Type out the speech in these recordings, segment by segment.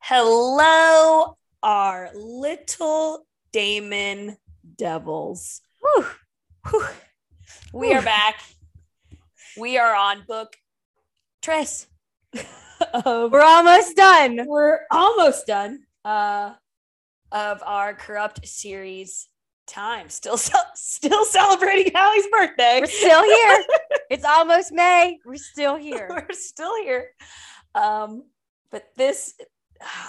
Hello, our little Damon Devils. Whew. Whew. We are back. We are on book Tress. of, We're almost done. we're almost done uh, of our corrupt series time. Still, still celebrating Hallie's birthday. We're still here. it's almost May. We're still here. We're still here. Um, but this,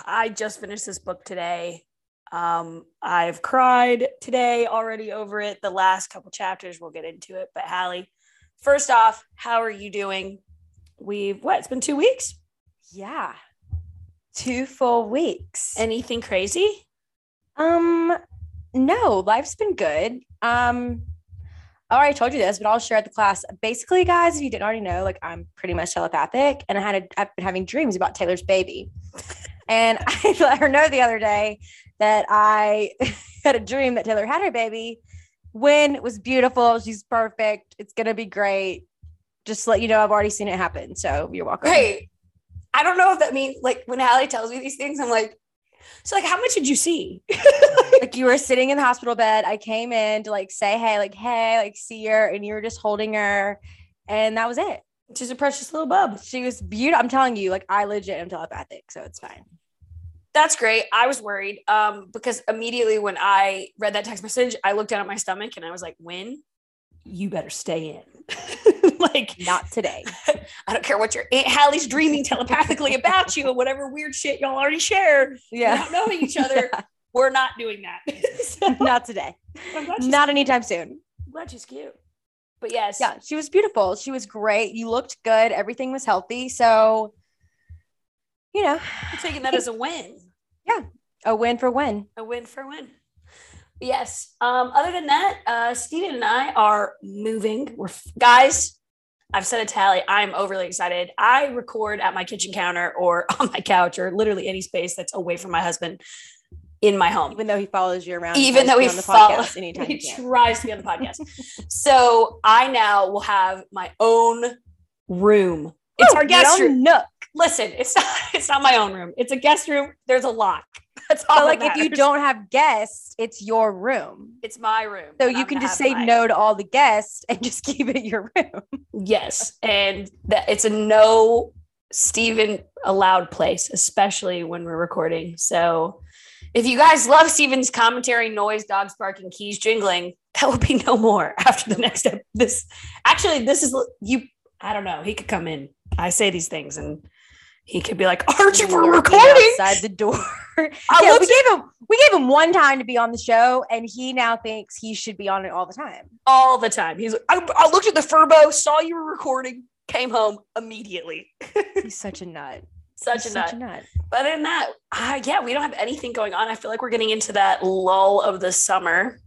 I just finished this book today. Um, I've cried today already over it. The last couple chapters, we'll get into it. But Hallie, first off, how are you doing? We've what? It's been two weeks. Yeah. Two full weeks. Anything crazy? Um, no, life's been good. Um, I already told you this, but I'll share at the class. Basically, guys, if you didn't already know, like I'm pretty much telepathic, and I had a, I've been having dreams about Taylor's baby, and I let her know the other day that I had a dream that Taylor had her baby. When it was beautiful, she's perfect. It's gonna be great. Just let you know, I've already seen it happen. So you're welcome. Great. I don't know if that means like when Hallie tells me these things, I'm like, so like, how much did you see? like you were sitting in the hospital bed. I came in to like say hey, like hey, like see her, and you were just holding her, and that was it. She's a precious little bub. She was beautiful. I'm telling you, like I legit am telepathic, so it's fine. That's great. I was worried um, because immediately when I read that text message, I looked down at my stomach and I was like, "When you better stay in." like, Not today. I don't care what your Aunt Hallie's dreaming telepathically about you and whatever weird shit y'all already share Yeah, Not knowing each other. We're not doing that. So, not today. Not anytime soon. I'm glad she's cute. But yes, Yeah, she was beautiful. She was great. You looked good. Everything was healthy. So, you know, I'm taking that as a win. Yeah. A win for win. a win for win. Yes. Um, other than that, uh, Steven and I are moving. We're guys. I've said it to Hallie. I'm overly excited. I record at my kitchen counter or on my couch or literally any space that's away from my husband in my home. Even though he follows you around, Even though he on the follows, podcast anytime he he tries to be on the podcast. so I now will have my own room. It's Ooh, our guest room. nook. Listen, it's not. It's not my own room. It's a guest room. There's a lock. That's all. That like, if you don't have guests, it's your room. it's my room. So you I'm can just say my- no to all the guests and just keep it your room. Yes, and that it's a no Stephen allowed place, especially when we're recording. So if you guys love Steven's commentary, noise, dogs barking, keys jingling, that will be no more after the next ep- this. Actually, this is you. I don't know. He could come in. I say these things, and he could be like, "Archie, we're recording." outside the door. Yeah, looked we gave him we gave him one time to be on the show, and he now thinks he should be on it all the time. all the time. He's like, I, I looked at the Furbo, saw you were recording, came home immediately. He's such a nut. Such a nut. such a nut. But other than that, uh, yeah, we don't have anything going on. I feel like we're getting into that lull of the summer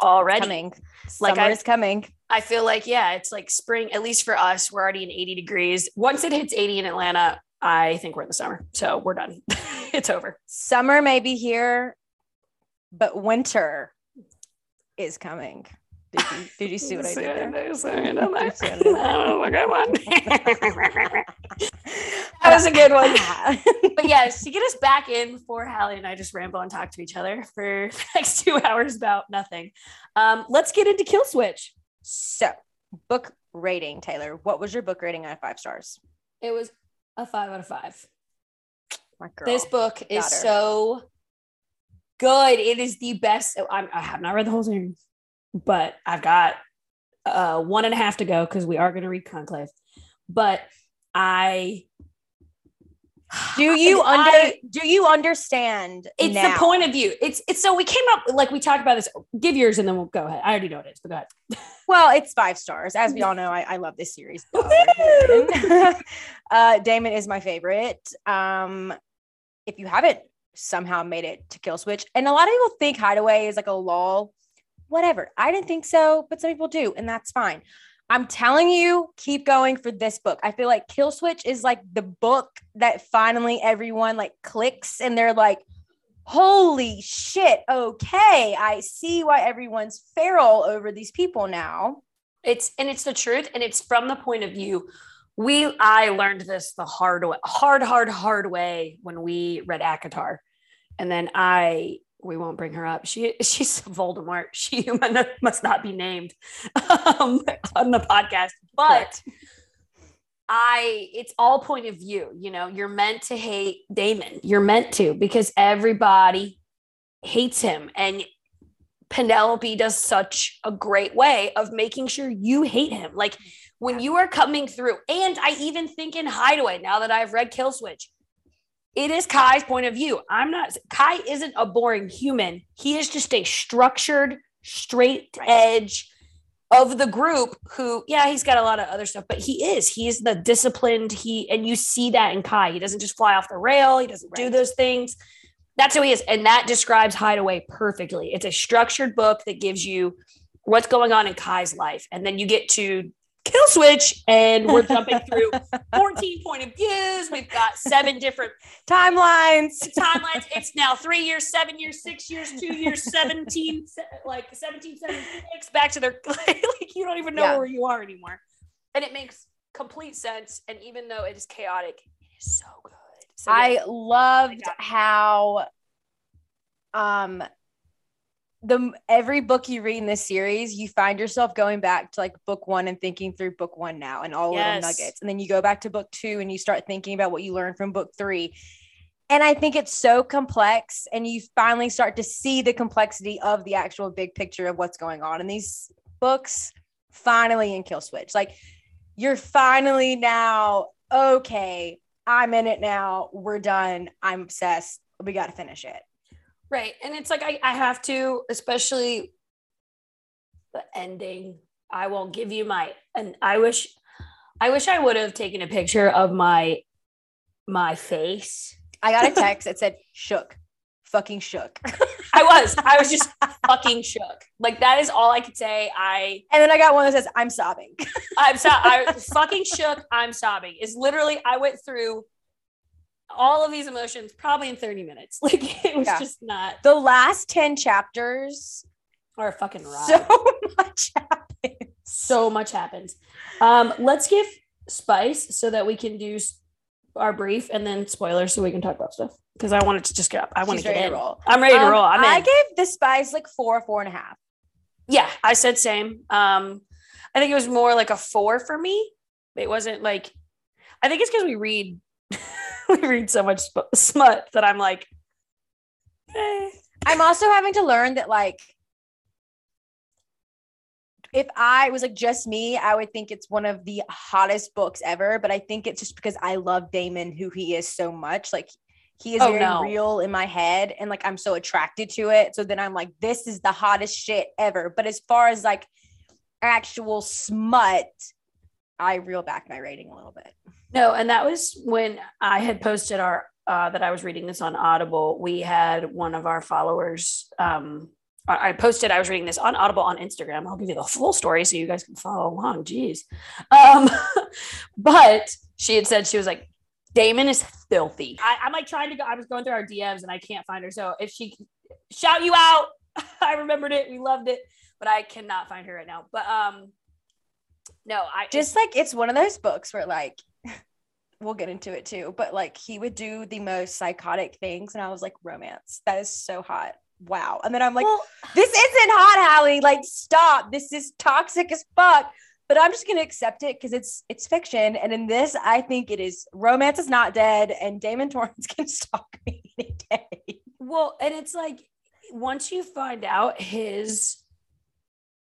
already. Coming. Like Summer I- is coming. I feel like, yeah, it's like spring, at least for us, we're already in 80 degrees. Once it hits 80 in Atlanta, I think we're in the summer. So we're done. it's over. Summer may be here, but winter is coming. Did you, did you see what I did there? that was a good one. That was a good one. But yes, to get us back in before Hallie and I just ramble and talk to each other for the next two hours about nothing. Um, let's get into Kill Switch. So, book rating, Taylor. What was your book rating out of five stars? It was a five out of five. My girl. This book is her. so good. It is the best. I'm, I have not read the whole series, but I've got uh, one and a half to go because we are going to read Conclave. But I do you I- under do you understand? it's now? the point of view. It's it's so we came up like we talked about this. Give yours and then we'll go ahead. I already know what it is, but go ahead. Well, it's five stars. As we all know, I, I love this series. Uh, Damon is my favorite. Um, if you haven't somehow made it to Kill Switch, and a lot of people think Hideaway is like a lull, whatever. I didn't think so, but some people do, and that's fine. I'm telling you, keep going for this book. I feel like Kill Switch is like the book that finally everyone like clicks and they're like, holy shit, okay, I see why everyone's feral over these people now. It's and it's the truth, and it's from the point of view. We I learned this the hard way, hard, hard, hard way when we read Akatar. And then I we won't bring her up. She she's Voldemort. She must not be named um, on the podcast. But I it's all point of view. You know, you're meant to hate Damon. You're meant to because everybody hates him. And Penelope does such a great way of making sure you hate him. Like when you are coming through, and I even think in Hideaway, now that I've read Killswitch, it is Kai's point of view. I'm not Kai isn't a boring human. He is just a structured, straight edge of the group who, yeah, he's got a lot of other stuff, but he is. He is the disciplined, he and you see that in Kai. He doesn't just fly off the rail, he doesn't right. do those things. That's who he is. And that describes Hideaway perfectly. It's a structured book that gives you what's going on in Kai's life. And then you get to Killswitch, and we're jumping through 14 point of views. We've got seven different timelines. Timelines. It's now three years, seven years, six years, two years, 17, like 17, 76, back to their, like, you don't even know yeah. where you are anymore. And it makes complete sense. And even though it is chaotic, it is so good. So, yeah. I loved how, um, the every book you read in this series, you find yourself going back to like book one and thinking through book one now and all yes. little nuggets. And then you go back to book two and you start thinking about what you learned from book three. And I think it's so complex, and you finally start to see the complexity of the actual big picture of what's going on in these books. Finally, in Kill Switch, like you're finally now okay. I'm in it now. We're done. I'm obsessed. We got to finish it. Right. And it's like I, I have to, especially the ending. I won't give you my and I wish I wish I would have taken a picture of my my face. I got a text that said shook. Fucking shook. I was. I was just fucking shook. Like that is all I could say. I and then I got one that says I'm sobbing. I'm so I fucking shook. I'm sobbing. Is literally I went through all of these emotions probably in 30 minutes. Like it was yeah. just not. The last 10 chapters are a fucking ride. So much happens. So much happens. Um, let's give Spice so that we can do our brief and then spoilers so we can talk about stuff. Because I wanted to just get up. I want to get in. roll. I'm ready um, to roll. I'm I gave the Spice like four, four and a half. Yeah, I said same. Um, I think it was more like a four for me. It wasn't like I think it's because we read we read so much sp- smut that I'm like, eh. I'm also having to learn that like if I was like just me, I would think it's one of the hottest books ever. But I think it's just because I love Damon, who he is so much. Like he is oh, very no. real in my head, and like I'm so attracted to it. So then I'm like, this is the hottest shit ever. But as far as like actual smut, I reel back my rating a little bit. No, and that was when I had posted our uh, that I was reading this on Audible. We had one of our followers. Um, I posted I was reading this on Audible on Instagram. I'll give you the full story so you guys can follow along. Jeez, um, but she had said she was like, Damon is filthy. I, am like trying to go. I was going through our DMs and I can't find her. So if she shout you out, I remembered it. We loved it, but I cannot find her right now. But um, no, I just like it's one of those books where like we'll get into it too, but like he would do the most psychotic things. And I was like, romance. That is so hot. Wow. And then I'm like, well, this isn't hot, Hallie. Like, stop. This is toxic as fuck. But I'm just gonna accept it because it's it's fiction. And in this, I think it is romance is not dead, and Damon Torrance can stalk me any day. Well, and it's like once you find out his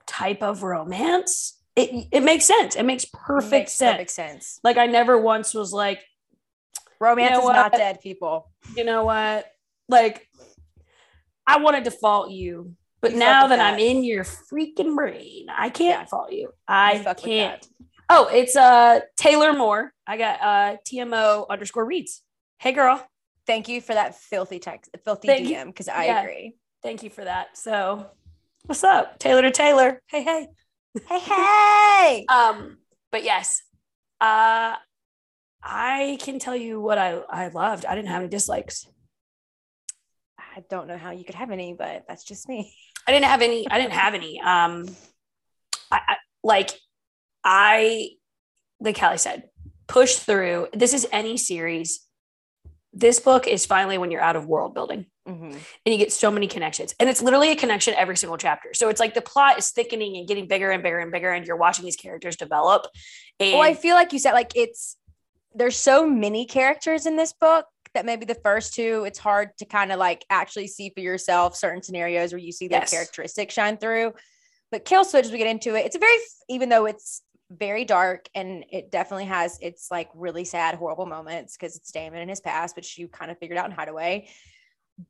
type of romance, it it makes sense. It makes perfect it makes sense. Perfect sense. Like I never once was like, romance you know is not dead, people. You know what? Like, I want to default you, but you now that, that, I'm in your freaking brain, I can't yeah. fault you. I you can't. Oh, it's uh Taylor Moore. I got uh TMO underscore reads. Hey girl. Thank you for that filthy text, filthy Thank DM, because I yeah. agree. Thank you for that. So what's up? Taylor to Taylor. Hey, hey hey, hey. Um, but yes, uh, I can tell you what I, I loved. I didn't have any dislikes. I don't know how you could have any, but that's just me. I didn't have any. I didn't have any. Um, I, I like I, like Callie said, push through. This is any series. This book is finally when you're out of world building Mhm. and you get so many connections. And it's literally a connection every single chapter. So it's like the plot is thickening and getting bigger and bigger and bigger, and you're watching these characters develop. And Well, I feel like you said like it's there's so many characters in this book that maybe the first two it's hard to kind of like actually see for yourself certain scenarios where you see their Yes. characteristics shine through. But Kill Switch, as we get into it, it's a very even though it's very dark and it definitely has its like really sad, horrible moments because it's Damon in his past, which you kind of figured out in Hideaway.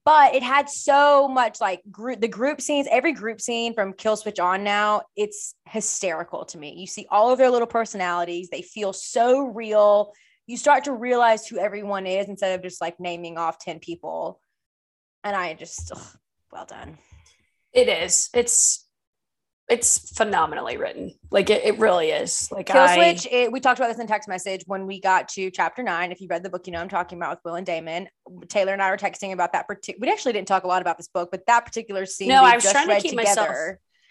But it had so much like group the group scenes, every group scene from Kill Switch on now, it's hysterical to me. You see all of their little personalities, they feel so real. You start to realize who everyone is instead of just like naming off 10 people. And I just, ugh, well done. it is. It's it's phenomenally written. Like it, it really is. Like Kill I, Switch, it, we talked about this in text message when we got to chapter nine. If you read the book, you know I'm talking about with Will and Damon. Taylor and I were texting about that particular. We actually didn't talk a lot about this book, but that particular scene. No, I was trying to keep myself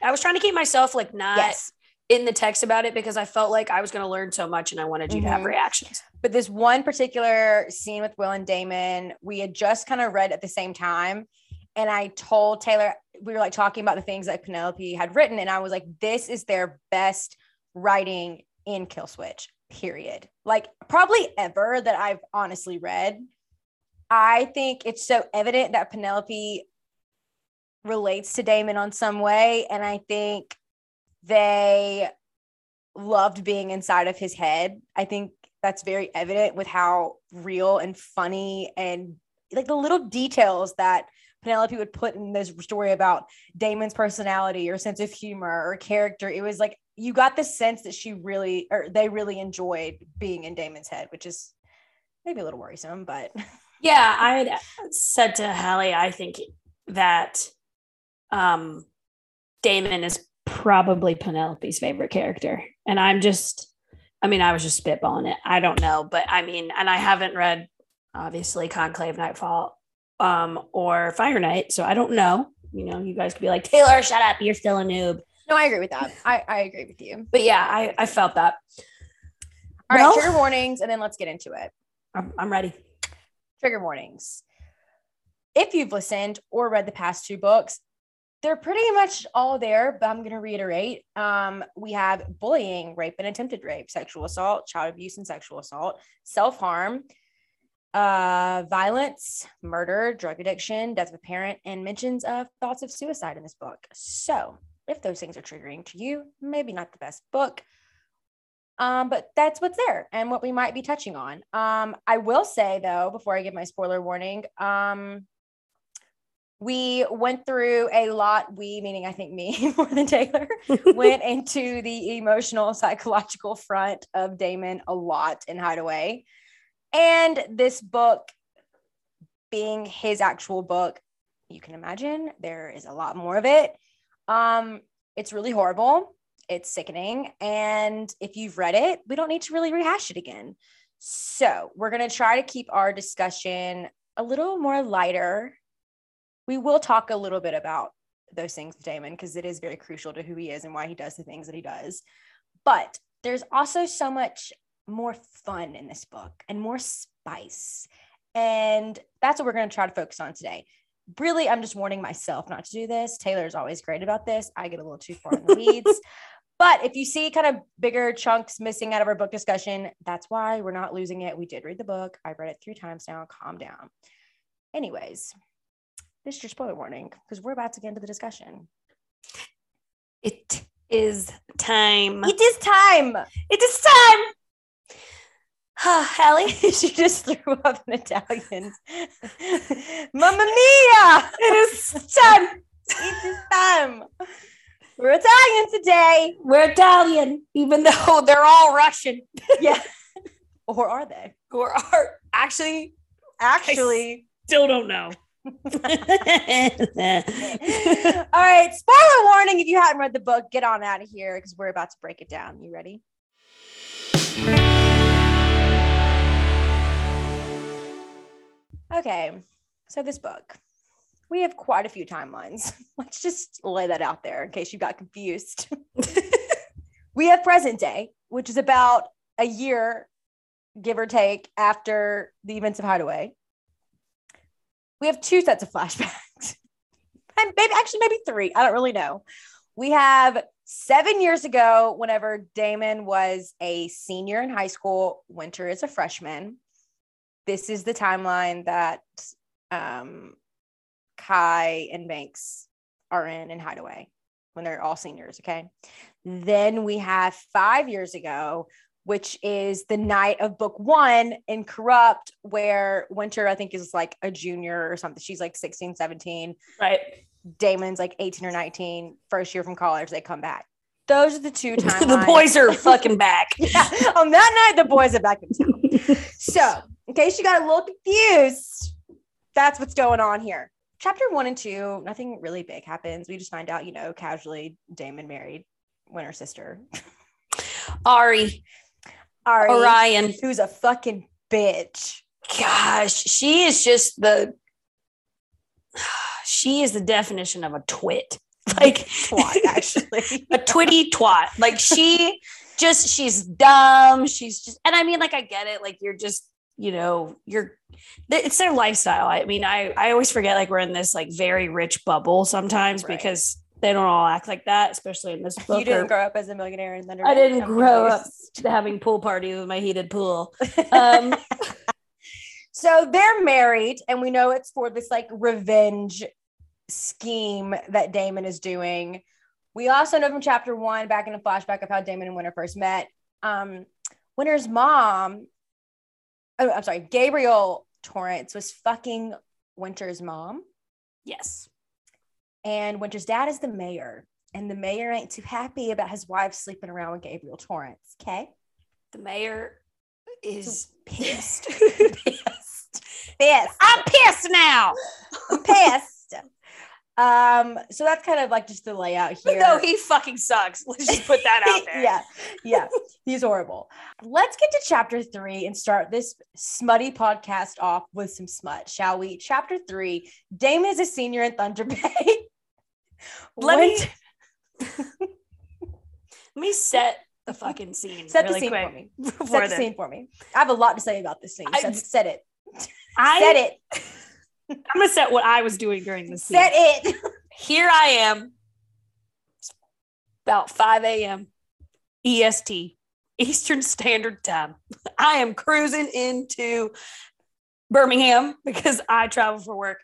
I was trying to keep myself like not Yes, in the text about it because I felt like I was going to learn so much and I wanted you to have Mhm. reactions. but this one particular scene with Will and Damon, we had just kind of read at the same time. And I told Taylor, we were like talking about the things that Penelope had written. And I was like, this is their best writing in Kill Switch, period. Like, probably ever that I've honestly read. I think it's so evident that Penelope relates to Damon on some way. And I think they loved being inside of his head. I think that's very evident with how real and funny and like the little details that Penelope would put in this story about Damon's personality or sense of humor or character. It was like you got the sense that she really or they really enjoyed being in Damon's head, which is maybe a little worrisome, but Yeah, I had said to Hallie, I think that um, Damon is probably Penelope's favorite character. And I'm just, I mean, I was just spitballing it. I don't know. But I mean, and I haven't read, obviously, Conclave Nightfall um, or Fire Night. So I don't know. You know, you guys could be like, Taylor, shut up. You're still a noob. no, I agree with that. I, I agree with you. But yeah, I, I felt that. All right, Well- trigger warnings, and then let's get into it. I'm, I'm ready. trigger warnings. If you've listened or read the past two books, they're pretty much all there, but I'm going to reiterate. Um, we have bullying, rape and attempted rape, sexual assault, child abuse and sexual assault, self harm, uh, violence, murder, drug addiction, death of a parent, and mentions of thoughts of suicide in this book. So, if those things are triggering to you, maybe not the best book. Um, but that's what's there and what we might be touching on. Um, I will say though, before I give my spoiler warning, um, we went through a lot. We, meaning I think me more than Taylor, went into the emotional, psychological front of Damon a lot in Hideaway. And this book, being his actual book, you can imagine there is a lot more of it. Um, it's really horrible. It's sickening. And if you've read it, we don't need to really rehash it again. So we're going to try to keep our discussion a little more lighter. We will talk a little bit about those things with Damon because it is very crucial to who he is and why he does the things that he does. But there's also so much more fun in this book and more spice. And that's what we're going to try to focus on today. Really, I'm just warning myself not to do this. Taylor is always great about this. I get a little too far in the weeds. But if you see kind of bigger chunks missing out of our book discussion, that's why we're not losing it. We did read the book. I've read it three times now. Calm down. Anyways, this is your spoiler warning because we're about to get into the discussion. It is time. It is time. It is time. Hallie, she just threw up an Italian. Mamma mia! it is time. It is time. We're Italian today. We're Italian, even though they're all Russian. Yeah. Or are they? Or are actually Actually. still don't know. All right. Spoiler warning if you hadn't read the book, get on out of here because we're about to break it down. You ready? Okay. So, this book, we have quite a few timelines. Let's just lay that out there in case you got confused. we have present day, which is about a year, give or take, after the events of Hideaway. We have two sets of flashbacks. and maybe actually maybe three. I don't really know. We have seven years ago, whenever Damon was a senior in high school, Winter is a freshman. This is the timeline that um, Kai and Banks are in in Hideaway when they're all seniors. Okay. Then we have five years ago, which is the night of book one in Corrupt, where Winter, I think, is like a junior or something. She's like 16, 17. Right. Damon's like 18 or 19, first year from college. They come back. Those are the two timelines. the boys are fucking back. yeah. On that night, the boys are back in town. so, in case you got a little confused, that's what's going on here. Chapter one and two, nothing really big happens. We just find out, you know, casually Damon married Winter's sister. Ari, Ari, Orion. who's a fucking bitch. Gosh, she is just the. She is the definition of a twit. Like Twat, actually. a twitty twat. Like she just she's dumb. She's just and I mean, like I get it. Like you're just, you know, you're it's their lifestyle. I mean, I I always forget like we're in this like very rich bubble sometimes Right. because they don't all act like that, especially in this book. you didn't or grow up as a millionaire in Thunder. I didn't grow up having pool party with my heated pool. Um, so they're married, and we know it's for this like revenge scheme that Damon is doing. We also know from chapter one, back in a flashback of how Damon and Winter first met. Um, Winter's mom, oh, I'm sorry, Gabriel Torrance was fucking Winter's mom, yes. and Winter's dad is the mayor, and the mayor ain't too happy about his wife sleeping around with Gabriel Torrance. Okay. The mayor is pissed. pissed. Pissed. I'm pissed now. I'm pissed. Um, so that's kind of like just the layout here. No, he fucking sucks. Let's just put that out there. yeah, yeah, he's horrible. Let's get to chapter three and start this smutty podcast off with some smut, shall we? Chapter three Damon is a senior in Thunder Bay. Let me- Let me set the fucking scene set really the scene quick for me. Set the scene for me. I have a lot to say about this scene. I- Set, set it. I, Set it. I'm gonna set what I was doing during this scene. Set it. Here I am, about 5 a.m. EST, Eastern Standard Time. I am cruising into Birmingham because I travel for work.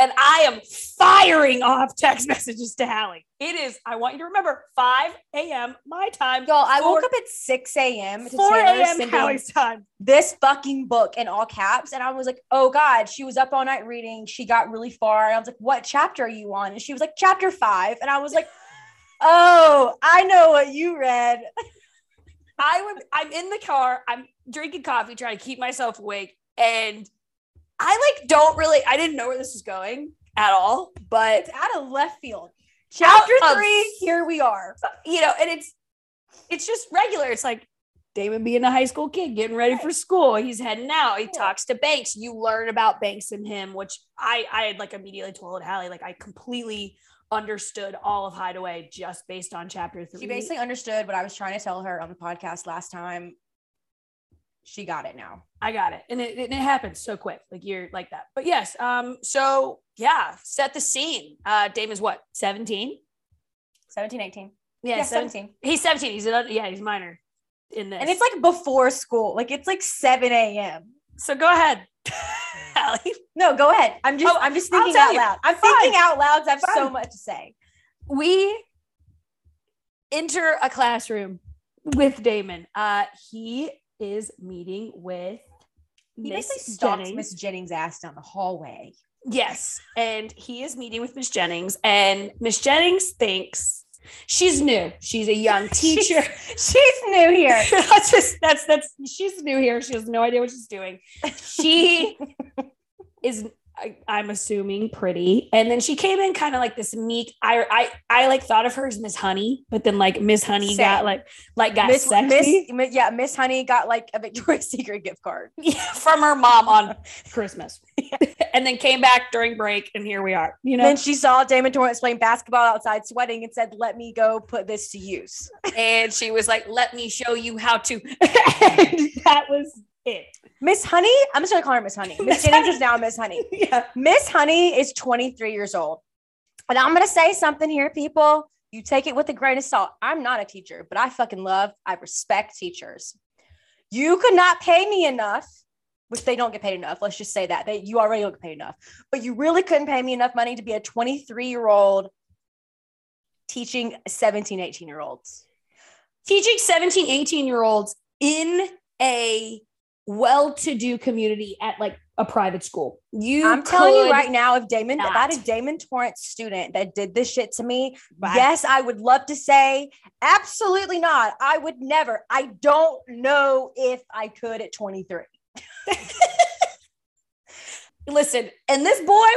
And I am firing off text messages to Hallie. It is, I want you to remember, 5 a.m. my time. Y'all, I woke up at 6 a.m. to 4 a.m. Hallie's time. this fucking book in all caps. And I was like, oh God, she was up all night reading. She got really far. And I was like, what chapter are you on? And she was like, chapter five. And I was like, oh, I know what you read. I would I'm in the car, I'm drinking coffee, trying to keep myself awake. And I like don't really I didn't know where this was going at all, but It's out of left field. Chapter of- three, here we are. you know, and it's it's just regular. It's like Damon being a high school kid, getting ready for school. He's heading out. He talks to Banks. You learn about Banks and him, which I I had like immediately told Hallie, like I completely understood all of Hideaway just based on chapter three. She basically understood what I was trying to tell her on the podcast last time. She got it now. I got it. And it, and it happens so quick. Like you're like that. But yes, um, so yeah, set the scene. Uh Damon's what, 17? 17, 18. Yeah, Yeah, 17. 17. He's 17. He's an, yeah, he's minor in this. And it's like before school. Like it's like 7 a.m. so go ahead. No, go ahead. I'm just Oh, I'm just thinking out you. loud. I'm Fine. thinking out loud. I have so much to say. we enter a classroom with Damon. Uh, he is meeting with He Miss basically stalks. Miss Jennings' ass down the hallway. Yes, and he is meeting with Miss Jennings, and Miss Jennings thinks she's new. She's a young teacher. She's new here. that's just that's that's she's new here. She has no idea what she's doing. She is I, I'm assuming pretty. And then she came in kind of like this meek. I I I like thought of her as Miss Honey, but then like Miss Honey got like like got Miss, sexy Miss, Mi- yeah, Miss Honey got like a Victoria's Secret gift card. from her mom on Christmas, and then came back during break, and here we are. You know, Then she saw Damon Torrance playing basketball outside, sweating, and said, "Let me go put this to use." and she was like, "Let me show you how to." and that was it. Miss Honey, I'm just gonna call her Miss Honey. Miss Jennings is now Miss Honey. Yeah. Miss Honey is 23 years old. And I'm going to say something here, people. You take it with a grain of salt. I'm not a teacher, but I fucking love, I respect teachers. You could not pay me enough, which they don't get paid enough. Let's just say that. They, you already don't get paid enough, but you really couldn't pay me enough money to be a 23 year old teaching 17, 18 year olds. teaching 17 18 year olds in a well-to-do community at like a private school you I'm telling you right now, if Damon, if I had not. a Damon Torrance student that did this shit to me, Right. yes, I would love to say absolutely not. I would never. I don't know if I could at 23. listen and this boy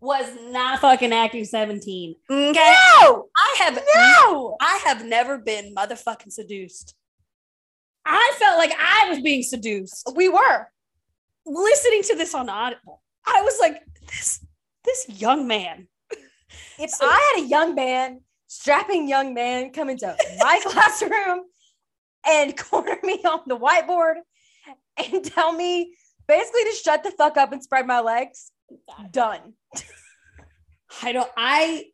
was not fucking acting 17 mm, okay No, i have no. i have never been motherfucking seduced i felt like i was being seduced We were. listening to this on audible i was like this this young man If So- I had a young man, strapping young man come into my classroom and corner me on the whiteboard and tell me basically to shut the fuck up and spread my legs, done. i don't i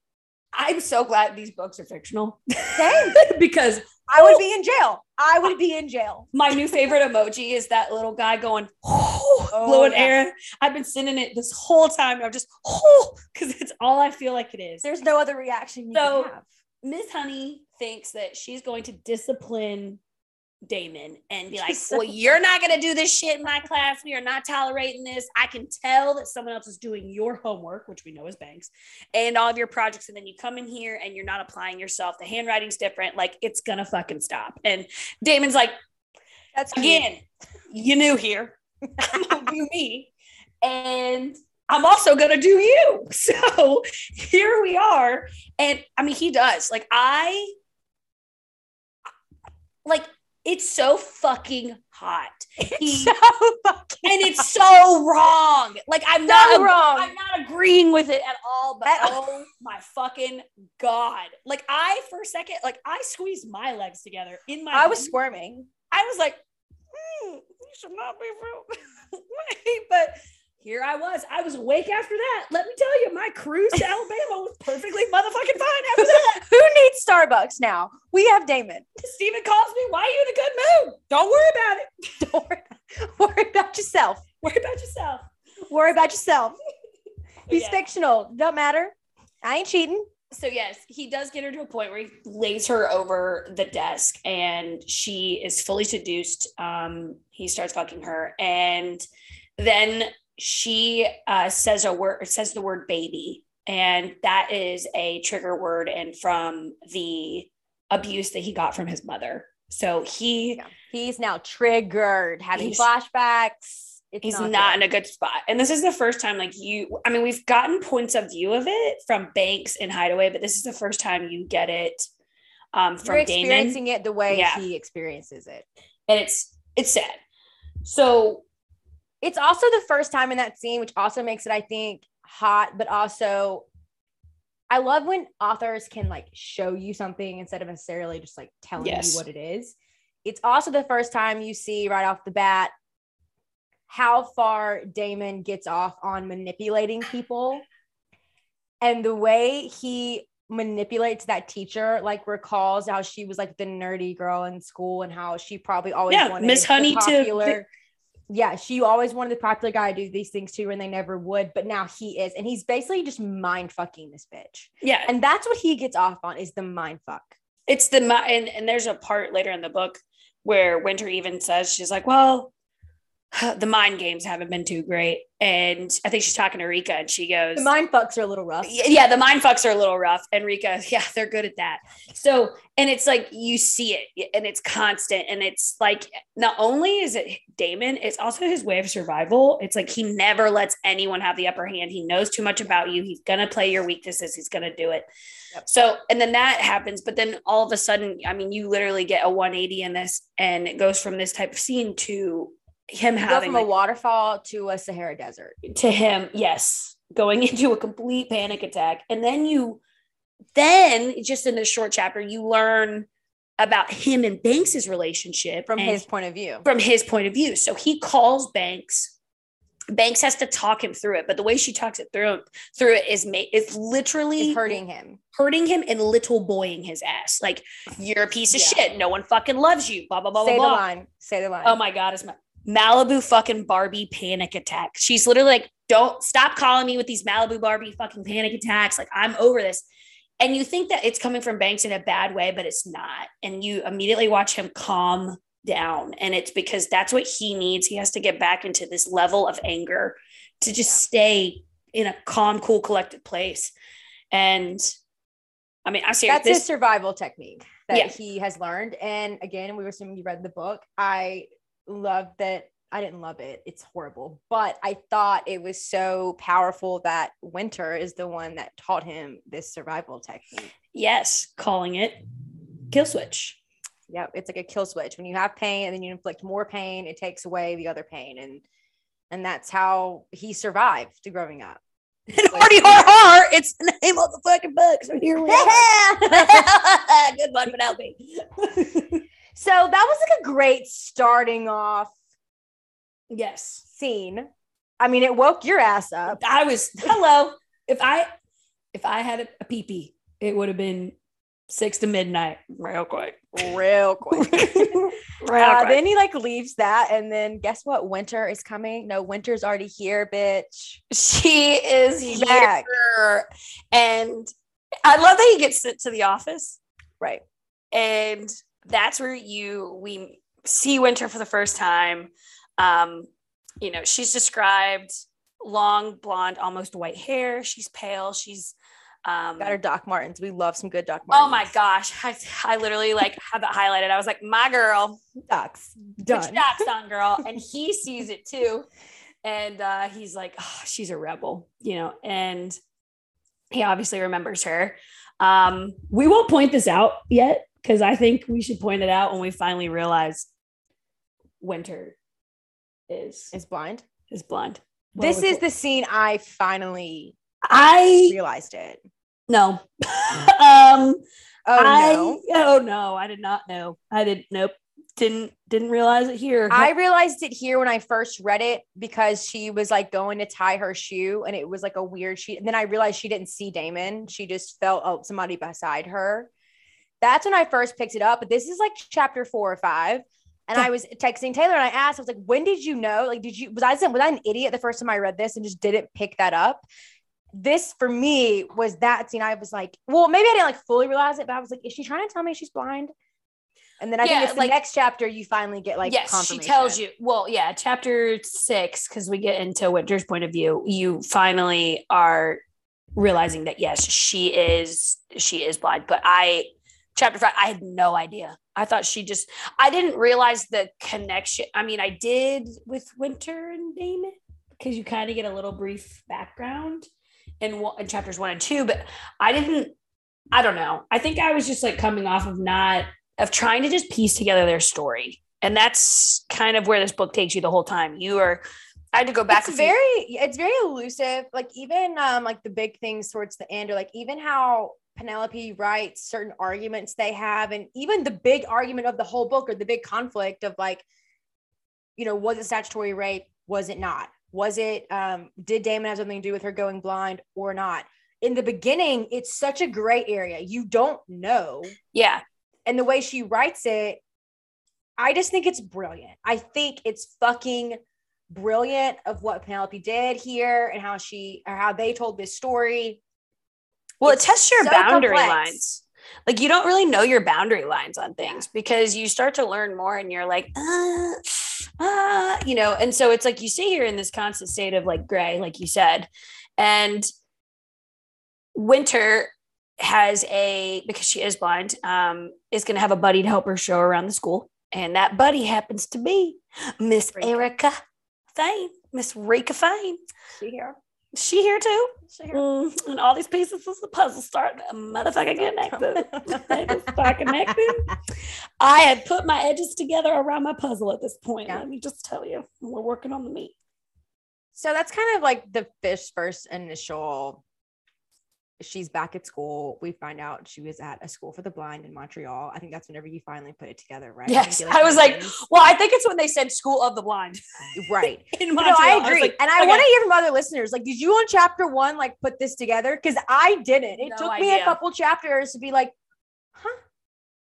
i'm so glad these books are fictional Same. because I would oh. be in jail. I would be in jail. My new favorite emoji is that little guy going, oh, blowing yeah. air. I've been sending it this whole time. I'm just, oh, because it's all I feel like it is. There's no other reaction you So- can have. Miss Honey thinks that she's going to discipline Damon and be like, well, you're not going to do this shit in my class. We are not tolerating this. I can tell that someone else is doing your homework, which we know is Banks, and all of your projects. And then you come in here and you're not applying yourself. The handwriting's different. Like, it's going to fucking stop. And Damon's like, That's again, you knew here. I'm gonna do me. And I'm also gonna do you. So here we are. And I mean, he does. Like, I like it's so fucking hot. He- so fucking and it's so wrong. Like, I'm so not wrong. I'm not agreeing with it at all, but At all. oh my fucking god! Like I, for a second, like I squeezed my legs together in my. I was bed. squirming. I was like, "Hmm, you should not be real. but here I was. I was awake after that. Let me tell you, my cruise to Alabama was perfectly motherfucking fine after that. Who needs Starbucks now? We have Damon. Steven calls me, why are you in a good mood? Don't worry about it. Don't worry, worry about yourself. Worry about yourself. Worry about yourself. He's yeah. fictional. Don't matter. I ain't cheating. so yes, he does get her to a point where he lays her over the desk and she is fully seduced. Um, he starts fucking her, and then she uh, says a word, says the word baby, and that is a trigger word, and from the abuse that he got from his mother. So he Yeah. He's now triggered, having flashbacks. It's he's not, good. in a good spot. And this is the first time, like you, I mean, we've gotten points of view of it from Banks and Hideaway, but this is the first time you get it um, from You're Damon, experiencing it the way Yeah. he experiences it. and it's it's sad. So It's also the first time in that scene, which also makes it, I think, hot, but also I love when authors can like show you something instead of necessarily just like telling Yes. you what it is. It's also the first time you see right off the bat how far Damon gets off on manipulating people and the way he manipulates that teacher like recalls how she was like the nerdy girl in school and how she probably always Yeah, wanted Miss Honey to- popular yeah she always wanted the popular guy to do these things too and they never would but now he is and he's basically just mind fucking this bitch. Yeah, and that's what he gets off on is the mind fuck. It's the and and there's a part later in the book where Winter even says she's like, well, the mind games haven't been too great. And I think she's talking to Rika and she goes, The mind fucks are a little rough. yeah, the mind fucks are a little rough. And Rika, yeah, they're good at that. So, and it's like you see it and it's constant. And it's like not only is it Damon, it's also his way of survival. It's like he never lets anyone have the upper hand. He knows too much about you. He's going to play your weaknesses, he's going to do it. Yep. So, and then that happens. But then all of a sudden, I mean, you literally get a 180 in this, and it goes from this type of scene to him having from like, a waterfall to a Sahara desert. to him yes going into a complete panic attack and then you then just in this short chapter you learn about him and banks's relationship From his point of view. from his point of view so he calls banks banks has to talk him through it but the way she talks it through through it is ma- is literally It's hurting him. hurting him and little boying his ass like you're a piece of Yeah. shit no one fucking loves you blah blah blah Say blah the blah line. Say the line. Oh my god, it's my Malibu fucking Barbie panic attack. She's literally like, don't stop calling me with these Malibu Barbie fucking panic attacks. Like, I'm over this. And you think that it's coming from Banks in a bad way, but it's not. And you immediately watch him calm down. And it's because that's what he needs. He has to get back into this level of anger to just stay in a calm, cool, collected place. And I mean, I see. That's This, his survival technique that Yeah. he has learned. And again, we were assuming you read the book. I love that. I didn't love it. It's horrible, but I thought it was so powerful that Winter is the one that taught him this survival technique. yes, calling it kill switch. Yep, it's like a kill switch. When you have pain and then you inflict more pain, it takes away the other pain, and and that's how he survived growing up. And Hardy Har Har, it's the name of the fucking book. So here we are. Good one, Penelope. So that was like a great starting off yes. scene. I mean, it woke your ass up. I was hello. If I if I had a, a pee it would have been six to midnight, real quick. real quick. Real Uh, quick. then he like leaves that, and then guess what? Winter is coming. No, winter's already here, bitch. she is She's here. back. And I love that he gets sent to the office. Right. and that's where you we see winter for the first time. Um you know she's described long blonde almost white hair. She's pale. She's um Got her Doc Martens. We love some good Doc Martens. oh my gosh. I, I literally like had that highlighted. I was like my girl. Docs. Done. docs on girl. And he sees it too. And uh he's like oh, she's a rebel you know and he obviously remembers her. Um we won't point this out yet because i think we should point it out when we finally realize winter is Is blind. is blonde This is the scene I finally i realized it. no um Oh I, no. oh no i did not know i didn't nope didn't didn't realize it here I realized it here when I first read it because she was like going to tie her shoe and it was like a weird she and then I realized she didn't see Damon. She just felt oh, somebody beside her. That's when I first picked it up. But this is like chapter four or five. And I was texting Taylor and I asked, I was like, when did you know? Like, did you was I was I an idiot the first time I read this and just didn't pick that up? This for me was that scene. I was like, well, maybe I didn't like fully realize it, but I was like, is she trying to tell me she's blind? And then I Yeah, think it's the like- next chapter you finally get like yes, she tells you. Well, yeah, chapter six, because we get into Winter's point of view. You finally are realizing that yes, she is she is blind. But I, chapter five, I had no idea. I thought she just. I didn't realize the connection. I mean, I did with Winter and Damon because you kind of get a little brief background in, in chapters one and two, but I didn't. I don't know. I think I was just like coming off of not of trying to just piece together their story. And that's kind of where this book takes you the whole time. You are I had to go back it's very it's very elusive like even um like the big things towards the end or like even how penelope writes certain arguments they have and even the big argument of the whole book or the big conflict of like you know was it statutory rape? Was it not? Was it um did damon have something to do with her going blind or not? In the beginning it's such a gray area. You don't know. Yeah. and the way she writes it i just think it's brilliant. I think it's fucking brilliant of what penelope did here and how she or how they told this story Well, It's it tests your so boundary complex. lines. Like you don't really know your boundary lines on things because you start to learn more and you're like, uh, uh, you know, and so it's like you see here in this constant state of like gray, like you said, and Winter has a because she is blind, um, is going to have a buddy to help her show around the school, and that buddy happens to be Miss Erica Fane, Miss Rika Fane. She here. She here too. She here. Mm, and all these pieces of the puzzle start motherfucking connected. they just start connected. I had put my edges together around my puzzle at this point. Yeah. Let me just tell you, we're working on the meat. So that's kind of like the fish first initial. She's back at school. We find out she was at a school for the blind in Montreal. I think that's whenever you finally put it together, right? Yes, think it, I was like, mentions- Well, I think it's when they said School of the Blind. right. In No, Montreal. I was agree. like, and I okay. want to hear from other listeners. Like, did you on chapter one like put this together? Because I didn't. It No took me a couple chapters to be like, huh?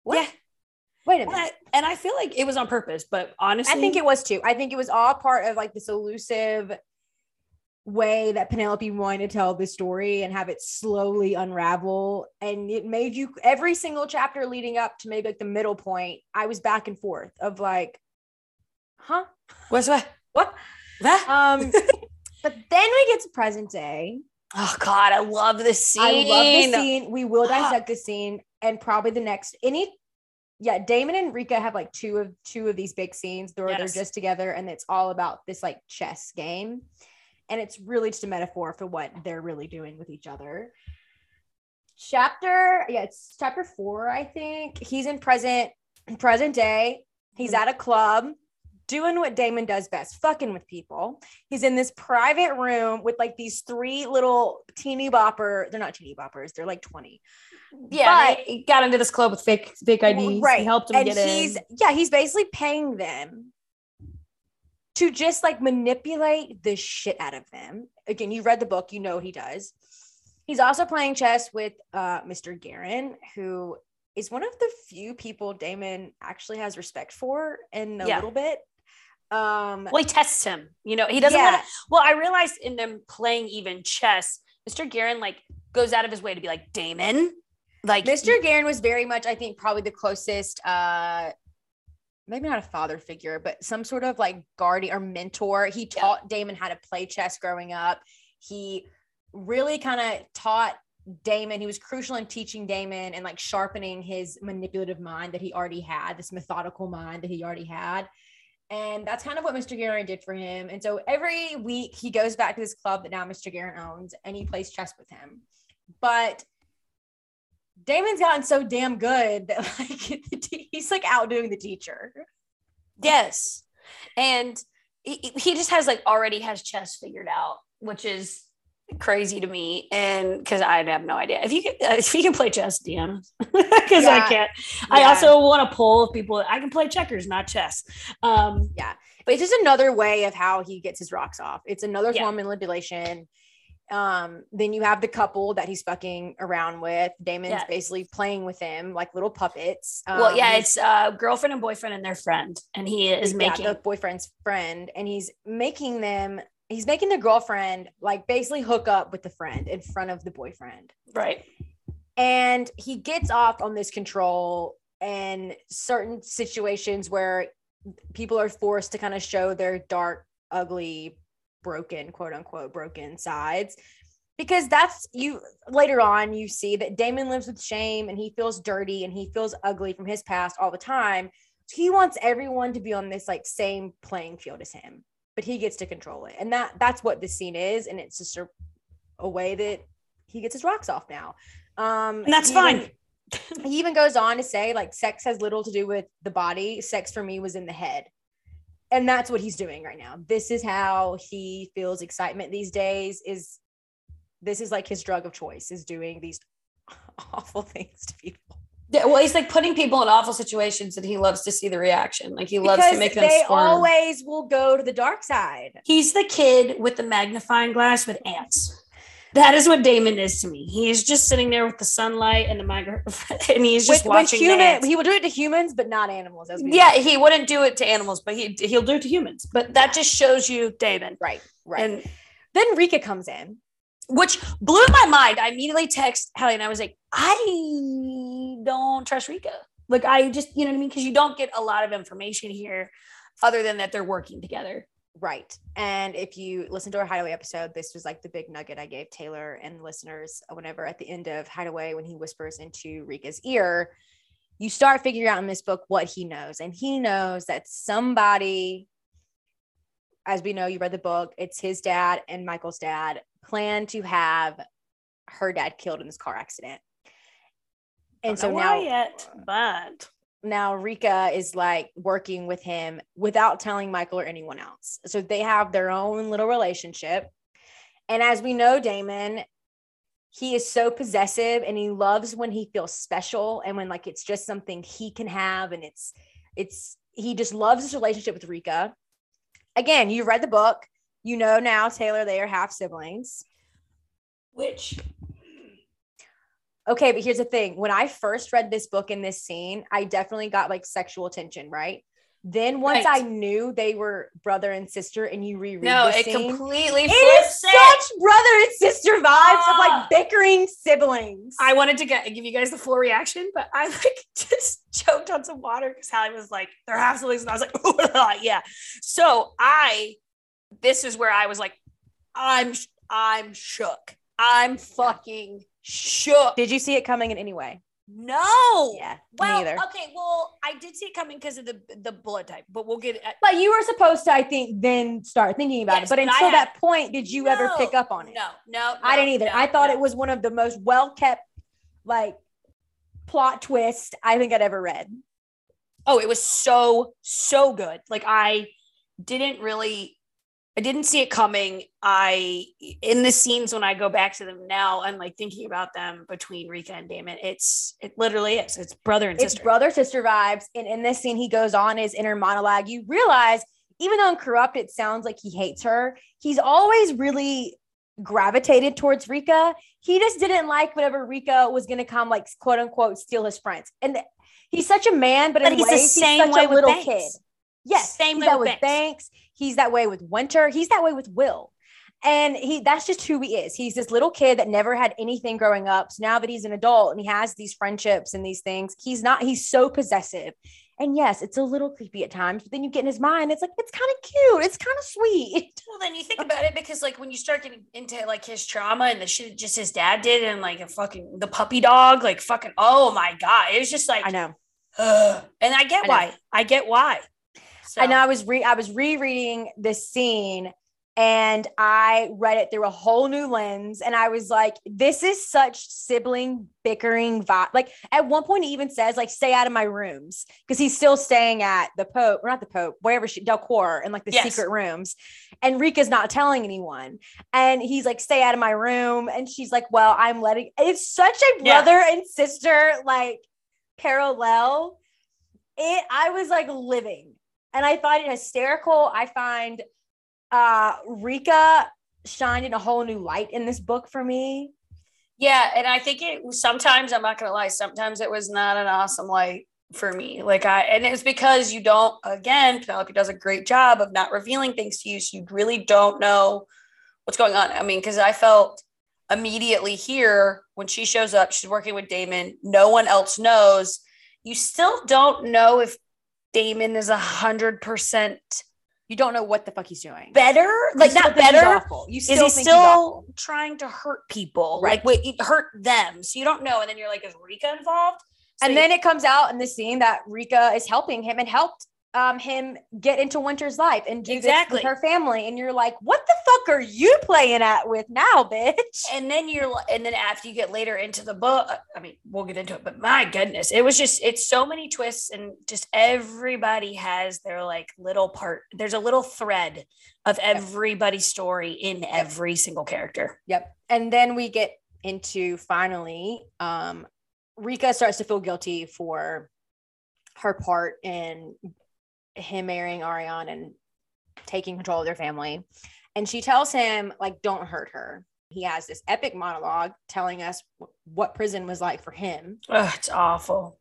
What? Yeah. Wait a And minute. I, and I feel like it was on purpose, but honestly, I think it was too. I think it was all part of like this elusive way that Penelope wanted to tell the story and have it slowly unravel. And it made you every single chapter leading up to maybe like the middle point. I was back and forth of like, huh? What's what? What? What? Um, but then we get to present day. oh God, I love this scene. I love this scene. We will dissect the scene and probably the next any yeah, Damon and Rika have like two of two of these big scenes where Yes. they're just together and it's all about this like chess game. And it's really just a metaphor for what they're really doing with each other. Chapter, yeah, it's chapter four, I think. He's in present present day. He's Mhm. at a club doing what Damon does best, fucking with people. He's in this private room with like these three little teeny bopper. They're not teeny boppers. They're like 20. Yeah, But- he got into this club with fake fake IDs. Right. He helped him and get he's in. yeah, he's basically paying them to just like manipulate the shit out of them. Again, you read the book, you know what he does. He's also playing chess with uh, Mr. Guerin, who is one of the few people Damon actually has respect for in a Yeah. little bit. Um, Well, he tests him. You know, he doesn't yeah, want to. Well, I realized in them playing even chess, Mr. Guerin like goes out of his way to be like Damon, like Mr. Guerin was very much, I think, probably the closest, uh, maybe not a father figure, but some sort of like guardian or mentor. He Yeah. taught Damon how to play chess growing up. He really kind of taught Damon, he was crucial in teaching Damon and like sharpening his manipulative mind that he already had, this methodical mind that he already had. And that's kind of what Mr. Guerin did for him. And so every week he goes back to this club that now Mr. Guerin owns and he plays chess with him. But Damon's gotten so damn good that like he's like outdoing the teacher. Yes. And he, he just has like already has chess figured out, which is crazy to me. And because I have no idea if you can, uh, if you can play chess, Deanna, because I can't. I also want to poll of people. I can play checkers, not chess. Um, yeah But it's just another way of how he gets his rocks off. It's another Yeah. form of manipulation. Um, then you have the couple that he's fucking around with. Damon's Yeah. basically playing with him like little puppets. well, Um, yeah, it's uh, girlfriend and boyfriend and their friend, and he is yeah, making the boyfriend's friend, and he's making them. He's making the girlfriend like basically hook up with the friend in front of the boyfriend. right. and he gets off on this control and certain situations where people are forced to kind of show their dark ugly broken quote unquote broken sides. Because that's you later on you see that Damon lives with shame and he feels dirty and he feels ugly from his past all the time. So he wants everyone to be on this like same playing field as him but he gets to control it. And that that's what this scene is. And it's just a, a way that he gets his rocks off now. Um And that's he even- fine. he even goes on to say like sex has little to do with the body. Sex for me was in the head and that's what he's doing right now this is how he feels excitement these days is this is like his drug of choice is doing these awful things to people Yeah, well, he's like putting people in awful situations, and he loves to see the reaction. Like he loves because to make them they squirm. always will go to the dark side He's the kid with the magnifying glass with ants. That is what Damon is to me. He's just sitting there with the sunlight and the microphone, and he's just with, with watching the human he will do it to humans but not animals as Yeah, know. he wouldn't do it to animals, but he he'll do it to humans. But that just shows you Damon. right right And then rika comes in which blew my mind. I immediately text Hallie and I was like, I don't trust Rika. Like I just, you know what I mean? Because you don't get a lot of information here. other than that they're working together. Right. And if you listen to our Hideaway episode, this was like the big nugget I gave Taylor and listeners uh, whenever at the end of Hideaway, when he whispers into Rika's ear, you start figuring out in this book what he knows. And he knows that somebody, as we know, you read the book, it's his dad and Michael's dad, plan to have her dad killed in this car accident. And so now, yet, but now Rika is like working with him without telling Michael or anyone else. So they have their own little relationship. And as we know, Damon, he is so possessive and he loves when he feels special and when like it's just something he can have and it's it's he just loves his relationship with Rika. Again, you read the book. You know now, Taylor, they are half siblings. Which Okay, but here's the thing. When I first read this book in this scene, I definitely got like sexual tension, right? Then once Right. I knew they were brother and sister, and you reread no, it scene, completely it is it. such brother and sister vibes of Ah. like bickering siblings. I wanted to get, give you guys the full reaction, but I like just choked on some water because Hallie was like, they're half siblings. And I was like, oh, yeah. So I, this is where I was like, I'm, I'm shook. I'm fucking shook. Did you see it coming in any way? No. Yeah, Well, okay. Well, I did see it coming because of the the blood type, but we'll get it. But you were supposed to, I think, then start thinking about Yes, it. But but until that point, did you ever pick up on it? No, no, I didn't either. no, I thought no. it was one of the most well kept, like, plot twist I think I'd ever read. Oh, it was so so good. Like I didn't really I didn't see it coming. I in the scenes when I go back to them now and like thinking about them between Rika and Damon, it's it literally is. It's brother and sister. It's sister. brother sister vibes. And in this scene, he goes on his inner monologue. You realize, even though in Corrupt, it sounds like he hates her, he's always really gravitated towards Rika. He just didn't like whenever Rika was going to come, like, quote unquote, steal his friends. And he's such a man, but, But in he's the same he's such way a with little Banks. kid. Yes, Same way with with Banks. Banks. He's that way with Winter. He's that way with Will. And he that's just who he is. He's this little kid that never had anything growing up. So now that he's an adult and he has these friendships and these things, he's not, he's so possessive. And yes, it's a little creepy at times, but then you get in his mind, it's like, it's kind of cute. It's kind of sweet. well, then you think about it because like when you start getting into like his trauma and the shit just his dad did and like a fucking the puppy dog, like fucking oh my god, it was just like I know. ugh. and I get I why. I get why. So, I know I was re I was rereading this scene and I read it through a whole new lens. And I was like, this is such sibling bickering vibe. Like at one point, he even says, like, stay out of my rooms because he's still staying at the Pope, or not the Pope, wherever she Delcour in like the Yes. secret rooms. And Rika's not telling anyone. And he's like, stay out of my room. And she's like, well, I'm letting it's such a Yeah. brother and sister like parallel. It I was like living and I find it hysterical. I find uh Rika shined in a whole new light in this book for me. Yeah, and I think it sometimes I'm not gonna lie, sometimes it was not an awesome light for me. Like I and it's because you don't again, Penelope does a great job of not revealing things to you, so you really don't know what's going on. I mean, because I felt immediately here when she shows up, she's working with Damon, no one else knows. You still don't know if Damon is a hundred percent You don't know what the fuck he's doing. better, like not better, awful. You is still he think still trying to hurt people? Right. like wait it hurt them. So you don't know. And then you're like is rika involved? So and you- then it comes out in the scene that Rika is helping him and helped um, him get into Winter's life and do Exactly. this with her family. And you're like, what the fuck are you playing at with now, bitch? and then you're and then after you get later into the book i mean we'll get into it but my goodness it was just it's so many twists and just everybody has their like little part there's a little thread of everybody's story in every single character Yep. And then we get into finally, um, Rika starts to feel guilty for her part in him marrying Arion and taking control of their family. And she tells him, like, don't hurt her. He has this epic monologue telling us wh- what prison was like for him. Ugh, it's awful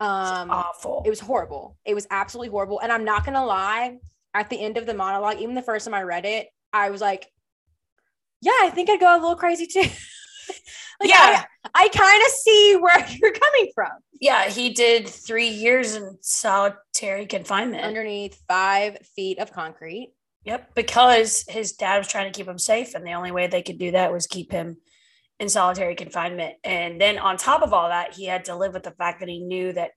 it's Um, awful it was horrible. It was absolutely horrible. And I'm not gonna lie, at the end of the monologue, even the first time I read it, I was like, yeah, I think I'd go a little crazy too. Like, Yeah. I, I kind of see where you're coming from. Yeah, he did three years in solitary confinement. Underneath five feet of concrete. Yep, because his dad was trying to keep him safe, and the only way they could do that was keep him in solitary confinement. And then on top of all that, he had to live with the fact that he knew that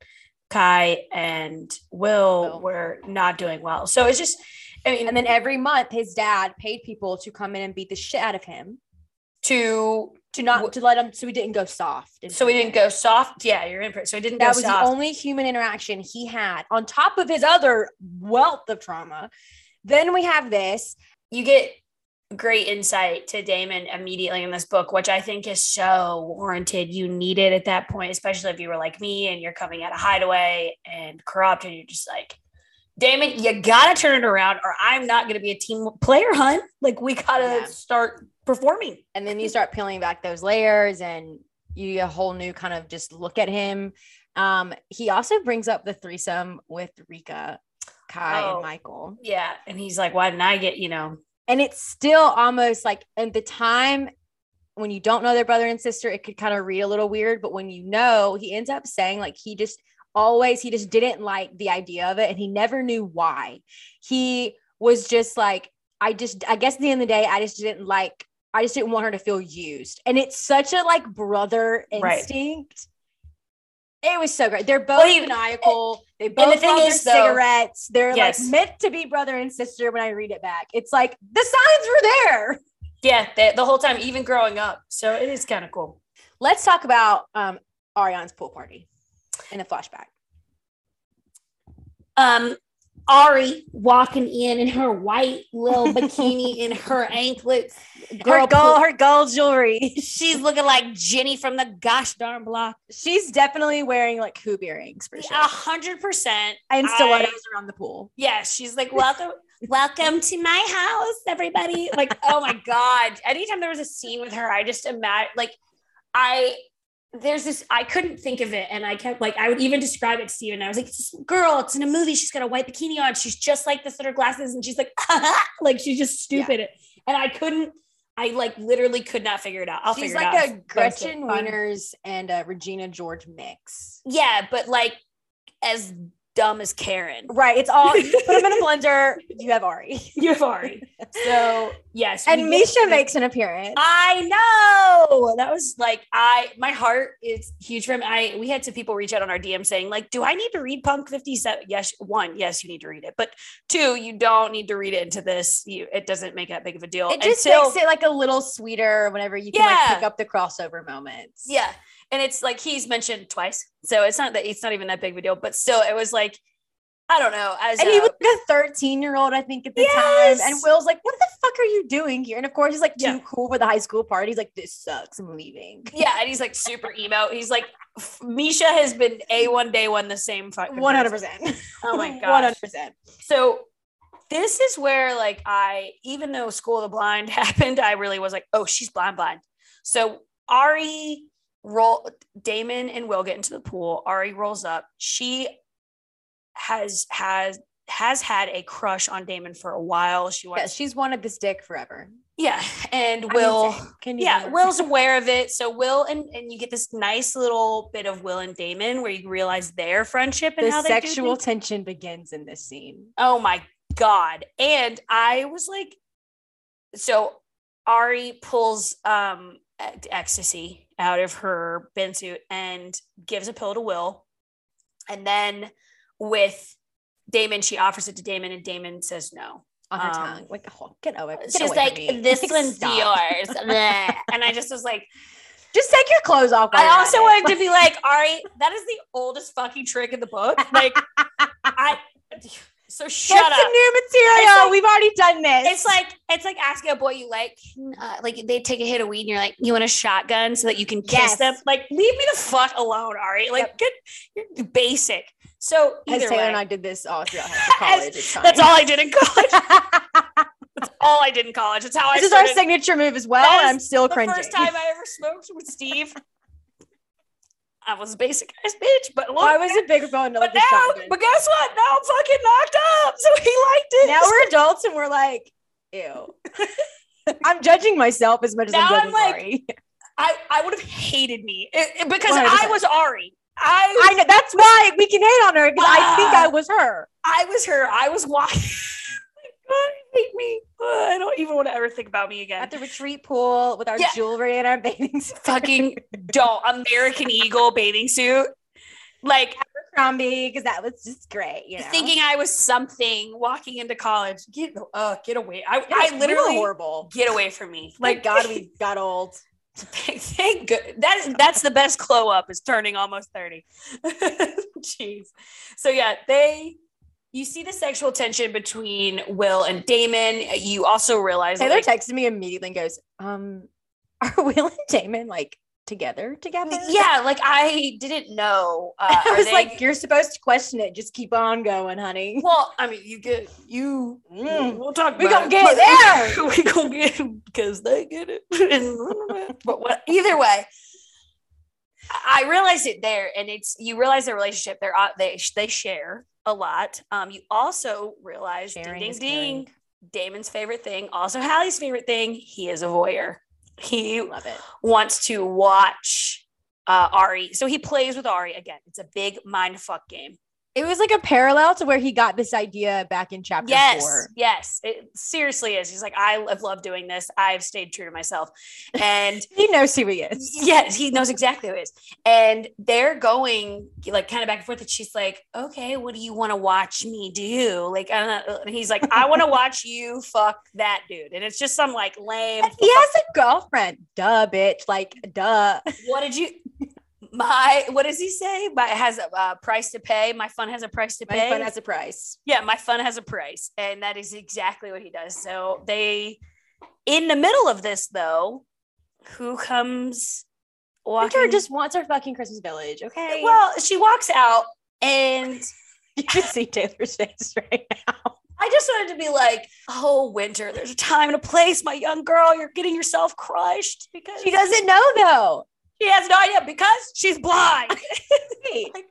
Kai and Will, Will. were not doing well. So it's just, I mean, And then every month, his dad paid people to come in and beat the shit out of him to to not to let him so we didn't go soft. so we didn't go soft. Yeah, you're in prison. So he didn't That was soft. the only human interaction he had on top of his other wealth of trauma. Then we have this. you get great insight to Damon immediately in this book, which I think is so warranted. You need it at that point, especially if you were like me and you're coming out of hideaway and corrupt, and you're just like, Damon, you gotta turn it around, or I'm not gonna be a team player, hun. Like we gotta Yeah. start performing. And then you start peeling back those layers and you a whole new kind of just look at him. Um, he also brings up the threesome with Rika, Kai, Oh. and Michael. Yeah. And he's like, Why didn't I get, you know, And it's still almost like at the time when you don't know their brother and sister, it could kind of read a little weird. But when you know, he ends up saying like he just always he just didn't like the idea of it and he never knew why. He was just like, I just I guess at the end of the day, I just didn't like I just didn't want her to feel used. And it's such a like brother Right. instinct. It was so great. They're both Well, he- maniacal. They both the thing love is, though- cigarettes. They're Yes. like meant to be brother and sister. When I read it back, it's like the signs were there. yeah, the, the whole time, even growing up. So it is kind of cool. Let's talk about um Arion's pool party in a flashback. um Ari walking in in her white little bikini and her anklets. Girl, gold, her gold jewelry. she's looking like Jenny from the gosh darn block. She's definitely wearing like hoop earrings for sure. A hundred percent. and I- stilettos around the pool. Yes, she's like, welcome, welcome to my house, everybody. Like, oh my God. Anytime there was a scene with her, I just imagine like I there's this, I couldn't think of it. And I kept like, I would even describe it to Steven. I was like, this girl, it's in a movie. She's got a white bikini on. She's just like this with her glasses. And she's like, like she's just stupid. And I couldn't, I like literally could not figure it out. I'll She's figure like it out. a Gretchen. Wieners and a Regina George mix. Yeah, but like as dumb as Karen. Right. It's all you put them in a blender. You have Ari. You're sorry. So yes. And we get Misha makes an appearance. I know that was like I my heart is huge for him. I we had some people reach out on our DM saying like, do I need to read Punk Fifty Seven? Yes, one, yes, you need to read it, but two, you don't need to read it into this. You it doesn't make that big of a deal. it just until- makes it like a little sweeter whenever you can Yeah. like pick up the crossover moments. yeah, and it's like he's mentioned twice, so it's not that it's not even that big of a deal, but still, it was like I don't know. As And a- he was like a 13 year old, I think, at the Yes. time. And Will's like, what the fuck are you doing here? And of course, he's like too Yeah. cool for the high school party. He's like, this sucks. I'm leaving. yeah, and he's like super emo. He's like Misha has been a one day one the same fucking 100%. Oh my gosh. 100%. So this is where like I even though School of the Blind happened, I really was like, oh, she's blind blind. So Ari roll Damon and Will get into the pool. Ari rolls up. She has has has had a crush on Damon for a while. She Yeah, wants she's wanted this dick forever. yeah, and Will. Can you yeah, remember? Will's aware of it. So Will and and you get this nice little bit of Will and Damon where you realize their friendship and the how sexual tension begins in this scene. Oh my god. And I was like so Ari pulls um ec- ecstasy out of her bin suit and gives a pill to Will. And then with Damon, she offers it to Damon and Damon says no. On her Um, tongue. Like, oh, get away. Get She's like, this one's yours. And I just was like, Just take your clothes off. I also it. wanted to be like, Ari, that is the oldest fucking trick in the book. Like, I so shut That's up. the new material. like- We've already done this. It's like it's like asking a boy you like, uh, like they take a hit of weed and you're like, you want a shotgun so that you can kiss Yes. them. Like, leave me the fuck alone, Ari. Like, get you're basic. So As either Taylor way, and I did this all throughout college. It's that's all I did in college. That's all I did in college. That's how I this is our signature move as well. And I'm still the cringing. first time I ever smoked with Steve. I was a basic ass bitch, but look, I was a big of but now, shotgun. but guess what? Now I'm fucking knocked up. So he liked it. now we're adults and we're like, ew. I'm judging myself as much as Now I'm I'm judging like- Ari. I I would have hated me it- it- because 100%. I was Ari. I I know that's why we can hate on her because I think. I was her. I was her. I was watching. Oh I hate me. Uh, I don't even want to ever think about me again. At the retreat pool with our Yeah. jewelry and our bathing suit. Fucking don't American Eagle bathing suit. Like Abercrombie because that was just great. You know, thinking I was something walking into college. Get uh get away. I, I literally horrible. get away from me. Like God, we got old. thank, thank good. That that's the best glow up is turning almost 30. Jeez. So yeah, they you see the sexual tension between Will and Damon. You also realize Taylor like, texted me immediately and goes, "Um, are Will and Damon like together together?" yeah, like I didn't know. Uh, I was they- like, "You're supposed to question it. Just keep on going, honey." well, I mean, you get you. Mm. We'll talk. We gonna it, get but- we gonna get it because they get it. but what, either way, I realized it there, and it's you realize their relationship. They're uh, they they share a lot. Um, you also realize Sharing ding ding ding. Damon's favorite thing, also Hallie's favorite thing. He is a voyeur. He Love it. wants to watch uh, Ari. So he plays with Ari again. It's a big mind fuck game. It was like a parallel to where he got this idea back in chapter Yes, four. yes, it seriously is. He's like, I have loved doing this. I've stayed true to myself, and He knows who he is. yes, he knows exactly who it is. And they're going like kind of back and forth. And she's like, "Okay, what do you want to watch me do?" Like, uh, and he's like, "I want to watch you fuck that dude." And it's just some like lame. He has a girlfriend. Duh, bitch. Like, duh. What did you? My what does he say? My has a uh, price to pay. My fun has a price to My pay. My fun has a price. yeah, my fun has a price, and that is exactly what he does. So they, in the middle of this though, who comes walking? Winter just wants her fucking Christmas village. Okay. well, she walks out, and you can see Taylor's face right now. I just wanted to be like, "Oh, Winter, there's a time and a place, my young girl. You're getting yourself crushed because She doesn't know though. She has no idea because she's blind. Like,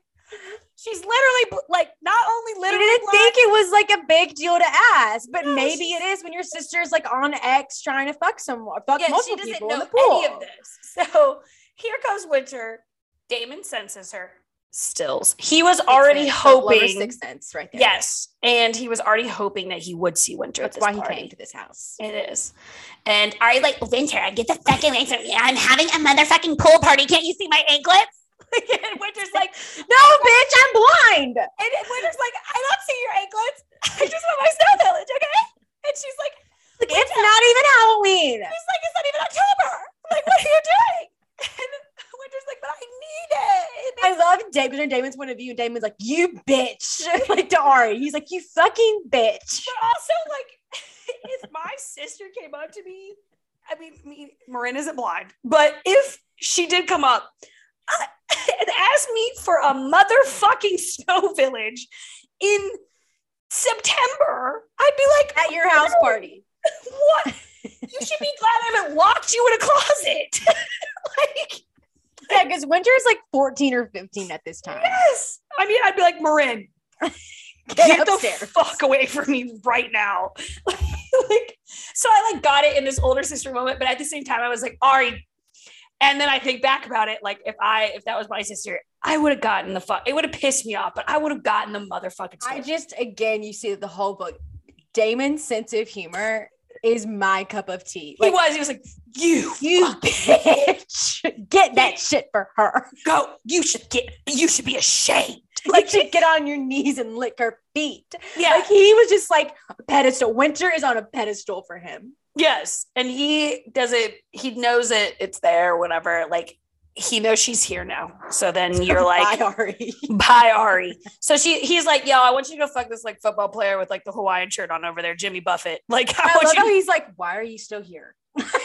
she's literally like not only you literally didn't blind, think it was like a big deal to ask, but No, maybe it is when your sister's like on X trying to fuck someone, fuck yeah, she multiple doesn't people know in the pool. any of this. So here goes Winter. Damon senses her. Stills. He was Sixth already sense, hoping. Sixth sense, right there. Yes, and he was already hoping that he would see Winter. that's at why this he came to this house. It is. And you like, Winter, I get the fucking from. I'm having a motherfucking pool party. Can't you see my anklets? and Winter's like, No, bitch, I'm blind. and Winter's like, I don't see your anklets. I just want my snow village, okay? And she's like, Like, it's not even Halloween. He's like, it's not even October. Like, what are you doing? And Winter's like, but I need it. I love Damon and Damon's point of view. And Damon's like, you bitch. like to Ari. He's like, you fucking bitch. But also, like, if my sister came up to me, I mean, me, Marin isn't blind, but if she did come up uh, and ask me for a motherfucking snow village in September, I'd be like, At your house party. what? You should be glad I haven't locked you in a closet. like, Yeah, because winter is like 14 or 15 at this time. yes. I mean, I'd be like, Marin, Get, get the fuck away from me right now. like, so I like got it in this older sister moment, but at the same time, I was like, Ari. And then I think back about it, like if I if that was my sister, I would have gotten the fuck. It would have pissed me off, but I would have gotten the motherfucking. I just, again, you see that the whole book. Damon's sense of humor is my cup of tea. he was. He was like, you, you bitch. Get that shit for her. go. You should get. You should be ashamed. Like, to get on your knees and lick her feet. Yeah. Like, he was just like a pedestal. Winter is on a pedestal for him. Yes, and he does it. He knows it. It's there. Whatever. Like he knows she's here now. So then you're like, Bye, Ari. Bye, Ari. So she he's like, yo, I want you to go fuck this like football player with like the Hawaiian shirt on over there, Jimmy Buffett. Like I, I love you how he's like, why are you still here?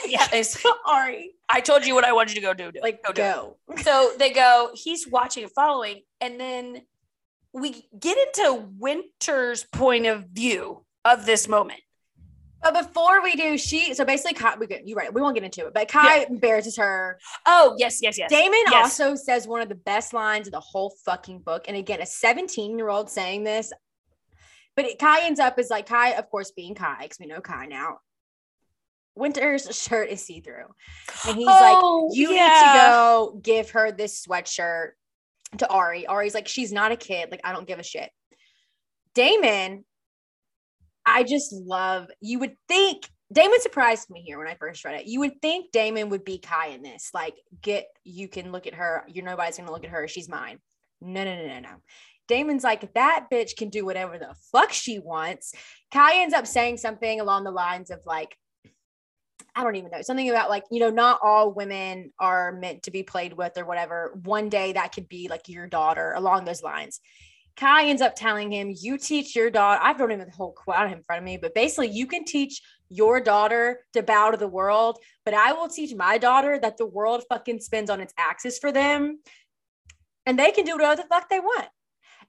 yeah, it's- Ari. I told you what I wanted you to go do. Like, go do. go. it. So they go, he's watching and following, and then we get into Winter's point of view of this moment. But before we do, she so basically Kai, we good, you're right. We won't get into it, but Kai embarrasses her. Oh, yes, yes, yes. Damon Yes. also says one of the best lines of the whole fucking book. And again, a 17 year old saying this, but it, Kai ends up as like Kai, of course, being Kai, because we know Kai now. Winter's shirt is see through. And he's Oh, like, You yeah. need to go give her this sweatshirt to Ari. Ari's like, She's not a kid. Like, I don't give a shit. Damon, I just love, you would think, Damon surprised me here when I first read it. You would think Damon would be Kai in this. Like, get, you can look at her. You're nobody's going to look at her. She's mine. No, no, no, no, no. Damon's like, that bitch can do whatever the fuck she wants. Kai ends up saying something along the lines of like, I don't even know, something about like, you know, not all women are meant to be played with or whatever. One day that could be like your daughter along those lines. Kai ends up telling him, You teach your daughter. I don't even the whole quote in front of me, but basically, you can teach your daughter to bow to the world, but I will teach my daughter that the world fucking spins on its axis for them and they can do whatever the fuck they want.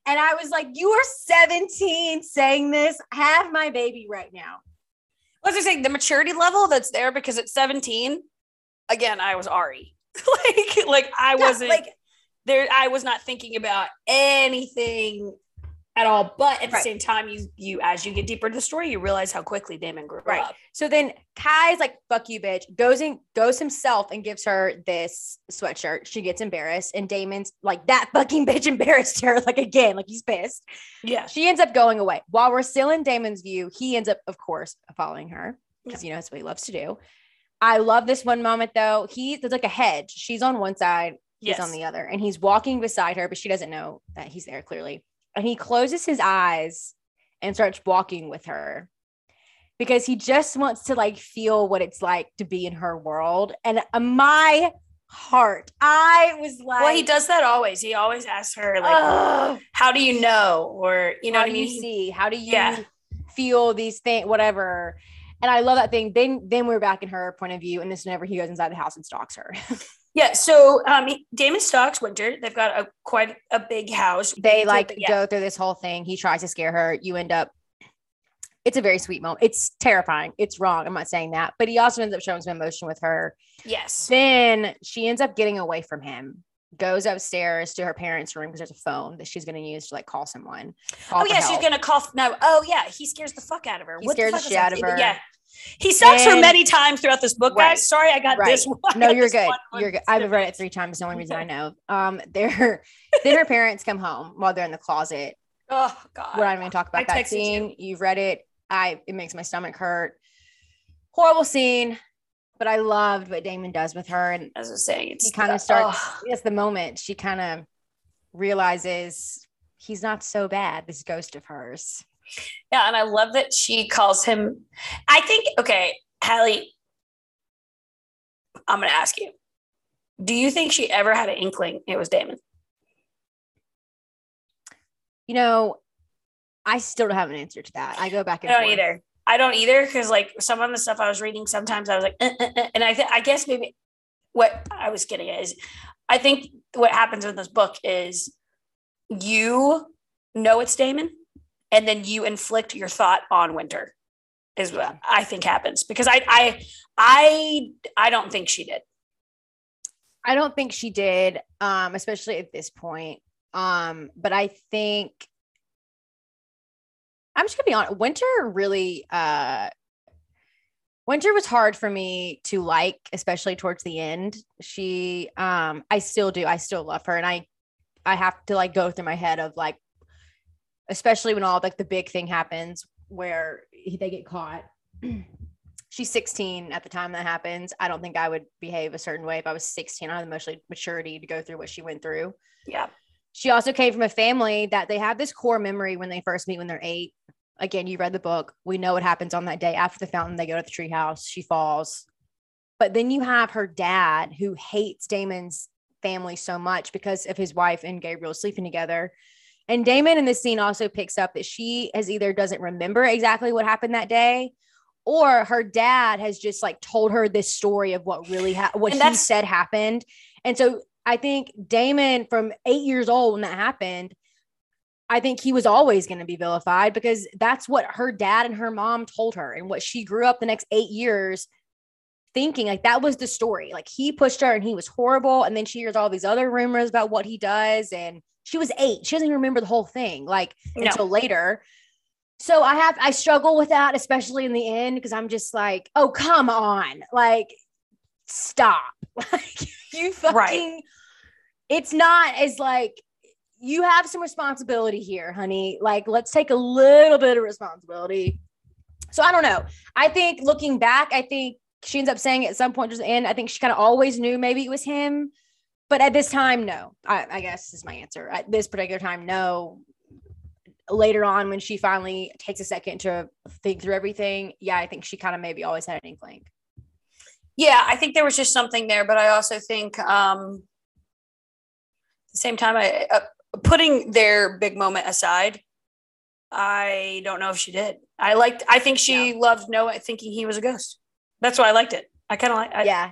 And I was like, You are 17 saying this. Have my baby right now. What's I saying? The maturity level that's there because at 17, again, I was Ari. like, like I wasn't like, there. I was not thinking about anything at all. But at the Right. same time, you you as you get deeper into the story, you realize how quickly Damon grew Right. up. So then Kai's like, fuck you, bitch, goes and goes himself and gives her this sweatshirt. She gets embarrassed. And Damon's like, that fucking bitch embarrassed her, like again, like he's pissed. Yeah. She ends up going away. While we're still in Damon's view, he ends up, of course, following her because you know that's what he loves to do. I love this one moment though. He there's like a hedge. She's on one side, he's Yes. on the other, and he's walking beside her, but she doesn't know that he's there clearly. And he closes his eyes and starts walking with her because he just wants to like feel what it's like to be in her world. And uh, my heart, I was like, Well, he does that always. He always asks her, like, "Ugh." how do you know? Or, you know how what I do you see? How do you Yeah. feel these things? Whatever. And I love that thing. Then, then we're back in her point of view, and this whenever he goes inside the house and stalks her. Yeah. So um, Damon stalks Winter. They've got a quite a big house. they like yeah. go through this whole thing. He tries to scare her. You end up. It's a very sweet moment. It's terrifying. It's wrong. I'm not saying that, but he also ends up showing some emotion with her. Yes. Then she ends up getting away from him. Goes upstairs to her parents' room because there's a phone that she's going to use to like call someone. Call Oh yeah, she's gonna cough. No. Oh yeah, he scares the fuck out of her. He What scares the is shit out of her. Yeah. He stalks her many times throughout this book, Right. guys. Sorry, I got Right. this one. No, you're good. You're good. I've read it three times. The only reason I know. Um, they're then her parents come home while they're in the closet. Oh God. We're not even gonna talk I about that texted you. scene. You've read it. I it makes my stomach hurt. Horrible scene, but I loved what Damon does with her, and As I was saying, it's he kind of starts. oh. It's the moment she kind of realizes he's not so bad. This ghost of hers. Yeah, and I love that she calls him. I think okay, Hallie. I'm gonna ask you. Do you think she ever had an inkling it was Damon? You know, I still don't have an answer to that. I go back and I don't forth. either. I don't either because like some of the stuff I was reading, sometimes I was like, "Uh, uh, uh," and I th- I guess maybe what I was getting at is, I think what happens in this book is you know it's Damon, and then you inflict your thought on Winter, is what I think happens because I I I I don't think she did. I don't think she did, um, especially at this point. Um, but I think I'm just gonna be honest. Winter really, uh, Winter was hard for me to like, especially towards the end. She, um, I still do. I still love her, and I, I have to like go through my head of like, especially when all like the big thing happens where he- they get caught. She's 16 at the time that happens. I don't think I would behave a certain way if I was 16. I have the emotional maturity to go through what she went through. Yeah, She also came from a family that they have this core memory when they first meet when they're eight. Again, you read the book. We know what happens on that day after the fountain. They go to the treehouse. She falls. But then you have her dad who hates Damon's family so much because of his wife and Gabriel sleeping together. And Damon in this scene also picks up that she has either doesn't remember exactly what happened that day or her dad has just like told her this story of what really happened, what he said happened. And so I think Damon from eight years old when that happened, I think he was always going to be vilified because that's what her dad and her mom told her and what she grew up the next eight years thinking. Like that was the story. Like he pushed her and he was horrible. And then she hears all these other rumors about what he does. And she was eight. She doesn't even remember the whole thing, like No. until later. So I have I struggle with that, especially in the end, because I'm just like, oh come on, like stop, like you fucking. Right. It's not as like you have some responsibility here, honey. Like let's take a little bit of responsibility. So I don't know. I think looking back, I think she ends up saying at some point just end. I think she kind of always knew maybe it was him, but at this time, no. I, I guess is my answer. At this particular time, no later on when she finally takes a second to think through everything, yeah, I think she kind of maybe always had an inkling. Yeah, I think there was just something there, but I also think um at the same time I uh, putting their big moment aside, I don't know if she did. I liked I think she loved Noah thinking he was a ghost. That's why I liked it. I kind of like I, yeah,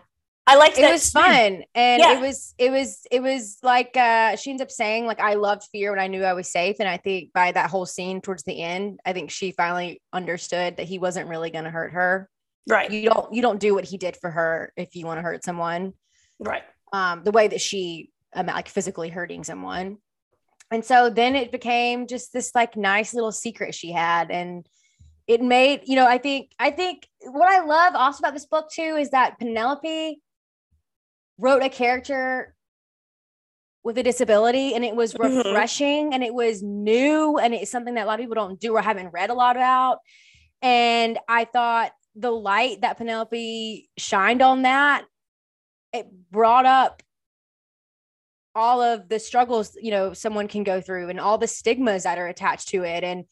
I liked it It was fun and Yeah. it was it was it was like uh she ends up saying like i loved fear when i knew i was safe and i think by that whole scene towards the end i think she finally understood that he wasn't really going to hurt her Right. you don't you don't do what he did for her if you want to hurt someone Right. um the way that she um, like physically hurting someone and so then it became just this like nice little secret she had and it made you know i think i think what i love also about this book too is that penelope wrote a character with a disability and it was Mhm. refreshing and it was new and it's something that a lot of people don't do or haven't read a lot about and i thought the light that penelope shined on that it brought up all of the struggles you know someone can go through and all the stigmas that are attached to it and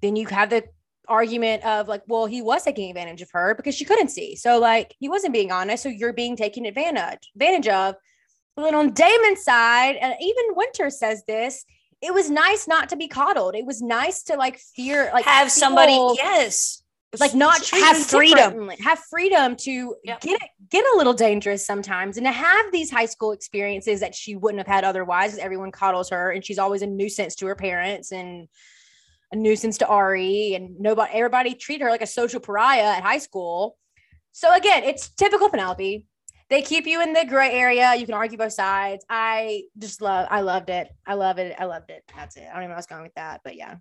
then you have the argument of like well he was taking advantage of her because she couldn't see so like he wasn't being honest so you're being taken advantage advantage of but then on damon's side and even winter says this it was nice not to be coddled it was nice to like fear like have somebody yes. like not have freedom. have freedom to Yep. get get a little dangerous sometimes and to have these high school experiences that she wouldn't have had otherwise. everyone coddles her and she's always a nuisance to her parents and a nuisance to Ari and nobody everybody treat her like a social pariah at high school. So again, it's typical Penelope. They keep you in the gray area. You can argue both sides. I just love I loved it. I love it. I loved it. That's it. I don't even know where I was going with that, but yeah.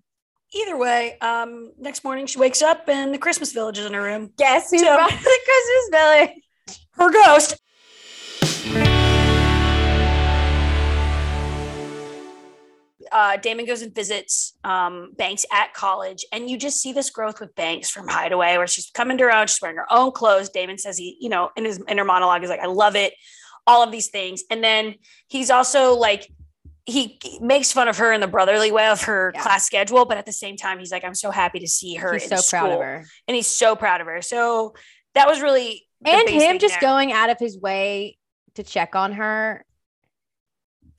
Either way, um, next morning she wakes up and the Christmas village is in her room. Guess who So- brought the Christmas village? Her ghost. Uh, Damon goes and visits um, Banks at college, and you just see this growth with Banks from Hideaway, where she's coming to her own. She's wearing her own clothes. Damon says he, you know, in his inner monologue is like, "I love it," all of these things, and then he's also like, he makes fun of her in the brotherly way of her Yeah. class schedule, but at the same time, he's like, "I'm so happy to see her." He's so proud of her. and he's so proud of her. So that was really and him just there. going out of his way to check on her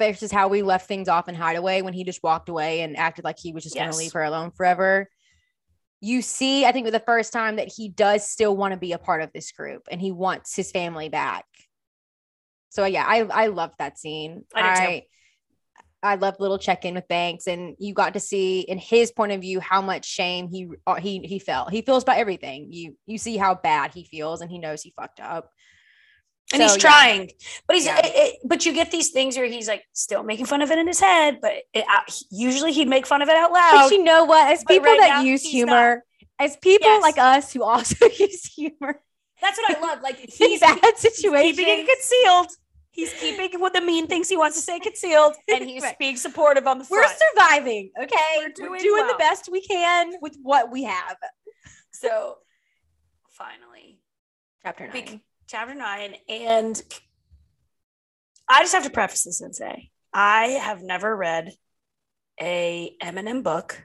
versus how we left things off in hideaway when he just walked away and acted like he was just going to leave her alone forever you see i think for the first time that he does still want to be a part of this group and he wants his family back so yeah i i loved that scene I i I loved little check in with Banks, and you got to see in his point of view how much shame he uh, he he felt. He feels about everything. You you see how bad he feels, and he knows he fucked up. And So, he's yeah. trying, but he's Yeah. it- it- but you get these things where he's like still making fun of it in his head, but it, uh, usually he'd make fun of it out loud. But you know what? As people right that now, use humor, as people Yes. like us who also use humor That's what I love. Like in he's bad keeping it concealed. He's keeping what the mean things he wants to say concealed, and he's Right. being supportive on the we're surviving. Okay, We're we're doing doing, well. the best we can with what we have. so finally, Chapter nine. Bec- chapter nine, and I just have to preface this and say I have never read a Eminem book.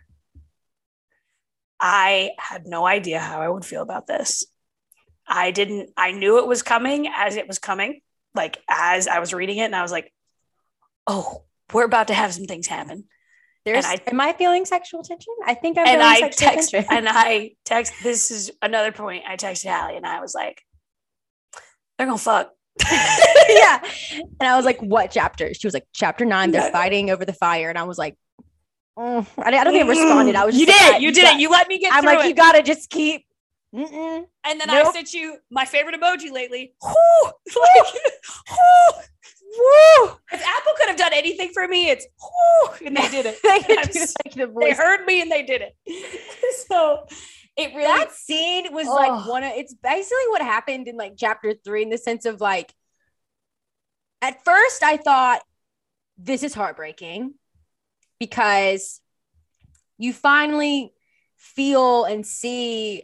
I had no idea how I would feel about this. I didn't. I knew it was coming as it was coming, like as I was reading it, and I was like, "Oh, we're about to have some things happen." There's, I- am I feeling sexual tension? I think I'm and I sexual text tension. and I text. This is another point. I texted Hallie, and I was like, "They're gonna fuck." yeah. And I was like, what chapter? She was like, chapter nine, they're Yeah. fighting over the fire. And I was like, mm. I, I don't think I responded. I was you just did. like, you did got- it. You let me get I'm like, it. you gotta just keep. Mm-mm. and then I sent you my favorite emoji lately. Whoo! Like, whoo! Woo! If Apple could have done anything for me, it's whoo, and they did it. they, like, the They heard me and they did it. so it really that scene was Oh. like one of it's basically what happened in like chapter three in the sense of like at first I thought this is heartbreaking because you finally feel and see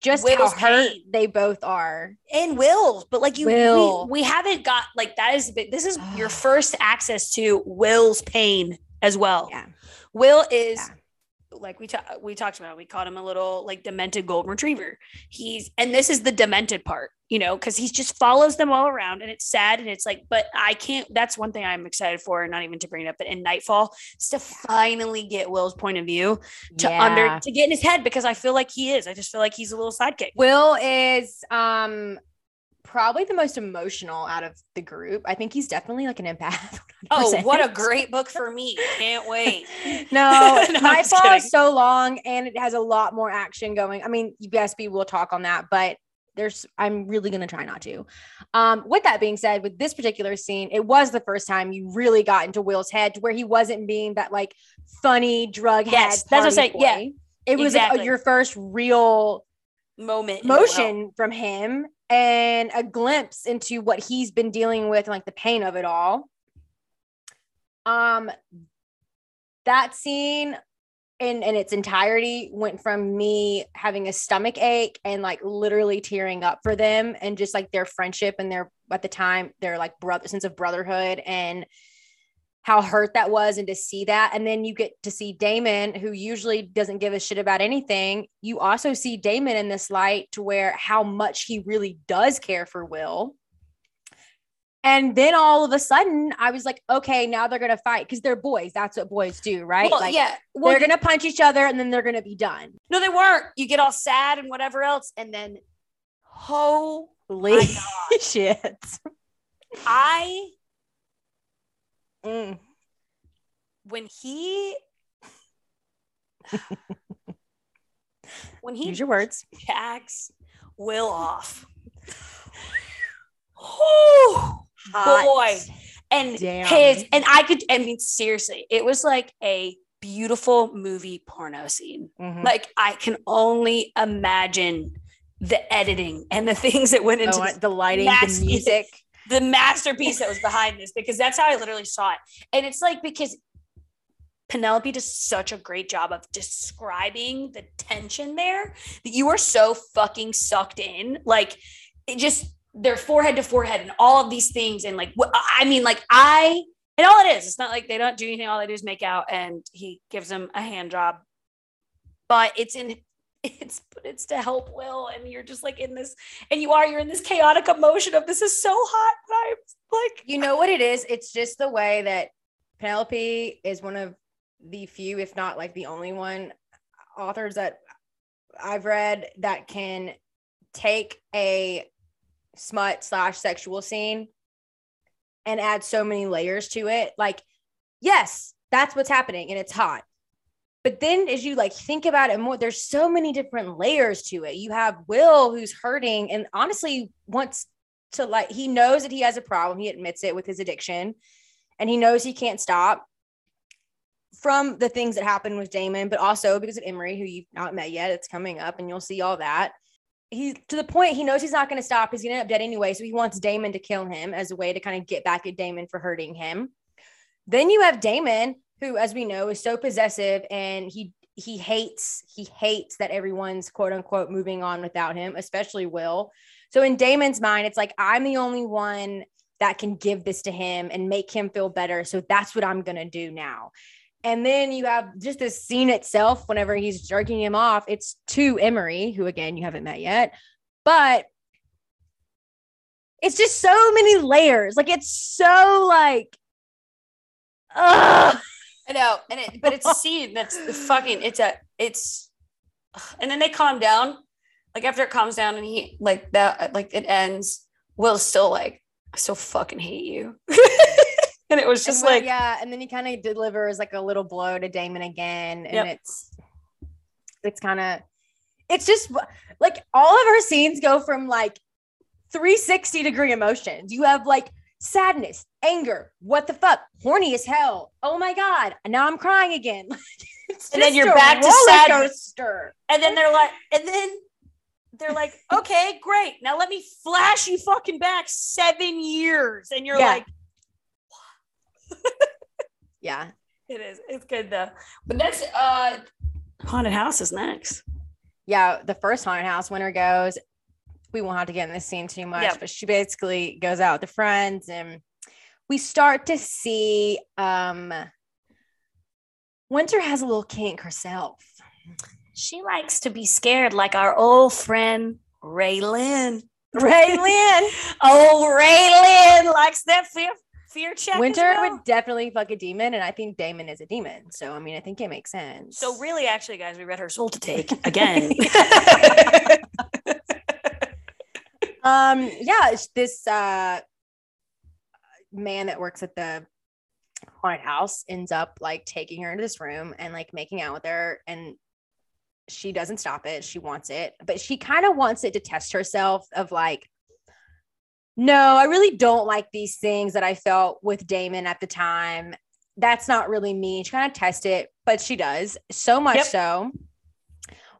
just Will's how hurt pain. they both are. and Will's, but like you, Will. we, we haven't got like that is this is your first access to Will's pain as well. Yeah. Will is Yeah. Like we ta- we talked about. We called him a little like demented golden retriever. He's and this is the demented part, you know, because he just follows them all around, and it's sad, and it's like, but I can't. That's one thing I'm excited for, not even to bring it up, but in Nightfall, is to finally get Will's point of view to Yeah. under to get in his head because I feel like he is. I just feel like he's a little sidekick. Will is um probably the most emotional out of the group. I think he's definitely like an empath. Oh, 100%. what a great book for me! Can't wait. No, No, Nightfall is so long and it has a lot more action going. I mean, UBSB will talk on that, but there's I'm really gonna try not to. Um, with that being said, with this particular scene, it was the first time you really got into Will's head to where he wasn't being that like funny drug head. Yes, that's what I'm saying. Yeah. It was like, exactly. your first real Moment, motion from him and a glimpse into what he's been dealing with like the pain of it all. Um that scene in in its entirety went from me having a stomach ache and like literally tearing up for them and just like their friendship and their at the time their like brother sense of brotherhood and how hurt that was and to see that. And then you get to see Damon who usually doesn't give a shit about anything. You also see Damon in this light to where how much he really does care for Will. And then all of a sudden I was like okay now they're going to fight because they're boys. That's what boys do right? Well, like yeah, well, they're going to punch each other and then they're going to be done. No, they weren't. You get all sad and whatever else, and then, holy shit. I Mm. when he when he use your words jacks Will off. Oh boy. And Damn. his and I could I mean seriously, it was like a beautiful movie porno scene. Mhm. Like I can only imagine the editing and the things that went into Oh, the lighting the music the masterpiece that was behind this because that's how I literally saw it. And it's like because Penelope does such a great job of describing the tension there that you are so fucking sucked in. Like it just their forehead to forehead and all of these things. And like, I mean, like I, and all it is, it's not like they don't do anything. All they do is make out and he gives them a hand job, but it's in, it's, but it's to help Will. And you're just like in this, and you are, you're in this chaotic emotion of this is so hot. I'm like, You know what it is? It's just the way that Penelope is one of the few, if not like the only one, uh, authors that I've read that can take a smut slash sexual scene and add so many layers to it. Like, yes, that's what's happening and it's hot. But then as you like think about it more, there's so many different layers to it. You have Will who's hurting and honestly wants to like he knows that he has a problem. He admits it with his addiction and he knows he can't stop from the things that happened with Damon, but also because of Emory, who you've not met yet. It's coming up and you'll see all that. He's to the point he knows he's not going to stop. He's going to end up dead anyway. So he wants Damon to kill him as a way to kind of get back at Damon for hurting him. Then you have Damon, who, as we know, is so possessive and he he hates he hates that everyone's quote unquote moving on without him, especially Will. So in Damon's mind, it's like I'm the only one that can give this to him and make him feel better. So that's what I'm gonna do now. And then you have just this scene itself whenever he's jerking him off. It's to Emory, who again you haven't met yet, but it's just so many layers. Like it's so like, ugh. I know, and it, but it's a scene that's fucking. It's a, it's, and then they calm down. Like after it calms down and he like that, like it ends. Will's still like, I still fucking hate you, and it was just like, yeah, and then he kind of delivers like a little blow to Damon again, and Yep. it's it's kind of it's just like all of her scenes go from like 360 degree emotions. You have like sadness, anger, what the fuck, horny as hell. Oh my god, now I'm crying again. And then you're back to roller sad- coaster. And then they're like, and then they're like, okay, great. Now let me flash you fucking back seven years. And you're Yeah. like, Yeah. it is. It's good though. But next, uh, haunted house is next. Yeah. The first haunted house winner goes. We won't have to get in this scene too much, Yeah. but she basically goes out with the friends and we start to see um Winter has a little kink herself. She likes to be scared, like our old friend Raelynn. Ray Lynn. Oh, Raelynn likes that fear fear check. Winter well. would definitely fuck a demon, and I think Damon is a demon. So I mean, I think it makes sense. So really, actually, guys, we read her soul to take again. um, yeah, this uh man that works at the haunted house ends up like taking her into this room and like making out with her, and she doesn't stop it. She wants it, but she kind of wants it to test herself of like. No, I really don't like these things that I felt with Damon at the time. That's not really me. She kind of test it, but she does so much Yep. so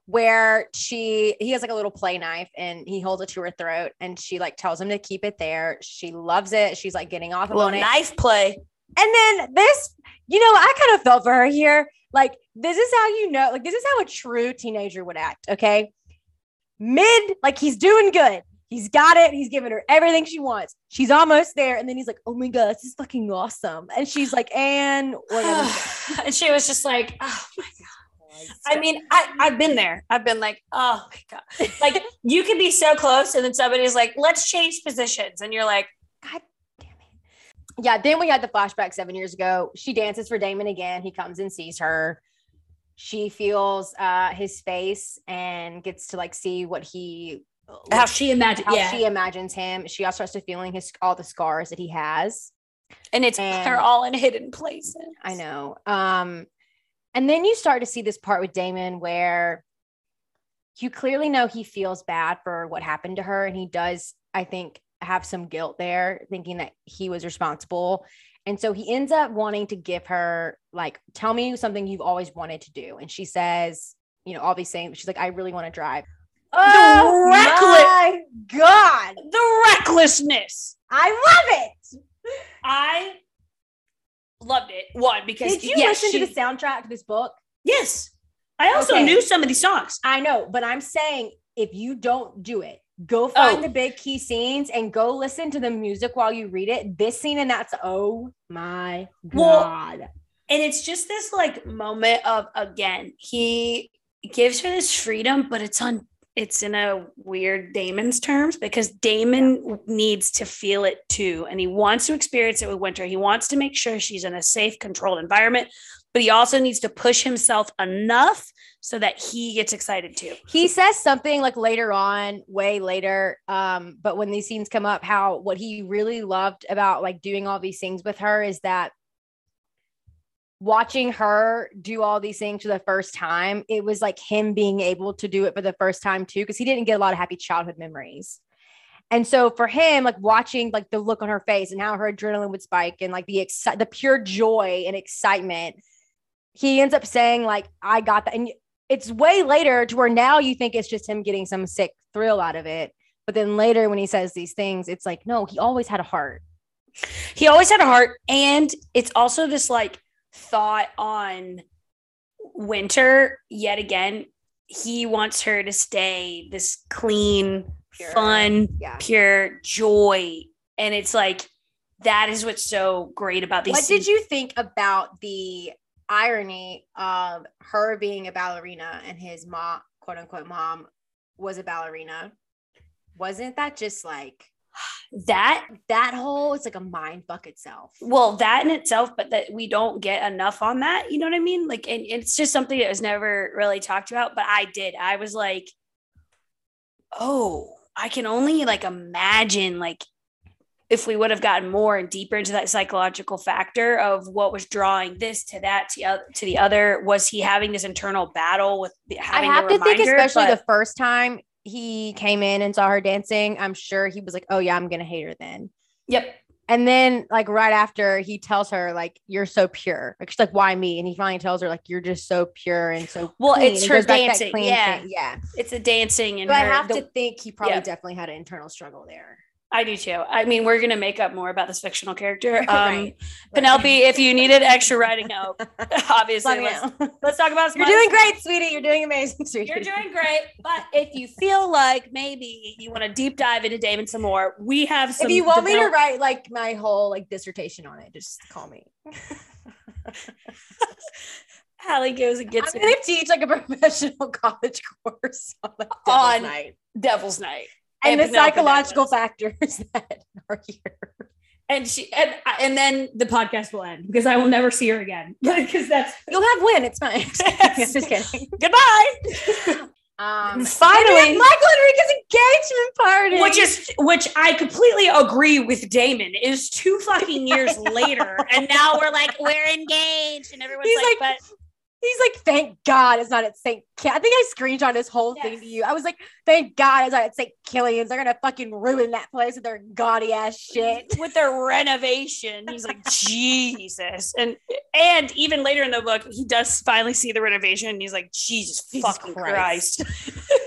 where she he has like a little play knife and he holds it to her throat and she like tells him to keep it there. She loves it. She's like getting off on it. knife play. And then this, you know, I kind of felt for her here. Like, this is how you know, like, this is how a true teenager would act. Okay. Mid, like, he's doing good. He's got it. He's giving her everything she wants. She's almost there. And then he's like, oh my God, this is fucking awesome. And she's like, and we're gonna go." and she was just like, oh my god. I mean, I, I've been there. I've been like, oh my God. Like you can be so close, and then somebody's like, let's change positions. And you're like, God damn it. Yeah. Then we had the flashback seven years ago. She dances for Damon again. He comes and sees her. She feels uh, his face and gets to like see what he how she imagined. how yeah. she imagines him. She also starts to feeling his all the scars that he has. and it's and- they're all in hidden places. I know. Um, and then you start to see this part with Damon where you clearly know he feels bad for what happened to her, and he does, I think, have some guilt there, thinking that he was responsible. And so he ends up wanting to give her, like, tell me something you've always wanted to do. And she says, you know, all these things. She's like, I really want to drive. Oh reckless- my God. The recklessness. I love it. I loved it. One because Did you listen she- to the soundtrack to this book? Yes, I also Okay. knew some of these songs. I know, but I'm saying if you don't do it, go find Oh. the big key scenes and go listen to the music while you read it. This scene and that's oh my Well, god. And it's just this like moment of again, he gives her this freedom, but it's on it's in a weird Damon's terms because Damon needs to feel it too. And he wants to experience it with Winter. He wants to make sure she's in a safe, controlled environment, but he also needs to push himself enough so that he gets excited too. he says something like later on, way later. Um, but when these scenes come up, how what he really loved about like doing all these things with her is that watching her do all these things for the first time, it was like him being able to do it for the first time too, because he didn't get a lot of happy childhood memories. And so for him, like watching like the look on her face and how her adrenaline would spike and like the exci- the pure joy and excitement, he ends up saying like, "I got that." And it's way later to where now you think it's just him getting some sick thrill out of it. But then later when he says these things, it's like, no, he always had a heart. he always had a heart and it's also this like thought on winter yet again he wants her to stay this clean Pure. fun Yeah. pure joy and it's like that is what's so great about these What scenes. did you think about the irony of her being a ballerina and his mom, quote unquote mom, was a ballerina? Wasn't that just like that that whole it's like a mind fuck itself? well that in itself but that we don't get enough on that you know what i mean? Like and it's just something that was never really talked about but i did. I was like oh i can only like imagine like if we would have gotten more and deeper into that psychological factor of what was drawing this to that to, to the other. Was he having this internal battle with the- I have to think, especially but- the first time he came in and saw her dancing, I'm sure he was like, Oh yeah, I'm gonna hate her then. yep And then, like right after, he tells her, "Like you're so pure." Like she's like, "Why me?" And he finally tells her, "Like you're just so pure and so." Well, clean." it's It her goes back to that dancing, yeah. thing. yeah. It's a dancing and But I have the- to think he probably yeah. definitely had an internal struggle there. I do too. I mean, we're gonna make up more about this fictional character. Um, Right. Penelope, if you needed extra writing help, obviously, let let's, let's talk about. You're doing great, sweetie. You're doing amazing, sweetie. You're doing great. But if you feel like maybe you want to deep dive into Damon some more, we have some. if you want me to write like my whole like dissertation on it, just call me. Hallie goes and gets I'm gonna teach like a professional college course on like Devil's On- Night Devil's Night. And, and the psychological factors that are here. and she and and then the podcast will end because I will never see her again because that's You'll have win. It's fine. just kidding. goodbye. Um, Finally- Michael and Enrique's engagement party, which is which I completely agree with Damon is two fucking years later, and now we're like we're engaged, and everyone's He's like, like, but he's like, thank God it's not at St. Ki-" I think I screenshot this whole thing to you. I was like, thank God it's not at St. Killian's. They're gonna fucking ruin that place with their gaudy ass shit. with their renovation, he's like Jesus, and and even later in the book, he does finally see the renovation, and he's like Jesus, Jesus fucking Christ. Christ.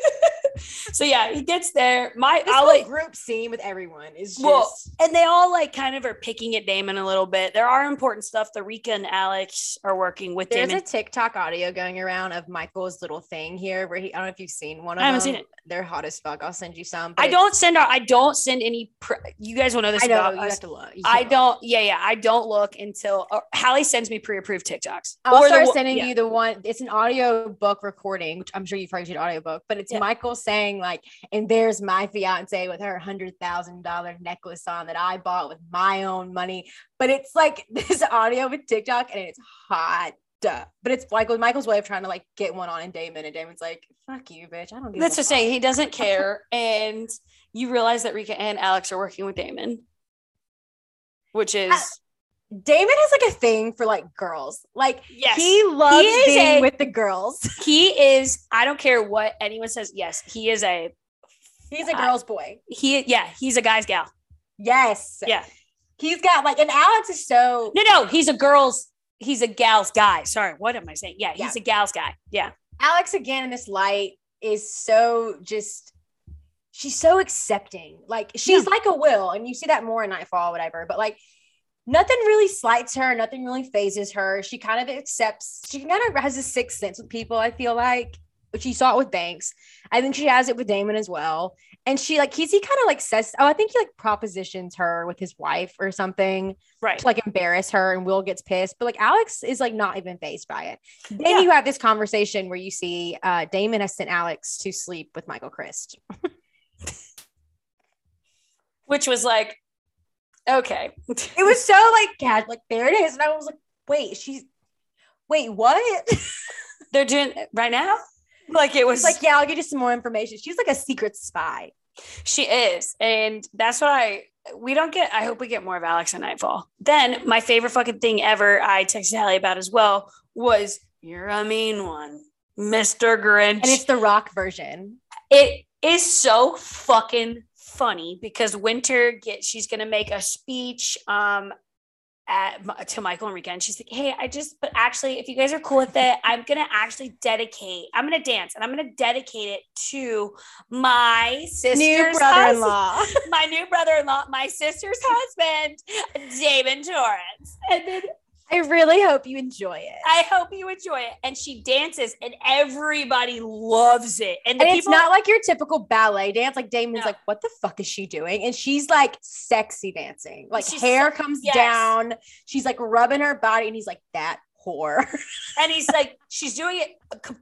so yeah, he gets there. My This I'll whole like. group scene with everyone is just Well, and they all like kind of are picking at Damon a little bit. There are important stuff. The Rika and Alex are working with There's Damon. a TikTok audio going around of Michael's little thing here where he I don't know if you've seen one of I haven't them. seen it. They're hot as fuck. I'll send you some. I don't send out. I don't send any. You guys will know this I know about you us. have to look. I can't look. don't. Yeah, yeah. I don't look until uh, Hallie sends me pre-approved TikToks. I'll Or start one- sending yeah. you the one. It's an audio book recording, which I'm sure you've probably seen audio book, but it's Yeah. Michael saying like, "And there's my fiance with her hundred thousand dollar necklace on that I bought with my own money." But it's like this audio with TikTok, and it's hot. Duh. But it's like with Michael's way of trying to like get one on in Damon, and Damon's like, "Fuck you, bitch! I don't give." That's the saying. fuck." He doesn't care, and you realize that Rika and Alex are working with Damon, which is Damon has like a thing for like girls. Like yes. he loves is being a- with the girls. he is. I don't care what anyone says. Yes, he is a. He's a I- girl's boy. He yeah. He's a guy's gal. Yes. Yeah. He's got like, and Alex is so No, no. He's a girl's. He's a gal's guy. Sorry. What am I saying? Yeah. He's Yeah. a gal's guy. Yeah. Alex again in this light is so just she's so accepting. Like she's like a will, and you see that more in Nightfall, whatever. But like nothing really slights her, nothing really phases her. She kind of accepts, she kind of has a sixth sense with people, I feel like. Which you saw it with Banks. I think she has it with Damon as well. And she like he's he kind of like says, oh, I think he like propositions her with his wife or something Right. to like embarrass her and Will gets pissed. But like Alex is like not even phased by it. Then Yeah. you have this conversation where you see uh Damon has sent Alex to sleep with Michael Crist. Which was like, okay. It was so like casual, like there it is. And I was like, wait, she's wait, what? They're doing right now. Like it was It's like, yeah, I'll give you some more information. She's like a secret spy. She is. And that's what I we don't get I hope we get more of Alex in Nightfall. Then my favorite fucking thing ever I texted Hallie about as well was you're a mean one, Mr. Grinch. And it's the rock version. it is so fucking funny because Winter gets she's gonna make a speech um at to Michael and Rika and she's like, hey, I just but actually if you guys are cool with it, I'm gonna actually dedicate, I'm gonna dance and I'm gonna dedicate it to my sister's New brother-in-law. my new brother-in-law, my sister's husband, Damon Torrance. And then I really hope you enjoy it. I hope you enjoy it. And she dances, and everybody loves it. And, the and it's not like your typical ballet dance. Like Damon's No. like, what the fuck is she doing? And she's like sexy dancing. Like She's hair comes yes. down. She's like rubbing her body, and he's like, that whore. and he's like, she's doing it. uh,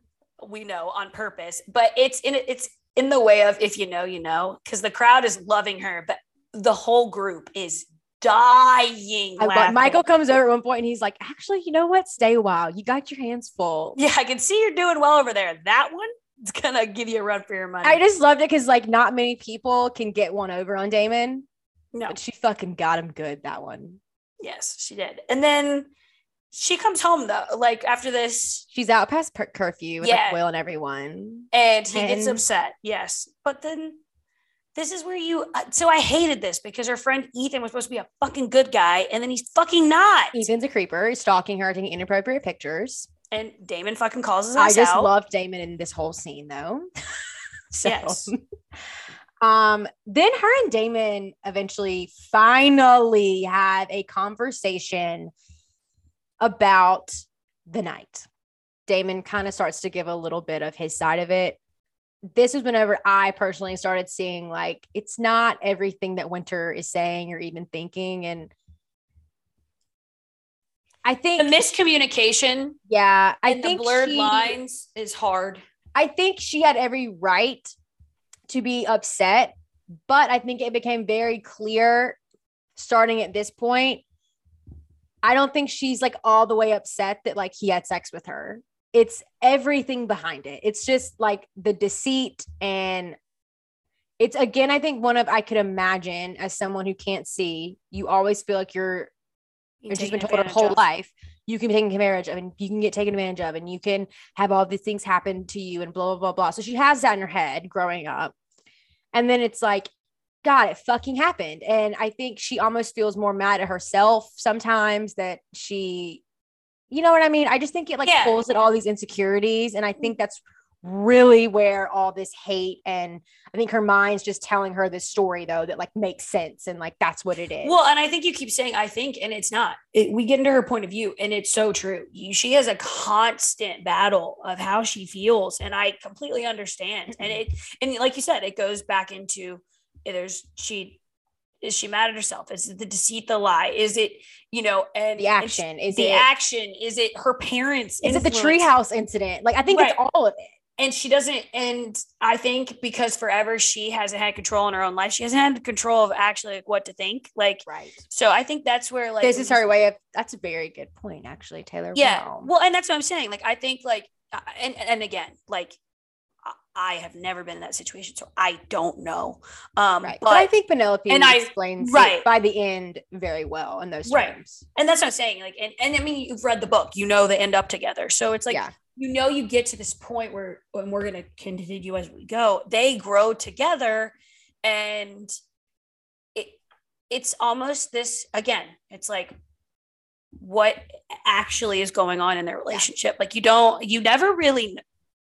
We know on purpose, but it's in it's in the way of if you know, you know, because the crowd is loving her, but the whole group is dying. I Michael comes over at one point and he's like, actually, you know what? Stay a while. You got your hands full. yeah, I can see you're doing well over there. That one, it's gonna give you a run for your money. I just loved it because like not many people can get one over on Damon, no, but she fucking got him good that one. yes, she did, and then she comes home though, like after this, She's out past per- curfew with Yeah. like Will and everyone. and he gets upset. Yes, but then this is where you. Uh, so I hated this because her friend Ethan was supposed to be a fucking good guy, and then he's fucking not. Ethan's a creeper, he's stalking her, taking inappropriate pictures. And Damon fucking calls his I just out. love Damon in this whole scene though. so Yes. um then her and Damon eventually finally have a conversation about the night. Damon kind of starts to give a little bit of his side of it. This is whenever I personally started seeing like it's not everything that Winter is saying or even thinking. And I think the miscommunication yeah, I and the think blurred she- lines is hard. I think she had every right to be upset, but I think it became very clear starting at this point. I don't think she's like all the way upset that like he had sex with her. It's everything behind it. It's just like the deceit and it's again, I think one of I could imagine as someone who can't see, you always feel like you're You're she's been told her whole of. life you can be taken advantage of and you can get taken advantage of and you can have all these things happen to you and blah blah blah blah so she has that in her head growing up and then it's like god it fucking happened and i think she almost feels more mad at herself sometimes that she you know what i mean i just think it like Yeah. pulls at all these insecurities and i think that's really where all this hate and i think her mind's just telling her this story though that like makes sense and like that's what it is Well, and I think you keep saying I think, and it's not. It, we get into her point of view, and it's so true. You, she has a constant battle of how she feels, and I completely understand. And mm-hmm. it, and like you said, it goes back into there's she is she mad at herself? Is it the deceit, the lie? Is it you know, and the action is the it action? Is it her parents? is it the treehouse incident? Like I think it's all of it. and she doesn't and i think because forever she hasn't had control in her own life she hasn't had control of actually like what to think like Right. so i think that's where like this is her way of. That's a very good point, actually, Taylor. yeah Wow. well and that's what i'm saying like i think like uh, and and again like I- have never been in that situation so i don't know um right. but, But, I think Penelope and I- explains right. by the end very well in those Right. terms. and that's what i'm saying like and, and i mean you've read the book you know they end up together so it's like yeah. you know you get to this point where and we're going to continue as we go they grow together and it it's almost this again it's like what actually is going on in their relationship like you don't you never really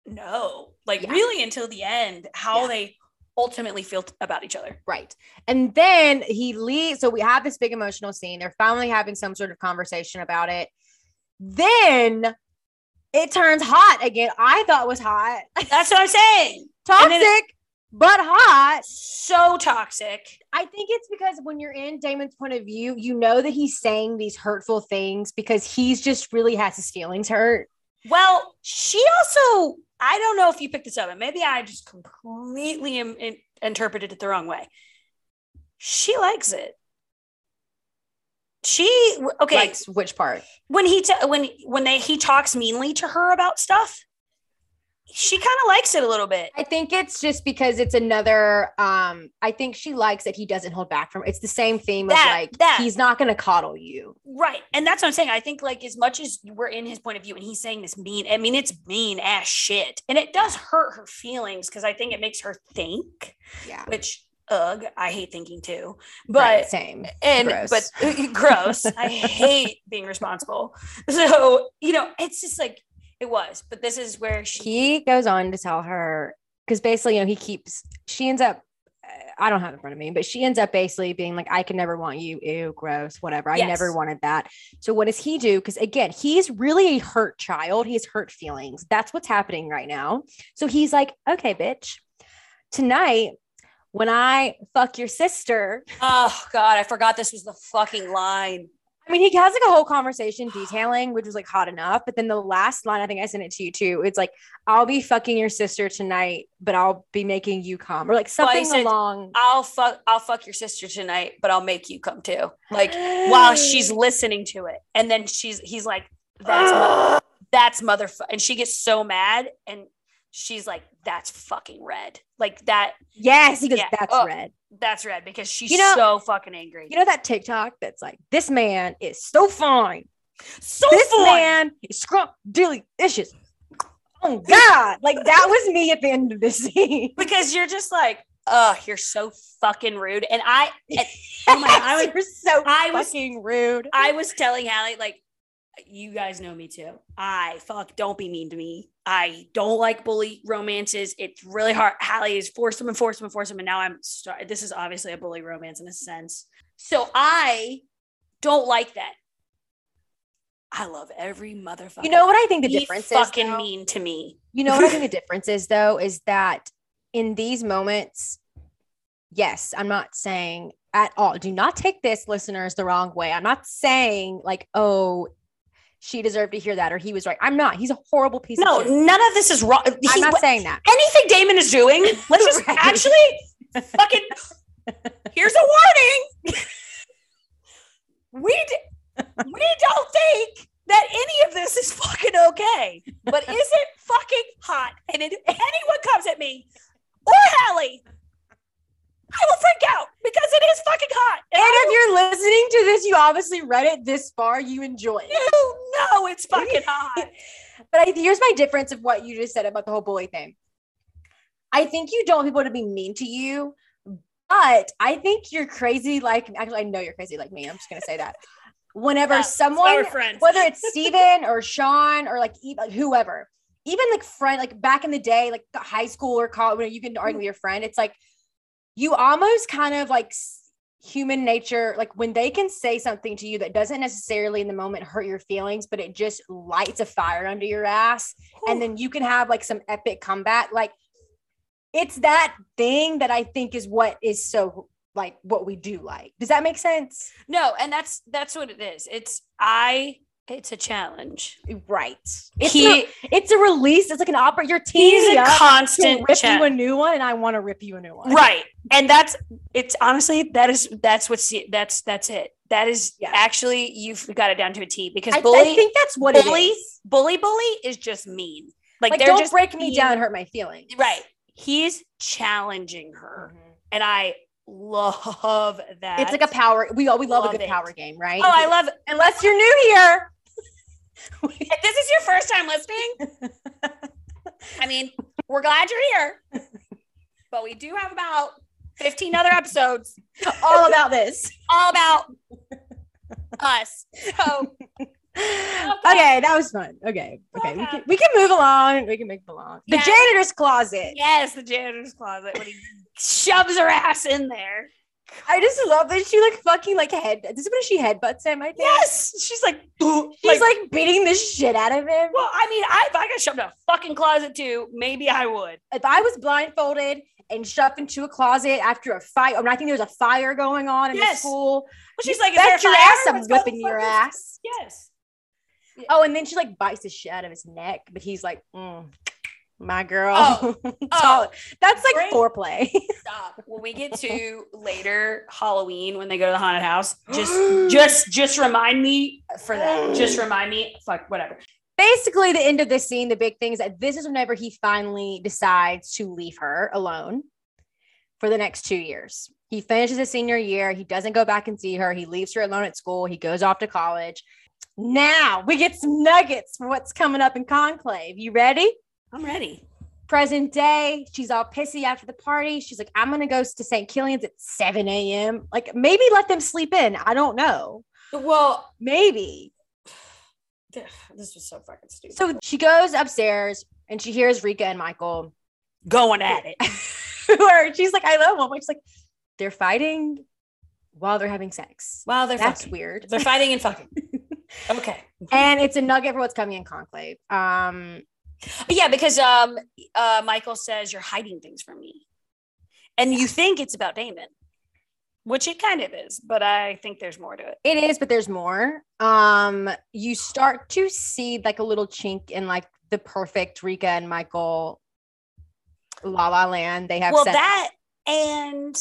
know like Yeah. really until the end how Yeah. they ultimately feel t- about each other Right. And then he leaves. So we have this big emotional scene. They're finally having some sort of conversation about it. Then it turns hot again. I thought was hot. that's what i'm saying Toxic, it- but hot. so toxic I think it's because when you're in Damon's point of view, you know that he's saying these hurtful things because he's just really has his feelings hurt. Well, she also, I don't know if you picked this up, and maybe I just completely im- in- interpreted it the wrong way. She likes it. She okay Likes which part? when he t- when when they he talks meanly to her about stuff. She kind of likes it a little bit. I think it's just because it's another um I think she likes that he doesn't hold back from it's the same theme That- of like that. he's not gonna coddle you. Right. And that's what I'm saying. I think like as much as we're in his point of view and he's saying this mean, I mean, it's mean ass shit. And it does hurt her feelings because I think it makes her think, Yeah. which ugh, I hate thinking too. But same. and Gross. but gross. I hate being responsible. So, you know, it's just like it was. But this is where she He goes on to tell her because basically, you know, he keeps she ends up I don't have it in front of me, but she ends up basically being like, I can never want you. Ew, gross, whatever. I Yes. never wanted that. So, what does he do? Because again, he's really a hurt child. He has hurt feelings. That's what's happening right now. So, he's like, okay, bitch, tonight, when I fuck your sister, Oh god, I forgot this was the fucking line. I mean, he has like a whole conversation detailing, which was like hot enough. But then the last line, I think I sent it to you too. It's like, I'll be fucking your sister tonight, but I'll be making you come, or like Well, something said, along. I'll fuck I'll fuck your sister tonight, but I'll make you come too. Like while she's listening to it. And then she's he's like, that's that's motherfucker. And she gets so mad and she's like, that's fucking red. Like that, yes, he goes, Yeah. that's Oh, red. that's red because she's You know- so fucking angry. You know that TikTok that's like, this man is so fine. so this fun. man is scrump delicious. Oh God. Like that was me at the end of this scene. because you're just like, "Oh, you're so fucking rude." And I, and, oh my, God, I was, You're so I was- fucking rude. I was telling Hallie like, you guys know me too. I fuck, don't be mean to me. I don't like bully romances. It's really hard. Hallie is force him and force him and force him, and now I'm. Start- this is obviously a bully romance in a sense. So I don't like that. I love every motherfucker. You know what I think the Be difference fucking is? though? mean to me. You know what I think the difference is though is that in these moments, yes, I'm not saying at all. Do not take this listeners the wrong way. I'm not saying like, oh, she deserved to hear that or he was right. I'm not. He's a horrible piece No, of No, none of this is wrong. I'm not saying that. anything Damon is doing, let's just Right. actually fucking. Here's a warning. we d- we don't think that any of this is fucking okay, but is it fucking hot? And if anyone comes at me or Hallie, I will freak out because it is fucking hot. And I if you're listening to this, you obviously read it this far, you enjoy it. will know it's fucking hot. But I, here's my difference of what you just said about the whole bully thing. I think you don't want people to be mean to you, but I think you're crazy. Like, actually, I know you're crazy like me. I'm just gonna say that. Whenever Yeah, someone, whether it's Steven or Sean or like like whoever, even like friend, like back in the day, like high school or college, when you can argue mm. with your friend, it's like you almost kind of like human nature, like when they can say something to you that doesn't necessarily in the moment hurt your feelings, but it just lights a fire under your ass, and then you can have like some epic comeback. Like it's that thing that I think is what is so like what we do like. Does that make sense? no, and that's that's what it is. It's I. It's a challenge. Right. It's he a, it's a release. It's like an opera. You're teaming he's a constant rip cha- you a new one, and I want to rip you a new one. right and that's it's honestly that is that's what's that's that's it that is Yeah. actually you've got it down to a t because I, bully I think that's what bully- it is. bully bully is just mean like, Like, they're don't just break me down, and hurt my feelings. right he's challenging her Mhm. and i love that It's like a power. We all we love, Love a good it. power game, right? oh i love it Unless you're new here. if this is your first time listening i mean we're glad you're here but we do have about 15 other episodes all about this. all about us so Okay, that was fun. Okay, okay, we can we can move along. We can move along. The Yeah. janitor's closet. Yes, the janitor's closet when he shoves her ass in there. I just love that she like fucking like head. This is when she headbutts him. I think. Yes, she's like, She's like, beating the shit out of him. well, I mean, I, if I got shoved in a fucking closet too, maybe I would. if I was blindfolded and shoved into a closet after a fight, or I think there was a fire going on in Yes. the school. But she's like, is bet your ass I'm whipping your ass. Yes. Oh, and then she like bites the shit out of his neck, but he's like, mm, my girl. Oh. oh All- That's like Great. foreplay. Stop. When we get to later Halloween, when they go to the haunted house, just, just, just remind me for that. Just remind me. Fuck, whatever. Basically, the end of this scene, the big thing is that this is whenever he finally decides to leave her alone for the next two years. He finishes his senior year. He doesn't go back and see her. He leaves her alone at school. He goes off to college. Now we get some nuggets for what's coming up in Conclave. You ready? I'm ready. Present day, she's all pissy after the party. She's like, I'm gonna go to St. Killian's at 7 a.m. Like, maybe let them sleep in. I don't know. Well, Maybe. this was so fucking stupid. So she goes upstairs and she hears Rika and Michael going at it. who are she's like, I love them. She's like, they're fighting while they're having sex. Wow, they're That's fucking. weird. They're fighting and fucking. Okay. And it's a nugget for what's coming in Conclave. Um, Yeah, because um uh Michael says you're hiding things from me. And you think it's about Damon, which it kind of is, but I think there's more to it. it is, but there's more. Um, you start to see like a little chink in like the perfect Rika and Michael La La Land. They have well, sex. that and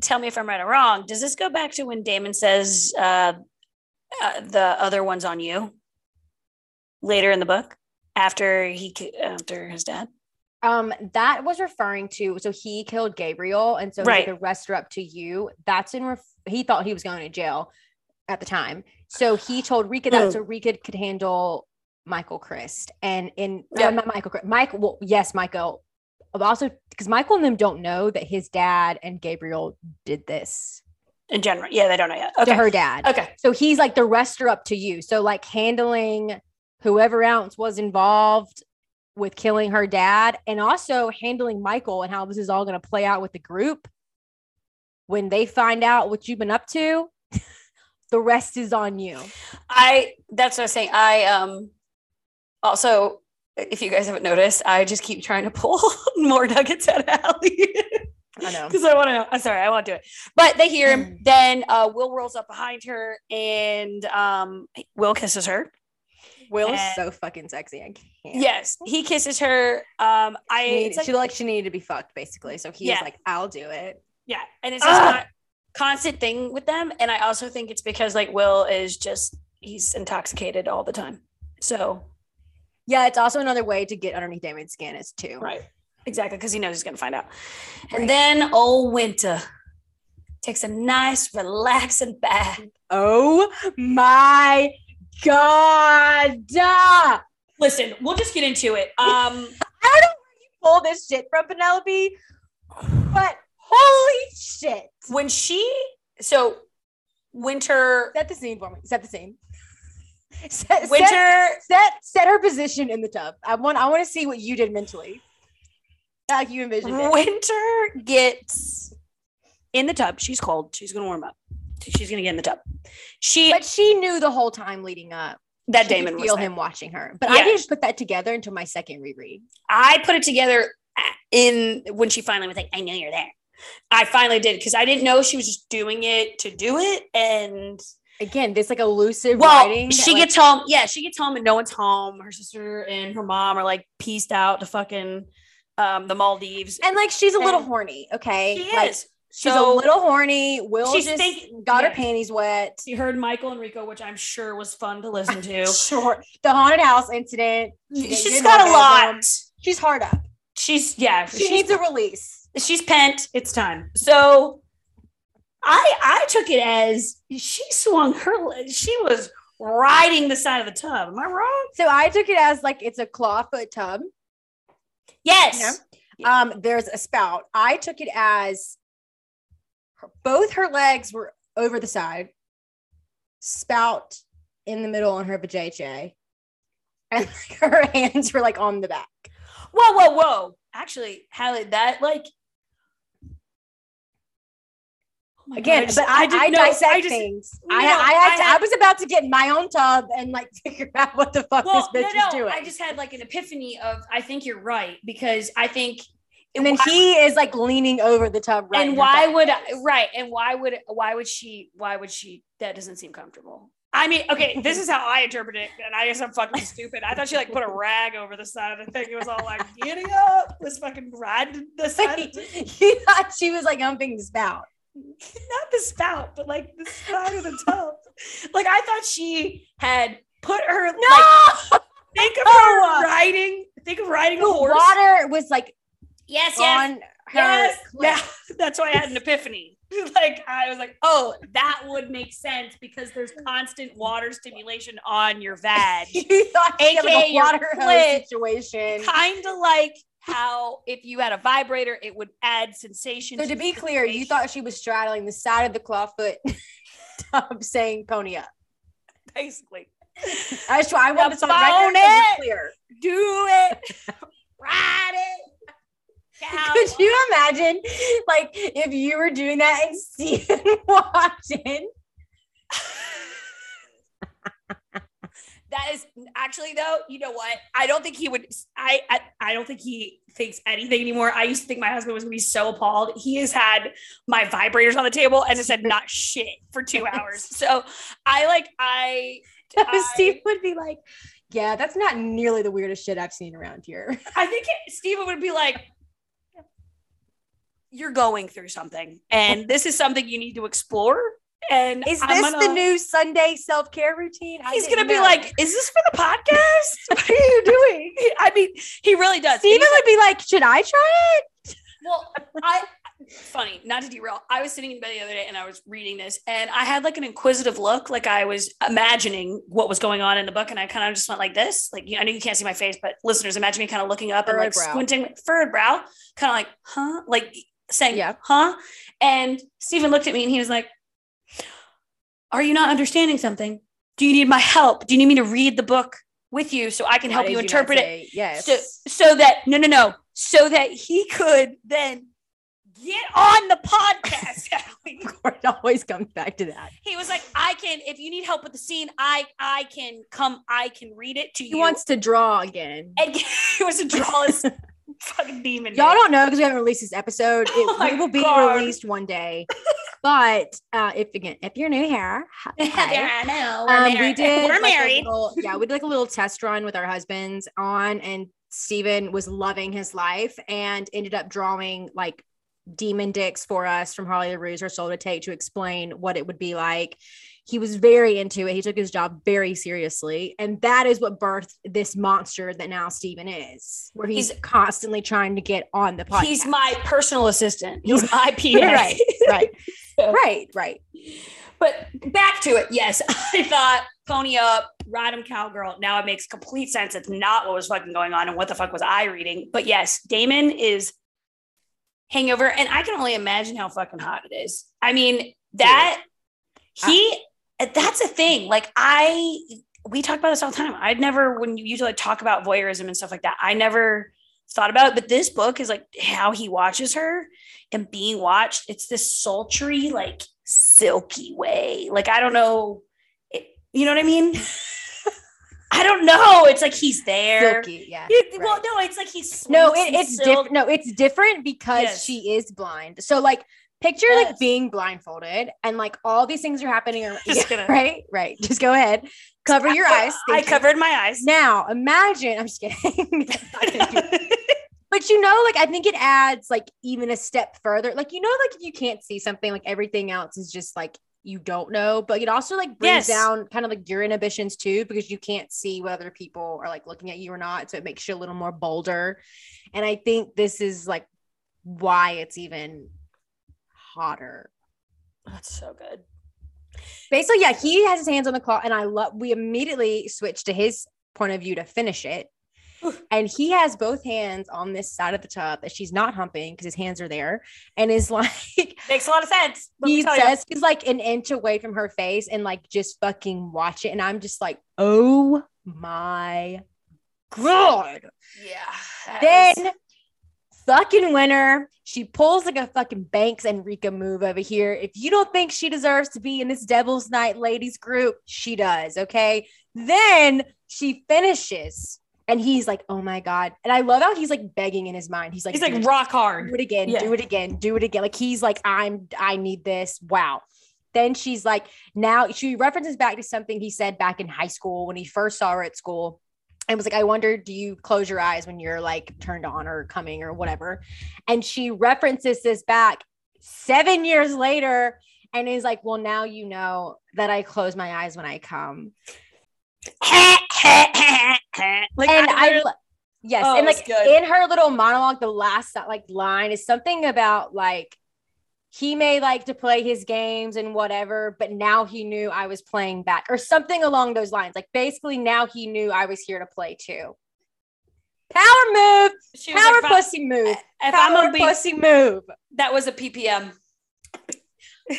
tell me if I'm right or wrong. Does this go back to when Damon says uh, uh the other one's on you later in the book after he after his dad? Um, that was referring to so he killed Gabriel, and so Right. the rest are up to you. That's in ref- he thought he was going to jail at the time, so he told Rika that Mm. so Rika could handle Michael Crist, and in Yeah. uh, not Michael Crist, Mike. Well, yes, Michael also because Michael and them don't know that his dad and Gabriel did this In general, yeah, they don't know yet. to her dad. Okay. So he's like the rest are up to you. So like handling whoever else was involved with killing her dad and also handling Michael and how this is all going to play out with the group. When they find out what you've been up to, the rest is on you. I that's what I was saying. I um also if you guys haven't noticed, I just keep trying to pull more nuggets out of Allie. I know. Because I want to know. I'm sorry, I want to do it. But they hear him. Then uh, Will rolls up behind her and um, Will kisses her. Will is so fucking sexy. I can't. Yes, he kisses her. Um, I She, needed, like- she like she needed to be fucked, basically. So he's Yeah. like, I'll do it. yeah, and it's just not constant thing with them. And I also think it's because like Will is just he's intoxicated all the time. So Yeah, it's also another way to get underneath Damon's skin is too. Right. Exactly, because he knows he's gonna find out. Right. And then old Winter takes a nice, relaxing bath. Oh my god. Listen, we'll just get into it. Um, I don't know where you pull this shit from, Penelope, but holy shit. when she so Winter Set the scene for me. Set the scene. Set, Winter set, set, set her position in the tub. I want I want to see what you did mentally. Like you envisioned it. Winter gets in the tub. She's cold. She's gonna warm up. She's gonna get in the tub. She But she knew the whole time leading up. that She Damon feel him watching her. But I Yeah. didn't put that together until my second reread. I put it together in when she finally was like, I know you're there. I finally did because I didn't know she was just doing it to do it. And Again, this like elusive well, writing. that, she like, gets home. Yeah, she gets home and no one's home. Her sister and her mom are like pieced out to fucking um, the Maldives. and like she's a little and- horny. Okay, she like, is. She's So- a little horny. Will She's just think- got yeah. her panties wet. She heard Michael and Rika, which I'm sure was fun to listen to. Sure. The haunted house incident. She She's did got a lot. She's hard up. She's yeah. She she's needs a release. she's pent. It's time. So I I took it as she swung her. She was riding the side of the tub. Am I wrong? So I took it as like it's a claw foot tub. Yes. Um, there's a spout. I took it as her- both her legs were over the side, spout in the middle on her vajayjay, and like, her hands were like on the back. Whoa, whoa, whoa! Actually, Hallie, that like. Oh Again, God, just- but I, I, didn't know- dissect just- things. No, I, I, had to- I had- I was about to get in my own tub and like figure out what the fuck Well, this no, bitch no, is doing. I just had like an epiphany of I think you're right because I think and then he is like leaning over the tub right. and why would right and why would why would she why would she that doesn't seem comfortable. I mean okay this is how i interpret it and i guess i'm fucking stupid. I thought she like put a rag over the side of the thing. It was all like giddy up this fucking ride the side you thought she was like humping the spout. not the spout but like the side of the tub. Like i thought she had put her like No, think of her riding think of riding a the horse. water was like yes yes on her. Yes, yeah, that's why I had an epiphany. Like I was like, oh, that would make sense because there's constant water stimulation on your vag. you thought she had like a water clit. situation. kind of like how if you had a vibrator, it would add sensation. So to be clear, you thought she was straddling the side of the clawfoot tub, saying "pony up." basically I trying. I want this on record. to be clear. do it, ride it. Could you imagine, like, if you were doing that and Steven walked in? That is actually though, you know what? I don't think he would. I, I I don't think he thinks anything anymore. I used to think my husband was gonna be so appalled. He has had my vibrators on the table and has said not shit for two hours. So I like I. I- Steve would be like, "Yeah, that's not nearly the weirdest shit I've seen around here." I think it, Steven would be like, "You're going through something, and this is something you need to explore." And Is I'm this gonna- the new Sunday self care routine? I He's gonna be know. like, "Is this for the podcast? what are you doing?" I mean, he really does. Steven would be like, "Should I try it?" Well, I funny, not to derail. I was sitting in bed the other day and I was reading this and I had like an inquisitive look, like I was imagining what was going on in the book. And I kind of just went like this. Like, I know you can't see my face, but listeners, imagine me kind of looking up Furrowed and like brow. squinting, furrowed brow, kind of like, huh? Like saying, Yeah. huh? And Stephen looked at me and he was like, Are you not understanding something? Do you need my help? Do you need me to read the book with you so I can Why help you not interpret it? Yes. So, so that no, no, no, so that he could then get on the podcast. it always comes back to that. he was like, I can, if you need help with the scene, I, I can come, I can read it to He you. He wants to draw again. and he was a draw his fucking demon. Y'all don't know because we haven't released this episode. It, Oh will be God. released one day. but uh, if again, if you're new here, hi. Yeah, I know. We're Um, we did We're like, married. little- yeah, we did like a little test run with our husbands on, and Stephen was loving his life and ended up drawing like demon dicks for us from Harley Laroux or Soul to Take to explain what it would be like. He was very into it. He took his job very seriously. And that is what birthed this monster that now Steven is, where he's, He's- constantly trying to get on the podcast. He's my personal assistant. He's my PA. right, right, So- right, right. But back to it. Yes, I thought pony up, ride him cowgirl. Now it makes complete sense. It's not what was fucking going on, and what the fuck was I reading? But yes, Damon is hangover, and I can only imagine how fucking hot it is. I mean, that he Uh, that's a thing. Like I we talk about this all the time. I'd never when you usually talk about voyeurism and stuff like that, I never thought about it. But this book is like how he watches her and being watched. It's this sultry, like silky way. Like I don't know, it, you know what I mean? I don't know. It's like he's there. Silky, yeah. It- Well, no, it's like he's No, it, it's different. No, it's different because Yes. she is blind. So like picture Yes. like being blindfolded and like all these things are happening Just Yeah, gonna- right? Right. Just go ahead. Cover your eyes. I you. covered my eyes. now imagine i'm just kidding. But you know like i think it adds like even a step further. Like you know like if you can't see something like everything else is just like you don't know but it also like brings Yes. down kind of like your inhibitions too because you can't see whether people are like looking at you or not so it makes you a little more bolder. And i think this is like why it's even hotter That's so good. basically yeah he has his hands on the claw and i love we immediately switch to his point of view to finish it and he has both hands on this side of the tub that she's not humping because his hands are there and is like Makes a lot of sense. Let he tell you. says he's like an inch away from her face and like just fucking watch it and i'm just like oh my god Yeah. then fucking winner she pulls like a fucking banks and rika move over here if you don't think she deserves to be in this devil's night ladies group she does okay then she finishes and he's like oh my god and i love how he's like begging in his mind he's like he's like it rock hard. do it again, Yeah. do it again, do it again. Like he's like, I'm, I need this. Wow. Then she's like, now she references back to something he said back in high school when he first saw her at school. And was like, I wonder, do you close your eyes when you're like turned on or coming or whatever? And she references this back seven years later and is like, Well, now you know that I close my eyes when I come. like and I, yes, Oh, and like in her little monologue, the last like line is something about like he may like to play his games and whatever, but now he knew I was playing back or something along those lines. Like basically now he knew I was here to play too. Power move, she was power like, pussy move, If power I'm a be, pussy move. that was a PPM.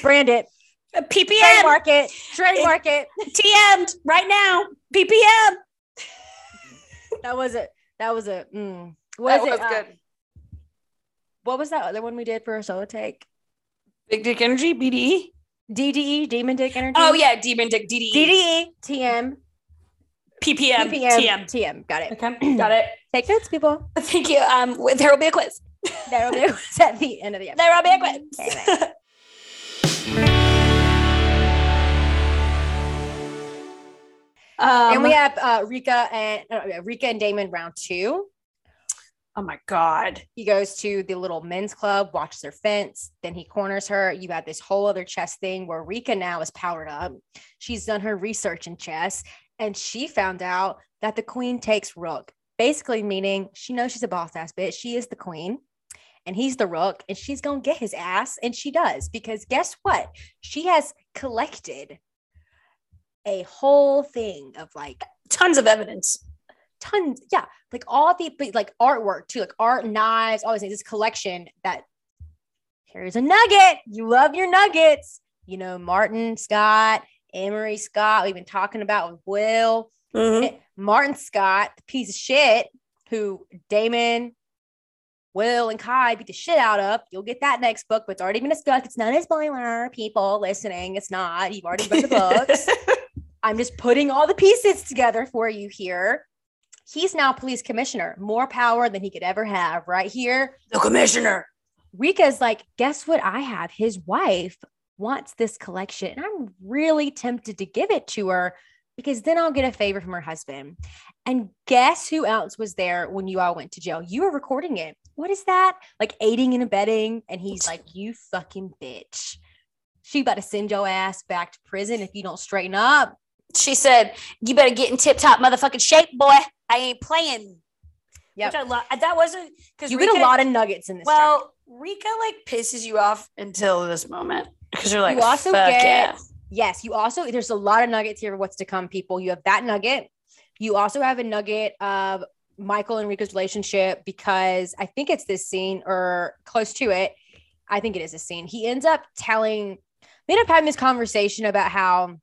Brand it, A PPM. trademark it, trademark it. TM'd right now. PPM. That was it. That was a. Mm. What is it? Uh, what was that other one we did for a solo take? Big Dick Energy, BDE. DDE, Demon Dick Energy. Oh yeah, Demon Dick, DDE. DDE, TM, PPM, PPM, TM. TM. Got it. Okay, got it. Take notes, people. Thank you. Um, there will be a quiz. There will be a quiz at the end of the episode. There will be a quiz. Um, and we have uh, Rika and uh, Rika and Damon round two. Oh my god. He goes to the little men's club, watches their fence, then he corners her. You got this whole other chess thing where Rika now is powered up. She's done her research in chess, and she found out that the queen takes rook, basically meaning she knows she's a boss ass bitch. She is the queen. and he's the rook, and she's gonna get his ass, and she does because guess what? She has collected a whole thing of like Tons of evidence. Tons, yeah, like all the like artwork too, like art, knives, all these things. This collection that here's a nugget. You love your nuggets, you know, Martin Scott, Emory Scott. We've been talking about with Will. Mhm. Martin Scott, the piece of shit who Damon, Will, and Kai beat the shit out of. You'll get that next book, but it's already been discussed. It's not a spoiler, people listening. It's not. You've already read the books. I'm just putting all the pieces together for you here. He's now police commissioner, more power than he could ever have right here. the commissioner. Rika's like, guess what? I have his wife wants this collection, and I'm really tempted to give it to her because then I'll get a favor from her husband. And guess who else was there when you all went to jail? You were recording it. What is that? Like aiding and abetting. And he's like, you fucking bitch. She about to send your ass back to prison if you don't straighten up. She said, "You better get in tip top motherfucking shape, boy. I ain't playing." Yep. Which I love. Uh, that wasn't because You get a lot of nuggets in this. Well, Rika like pisses you off until this moment because you're like, you also "Fuck get yeah." yes you also there's a lot of nuggets here of what's to come people you have that nugget you also have a nugget of michael and rika's relationship because i think it's this scene or close to it i think it is a scene he ends up telling they end up having this conversation about how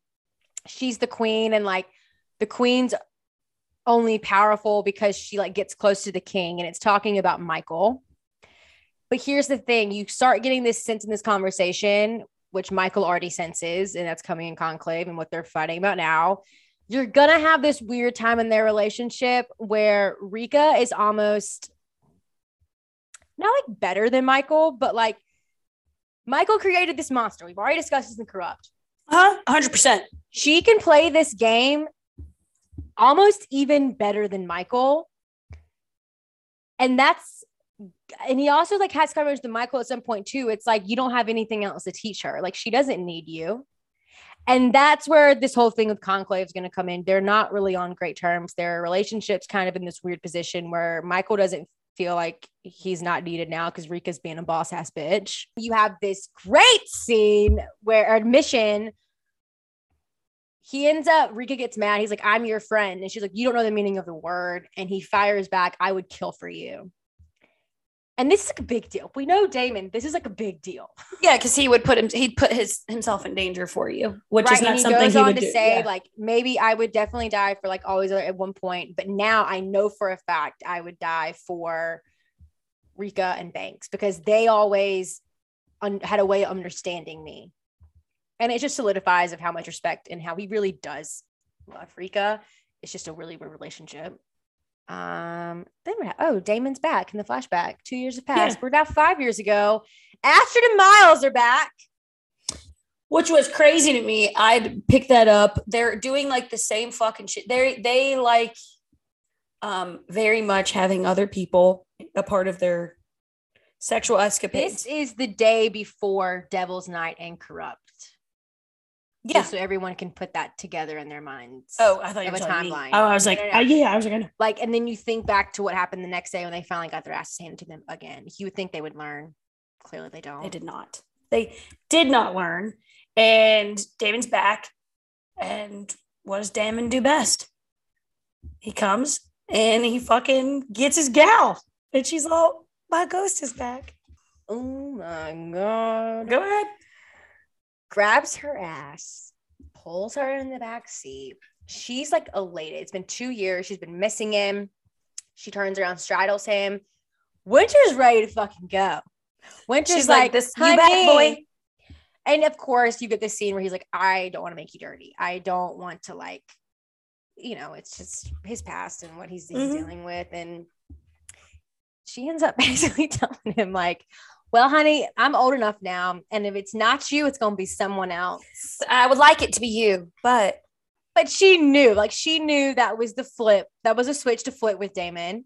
she's the queen and like the queen's only powerful because she like gets close to the king and it's talking about michael but here's the thing you start getting this sense in this conversation which Michael already senses, and that's coming in conclave and what they're fighting about now. You're gonna have this weird time in their relationship where Rika is almost not like better than Michael, but like Michael created this monster. We've already discussed this in Corrupt. Uh huh? 100%. She can play this game almost even better than Michael. And that's and he also like has conversations with Michael at some point too. It's like you don't have anything else to teach her. Like she doesn't need you. And that's where this whole thing with Conclave is going to come in. They're not really on great terms. Their relationship's kind of in this weird position where Michael doesn't feel like he's not needed now because Rika's being a boss ass bitch. You have this great scene where admission he ends up Rika gets mad. He's like, I'm your friend. And she's like, You don't know the meaning of the word. And he fires back, I would kill for you. And this is like a big deal. We know Damon. This is like a big deal. Yeah, because he would put him, he'd put his himself in danger for you, which is right. not And he something goes he on would to do. say, Yeah. like, maybe I would definitely die for like always at one point, but now I know for a fact I would die for Rika and Banks because they always un- had a way of understanding me. And it just solidifies of how much respect and how he really does love Rika. It's just a really weird relationship. Um, then we have, oh, Damon's back in the flashback. Two years have passed. Yeah. We're now five years ago. Astrid and Miles are back. which was crazy to me. I'd pick that up. They're doing like the same fucking shit. They they like um very much having other people a part of their sexual escapades. This is the day before Devil's Night and Corrupt. Yeah. Just so everyone can put that together in their minds. Oh, I thought you of were a telling me. timeline. Oh, I was like, No, no, no. uh, yeah, I was gonna. like, and then you think back to what happened the next day when they finally got their asses handed to them again. You would think they would learn. Clearly, they don't. They did not. They did not learn. And Damon's back. And what does Damon do best? He comes and he fucking gets his gal. And she's all, my ghost is back. Oh my god! Go ahead. Grabs her ass, pulls her in the back seat. She's like elated. It's been two years. She's been missing him. She turns around, straddles him. Winter's ready to fucking go. Winter's She's like, like, this, you back, boy. And of course, you get this scene where he's like, I don't want to make you dirty. I don't want to like, you know, it's just his past and what he's, he's Mhm. dealing with. And she ends up basically telling him, like, well, honey, I'm old enough now. And if it's not you, it's going to be someone else. I would like it to be you, but But she knew, like, she knew that was the flip. That was a switch to flip with Damon.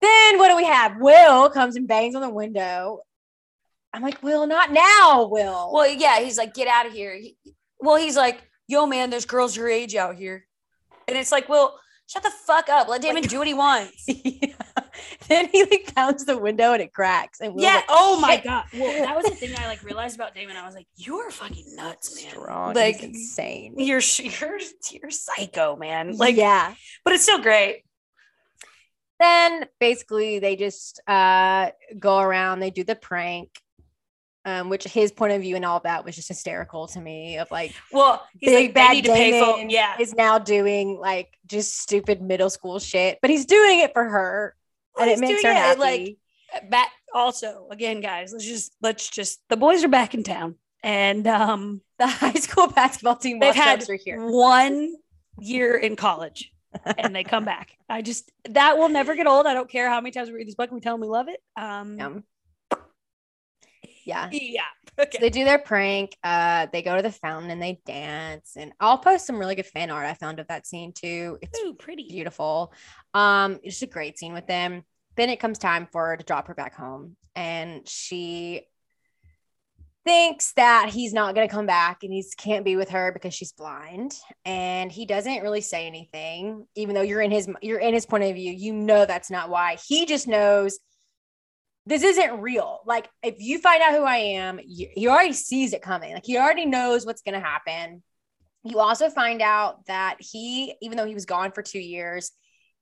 Then what do we have? Will comes and bangs on the window. I'm like, Will, not now, Will. well, yeah, he's like, get out of here. He- well, he's like, yo, man, there's girls your age out here. And it's like, well, shut the fuck up. Let Damon Like- do what he wants. Yeah. then he like pounds the window and it cracks. And Will's yeah. like, oh my "Shit." god. Well, that was the thing I like realized about Damon. I was like, you are fucking nuts, man. strong. Like Like insane. you're you're you're psycho, man. Like, yeah. but it's still great. Then basically they just uh go around, they do the prank. Um, which his point of view and all that was just hysterical to me of like Well, he's big like, bad need to pay full. Damon Yeah. is now doing like just stupid middle school shit, but he's doing it for her and it makes her it, happy. like, back also again, guys. Let's just let's just the boys are back in town, and um, the high school basketball team they've had are here. one year in college, and they come back. I just that will never get old. I don't care how many times we read this book and we tell them we love it. Um, Yeah. yeah. Okay. they do their prank. Uh, they go to the fountain and they dance. And I'll post some really good fan art I found of that scene too. It's Ooh, pretty. beautiful. Um, it's just a great scene with them. Then it comes time for her to drop her back home, and she thinks that he's not going to come back and he can't be with her because she's blind and he doesn't really say anything even though you're in his you're in his point of view you know that's not why he just knows this isn't real like if you find out who i am you, he already sees it coming like he already knows what's going to happen you also find out that he even though he was gone for two years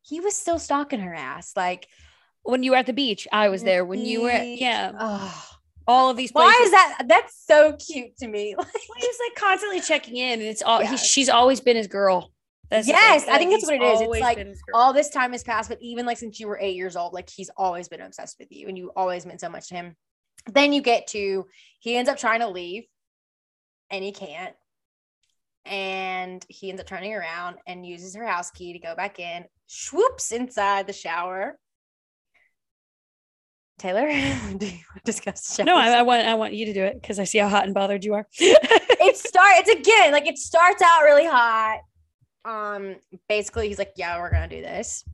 he was still stalking her ass like When you were at the beach, I was there. When you were, yeah, oh, all of these places. why is that that's so cute to me like He's like constantly checking in, and it's all. Yeah. He, she's always been his girl. That's Yes, thing. I think that's what it is. It's like been his girl. all this time has passed, but even like since you were eight years old, like he's always been obsessed with you and you always meant so much to him. Then you get to he ends up trying to leave and he can't. And he ends up turning around and uses her house key to go back in, swoops inside the shower. Taylor, do you want to discuss the? No, I, I want I want you to do it because I see how hot and bothered you are. it start it's again like it starts out really hot um basically he's like yeah we're gonna do this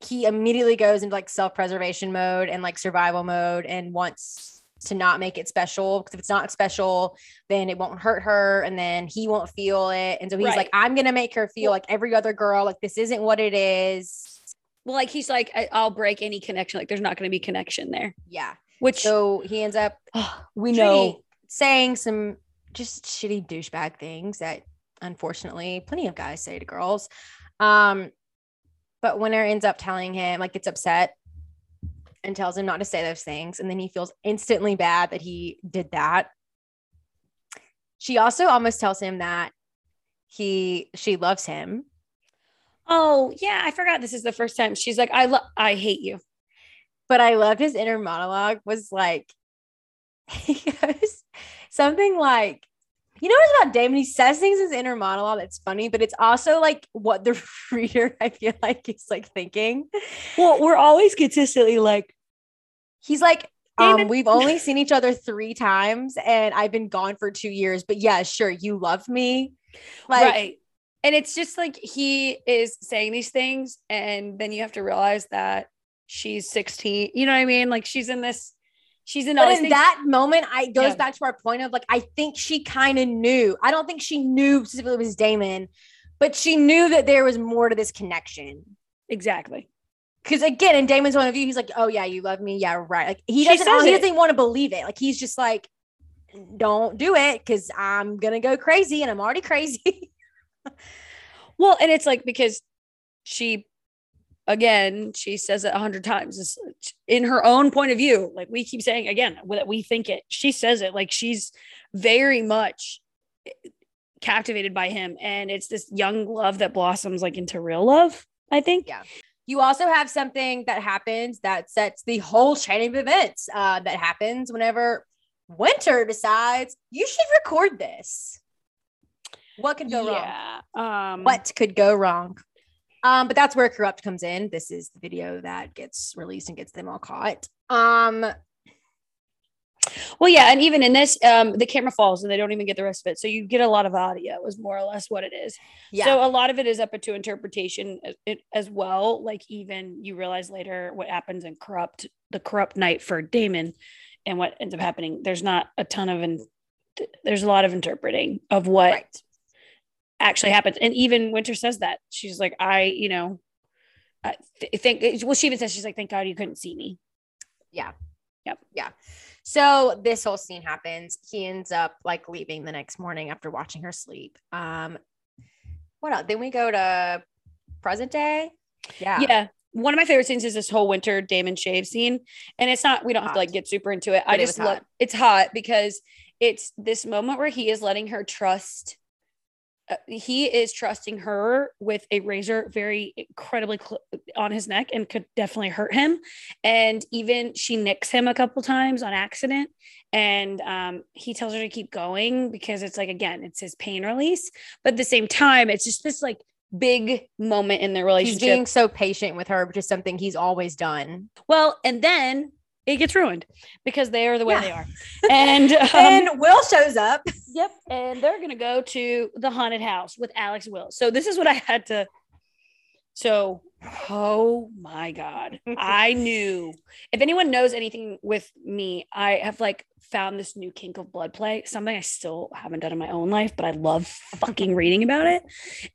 he immediately goes into like self-preservation mode and like survival mode and wants to not make it special because if it's not special then it won't hurt her and then he won't feel it and so he's Right. like i'm gonna make her feel like every other girl like this isn't what it is well, like he's like, I'll break any connection. Like there's not going to be connection there. yeah Which so he ends up we know. saying some just shitty douchebag things that unfortunately plenty of guys say to girls. Um, but Winter ends up telling him, like, gets upset and tells him not to say those things. And then he feels instantly bad that he did that. She also almost tells him that he she loves him. Oh yeah, I forgot. This is the first time she's like, I love, I hate you. But I loved his inner monologue was like he goes something like you know what's about Damon? He says things in his inner monologue that's funny, but it's also like what the reader I feel like is like thinking. Well, we're always consistently like, He's like, um, we've only seen each other three times and I've been gone for two years, but yeah, sure, you love me. Like right. And it's just like he is saying these things, and then you have to realize that she's 16. You know what I mean? Like she's in this, she's in But in things. that moment, I goes Yeah. back to our point of like, I think she kind of knew. I don't think she knew specifically it was Damon, but she knew that there was more to this connection. exactly. Because again, in Damon's point of view, he's like, "Oh yeah, you love me, yeah, right." Like he doesn't, he it. doesn't want to believe it. Like he's just like, "Don't do it," because I'm gonna go crazy, and I'm already crazy. Well, and it's like because she, again, she says it a hundred times. It's in her own point of view. Like we keep saying again, that we think it. She says it like she's very much captivated by him, and it's this young love that blossoms like into real love. I think. Yeah. you also have something that happens that sets the whole chain of events uh, that happens whenever Winter decides you should record this. What could go wrong? Um, What could go wrong? Um, but that's where corrupt comes in. This is the video that gets released and gets them all caught. Um, Well, yeah, and even in this, um, the camera falls and they don't even get the rest of it, so you get a lot of audio. Is more or less what it is. yeah. So a lot of it is up to interpretation as, well. Like even you realize later what happens in corrupt, the corrupt night for Damon, and what ends up happening. There's not a ton of, in, there's a lot of interpreting of what right. Actually happens. And even Winter says that she's like, I, you know, I th- think well, she even says she's like, "Thank God you couldn't see me." Yeah. Yep. Yeah. So this whole scene happens. He ends up like leaving the next morning after watching her sleep. Um, what else? Then we go to present day. Yeah. Yeah. One of my favorite scenes is this whole winter Damon shave scene. And it's not, we don't have to like get super into it. I But it just was love it's hot because it's this moment where he is letting her trust. Uh, he is trusting her with a razor very incredibly cl- on his neck and could definitely hurt him. And even she nicks him a couple times on accident. And um, he tells her to keep going because it's like, again, it's his pain release. But at the same time, it's just this like big moment in their relationship He's relationship. being so patient with her, which is something he's always done. Well, and then it gets ruined because they are the way Yeah. they are. And um, and Will shows up. yep, and they're gonna go to the haunted house with Alex Will. So this is what I had to. So, oh my god, I knew. If anyone knows anything with me, I have like found this new kink of blood play, something I still haven't done in my own life, but I love fucking reading about it.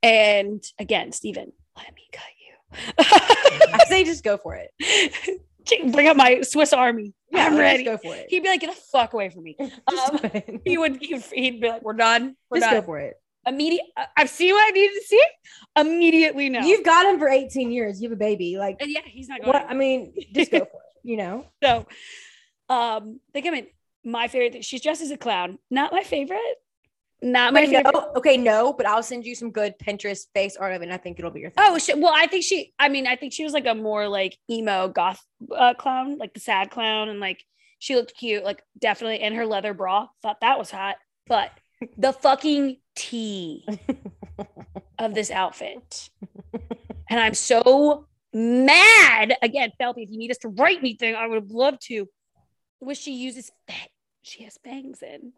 And again, Stephen, let me cut you. I say just go for it. Bring up my Swiss Army. I'm just ready. go for it. He'd be like, "Get the fuck away from me." Um, he would. He'd, he'd be like, "We're done. We're Just done." go for it. Immediate. I- I've seen what I needed to see. Immediately, no. You've got him for 18 years. You have a baby. Like, and yeah, he's not going. what? I mean, just go for it. You know? So, um, they come in. My favorite thing. She's dressed as a clown. Not my favorite. Not my favorite. no. Okay, no, but I'll send you some good Pinterest face art of it. And I think it'll be your thing. Oh, she, well, I think she. I mean, I think she was like a more like emo goth uh, clown, like the sad clown, and like she looked cute, like definitely in her leather bra. Thought that was hot, but the fucking tea of this outfit, and I'm so mad. Again, Felty, if you need us to write anything, I would have loved to. Was she uses? She has bangs in.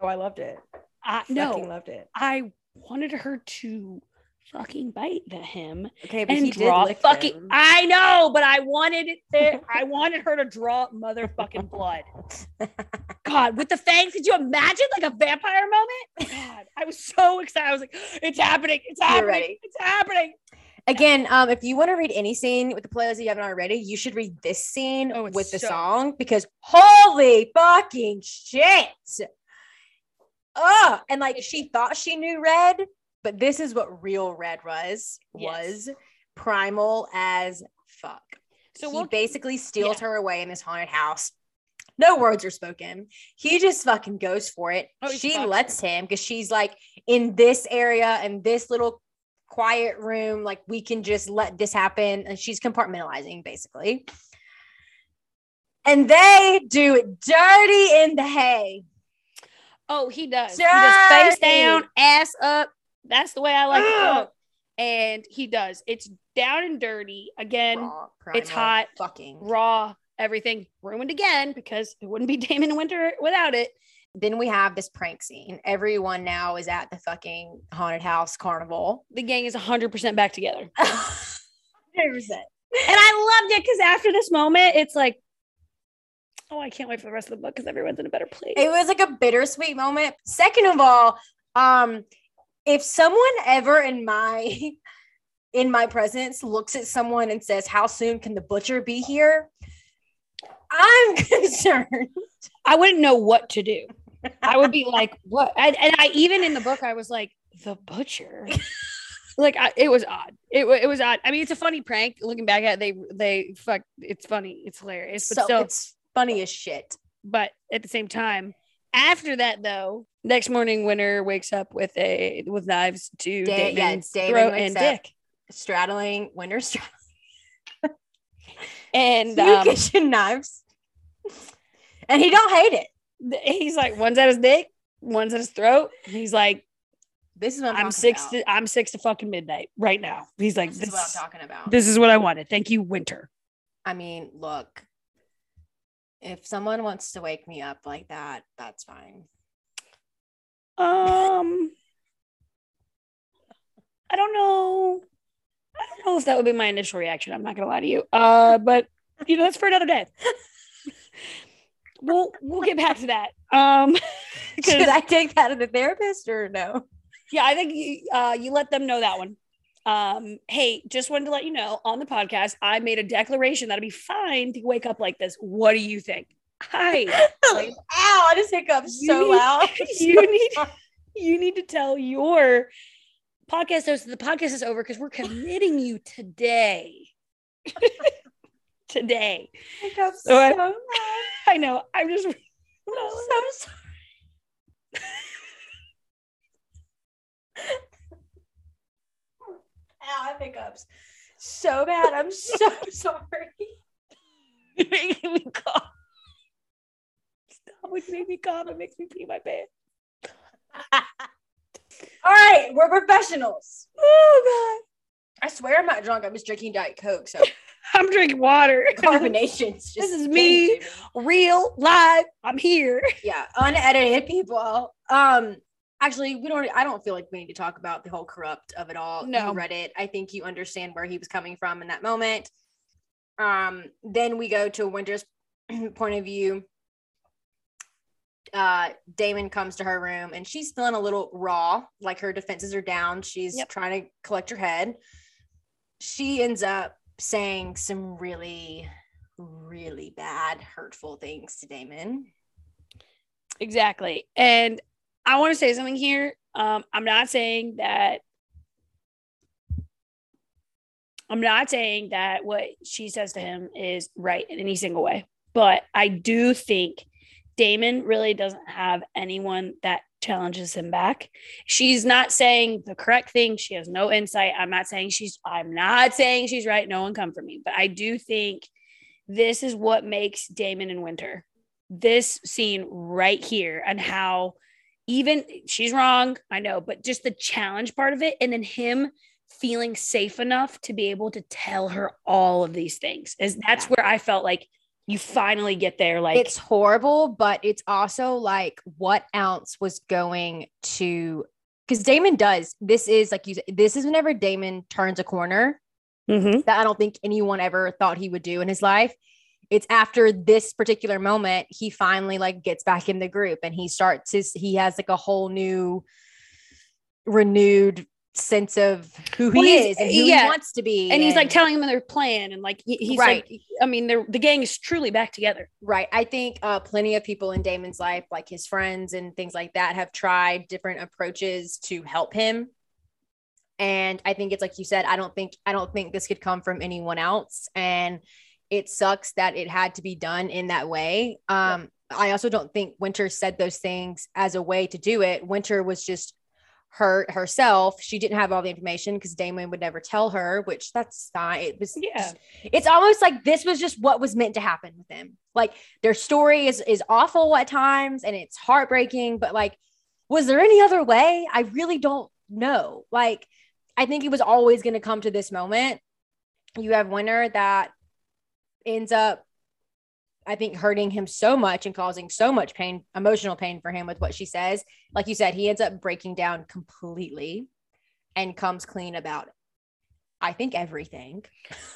Oh, I loved it. I Fucking no, loved it. I wanted her to fucking bite the him Okay, but and he did draw lick fucking. them. I know, but I wanted it there. I wanted her to draw motherfucking blood. God, with the fangs, could you imagine like a vampire moment? God, I was so excited. I was like, "It's happening! It's happening! It's happening!" Again, um, if you want to read any scene with the playlist that you haven't already, you should read this scene Oh, with the so- song because holy fucking shit. Oh, and like she thought she knew red, but this is what real red was Yes. was primal as fuck. So he we'll basically steals yeah. her away in this haunted house. No words are spoken. He just fucking goes for it. Oh, she lets him because she's like in this area and this little quiet room. Like we can just let this happen. And she's compartmentalizing basically. And they do it dirty in the hay. Oh, he does. He does face down, ass up. That's the way I like it. Ugh. And he does. It's down and dirty again. Raw, it's hot. Fucking. raw, everything ruined again because it wouldn't be Damon Winter without it. Then we have this prank scene. Everyone now is at the fucking haunted house carnival. The gang is 100% back together. 100%. And I loved it because after this moment, it's like, oh, I can't wait for the rest of the book because everyone's in a better place. it was like a bittersweet moment. Second of all, um, if someone ever in my in my presence looks at someone and says, "How soon can the butcher be here?" I'm concerned. I wouldn't know what to do. I would be like, what? And, and I even in the book, I was like, the butcher. like I, it was odd. It, it was odd. I mean, it's a funny prank. Looking back at it, they they fuck. It's funny. It's hilarious. But So still, it's funny as shit. but at the same time after that though next morning winter wakes up with a with knives to Da- Damon's Damon throat and dick Straddling winter straddling and um, kitchen knives, and he don't hate it. he's like one's at his dick one's at his throat he's like This is what I'm, i'm six about. to i'm six to fucking midnight right now he's like This, this, is what I'm talking about. this is what i wanted thank you winter I mean, look, if someone wants to wake me up like that, that's fine. um i don't know. I don't know if that would be my initial reaction i'm not gonna lie to you. Uh but you know that's for another day. We'll we'll get back to that. Um, Should I take that to the therapist or no? yeah i think you, uh you let them know that one Um, hey, just wanted to let you know on the podcast, I made a declaration that'd be fine to wake up like this. What do you think? Hi. Ow, I just hiccuped You so need- loud. you need you need to tell your podcast host that the podcast is over because we're committing you today. today. hiccuped So I- loud. I know. I'm just I'm so sorry. Ow, I have hiccups so bad. I'm so sorry. You're making me cough. Stop you make me cough. It makes me pee my pants. All right, we're professionals. Oh god. I swear I'm not drunk. I'm just drinking Diet Coke. So. I'm drinking water. carbonation's This is me. Real live. I'm here. Yeah, unedited people. Um, actually, we don't. I don't feel like we need to talk about the whole corrupt of it all. No. you read it. I think you understand where he was coming from in that moment. Um, then we go to Winter's point of view. Uh, Damon comes to her room and she's feeling a little raw, like her defenses are down. She's Yep. trying to collect her head. She ends up saying some really, really bad, hurtful things to Damon. Exactly. And I want to say something here. Um, I'm not saying that I'm not saying that what she says to him is right in any single way, but I do think Damon really doesn't have anyone that challenges him back. She's not saying the correct thing. She has no insight. I'm not saying she's I'm not saying she's right. No one come for me, but I do think this is what makes Damon and Winter. This scene right here and how even she's wrong, I know, but just the challenge part of it and then him feeling safe enough to be able to tell her all of these things. Is that's where I felt like you finally get there like it's horrible, but it's also like what else was going to because Damon does this is like you this is whenever Damon turns a corner Mhm. that I don't think anyone ever thought he would do in his life. It's after this particular moment he finally like gets back in the group and he starts his he has like a whole new renewed sense of who he Well, is and who yeah. he wants to be. and he's like telling him their plan and like he- he's Right. like I mean they're the gang is truly back together. Right. I think uh, plenty of people in Damon's life, like his friends and things like that, have tried different approaches to help him. And I think it's like you said, I don't think I don't think this could come from anyone else. And it sucks that it had to be done in that way. Um, I also don't think Winter said those things as a way to do it. Winter was just hurt herself. She didn't have all the information because Damon would never tell her, which that's fine. It was Yeah. just- it's almost like this was just what was meant to happen with them. Like their story is is awful at times and it's heartbreaking, but like, was there any other way? I really don't know. Like, I think it was always going to come to this moment. You have Winter that ends up, I think, hurting him so much and causing so much pain, emotional pain for him with what she says. Like you said, he ends up breaking down completely and comes clean about, I think, everything.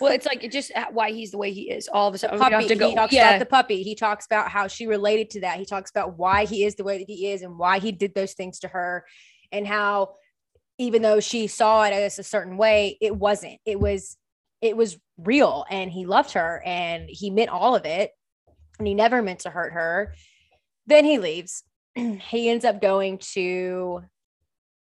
Well, it's like it just uh, why he's the way he is. All of a sudden, puppy. have to go. He talks yeah, about the puppy. He talks about how she related to that. He talks about why he is the way that he is and why he did those things to her, and how even though she saw it as a certain way, it wasn't. It was it was real, and he loved her, and he meant all of it, and he never meant to hurt her. Then he leaves. he ends up going to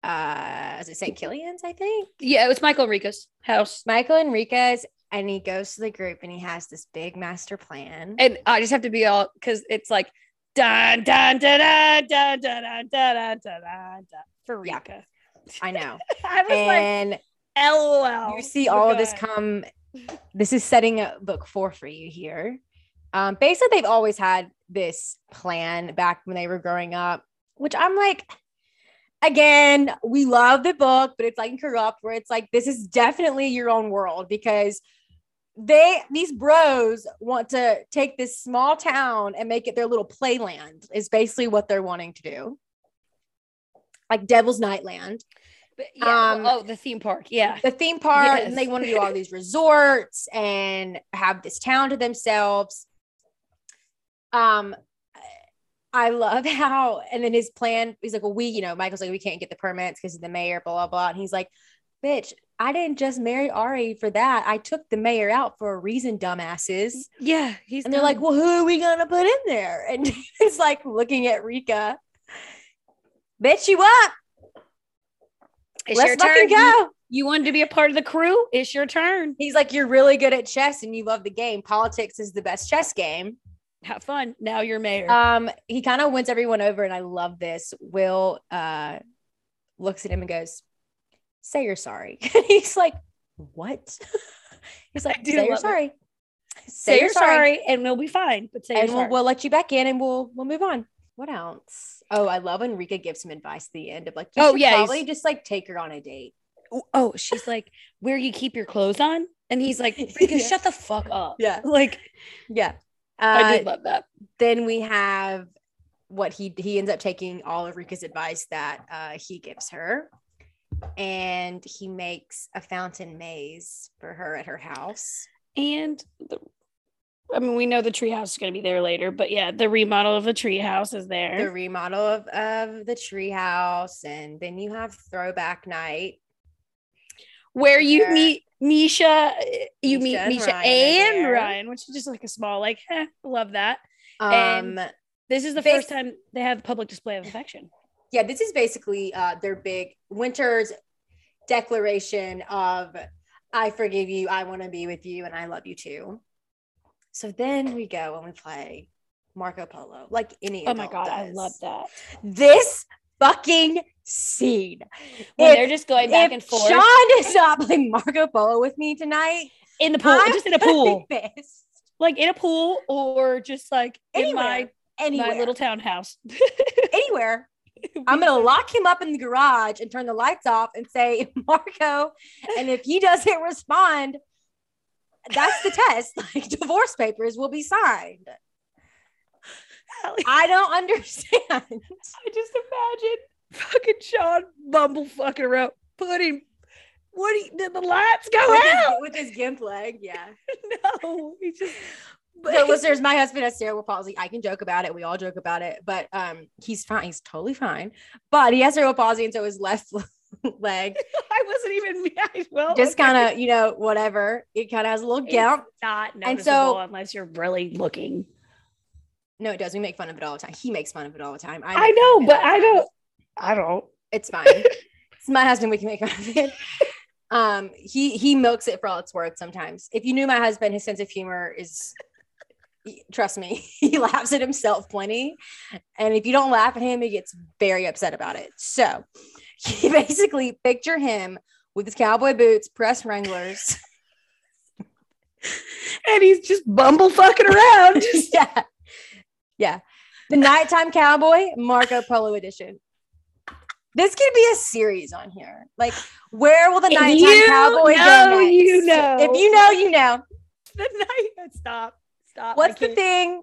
uh is it St. Killian's, I think? yeah. It was Michael and Rika's house, Michael and Rika's, and he goes to the group and he has this big master plan. and I just have to be all because it's like dun dun dun dun dun dun dun dun dun dun dun for Yeah. I know. I was and like, LOL. you see all of this come. This is setting a book four for you here. Um, basically, they've always had this plan back when they were growing up, which I'm like, again, we love the book, but it's like corrupt, where it's like this is definitely your own world because they these bros want to take this small town and make it their little playland is basically what they're wanting to do like devil's nightland But yeah, um, well, oh, the theme park. Yeah. the theme park and they want to do all these resorts and have this town to themselves um i love how and then his plan he's like well we you know michael's like we can't get the permits because of the mayor blah blah blah and he's like bitch I didn't just marry Ari for that. I took the mayor out for a reason, dumbasses. Yeah, he's And they're like, well, who are we gonna put in there? And he's like looking at Rika. Bitch, you up? It's Let's your turn. Go. you wanted to be a part of the crew. It's your turn. He's like, you're really good at chess and you love the game. Politics is the best chess game. Have fun. Now you're mayor. Um, he kind of wins everyone over, and I love this. Will uh looks at him and goes, "Say you're sorry." And he's like, "What?" he's like, "Say you're it. sorry." say you're sorry, and we'll be fine. But say and we'll, sorry. we'll let you back in, and we'll we'll move on. What else? Oh, I love when Rika gives him advice at the end of like, you Oh, yeah, probably just like take her on a date. oh, oh, she's like, where you keep your clothes on? And he's like, Rika, Yeah. shut the fuck up. Yeah, Like, yeah. I Uh, did love that. then we have what he he ends up taking all of Rika's advice that uh, he gives her, and he makes a fountain maze for her at her house. And the, I mean, we know the treehouse is going to be there later, but yeah, the remodel of the treehouse is there. The remodel of of the treehouse, and then you have throwback night. where you meet Misha, you Misha meet and Misha Ryen and. Ryen, which is just like a small, like, eh, love that. Um, And- This is the Bas- first time they have public display of affection. yeah, this is basically uh, their big winter's declaration of I forgive you, I want to be with you, and I love you too. So then we go and we play Marco Polo, like any. Oh my god, I love that. this fucking scene. When If- they're just going back and forth Sean is not playing Marco Polo with me tonight, in the pool, I'm just in a pool, pissed. like in a pool, or just like in my Anywhere, anywhere, my little townhouse. anywhere. I'm gonna lock him up in the garage and turn the lights off and say, Marco, and if he doesn't respond, that's the test. Like divorce papers will be signed. I don't understand. I just imagine fucking Sean Bumble fucking around, putting what do you, did the lights go with, his, out? with his gimp leg, yeah. No, he just. But So listeners, my husband has cerebral palsy. I can joke about it. We all joke about it, but um, he's fine. He's totally fine. But he has cerebral palsy, and so his left leg I wasn't even. I, well, just okay. kind of, you know, whatever. It kind of has a little gimp. not And noticeable so- unless you're really looking. No, it does. We make fun of it all the time. He makes fun of it all the time. I, fun know, but I don't. I don't. It's fine. it's my husband. We can make fun of it. Um, he he milks it for all it's worth. Sometimes, if you knew my husband, his sense of humor is. Trust me, he laughs at himself plenty, and if you don't laugh at him, he gets very upset about it. So, he basically picture him with his cowboy boots, press Wranglers. And he's just bumble fucking around. Just yeah, yeah. The nighttime cowboy, Marco Polo edition. This could be a series on here. Like, where will the If nighttime cowboy know, go? Next? you know. If you know, you know. the night. Stop. Stop. What's the thing?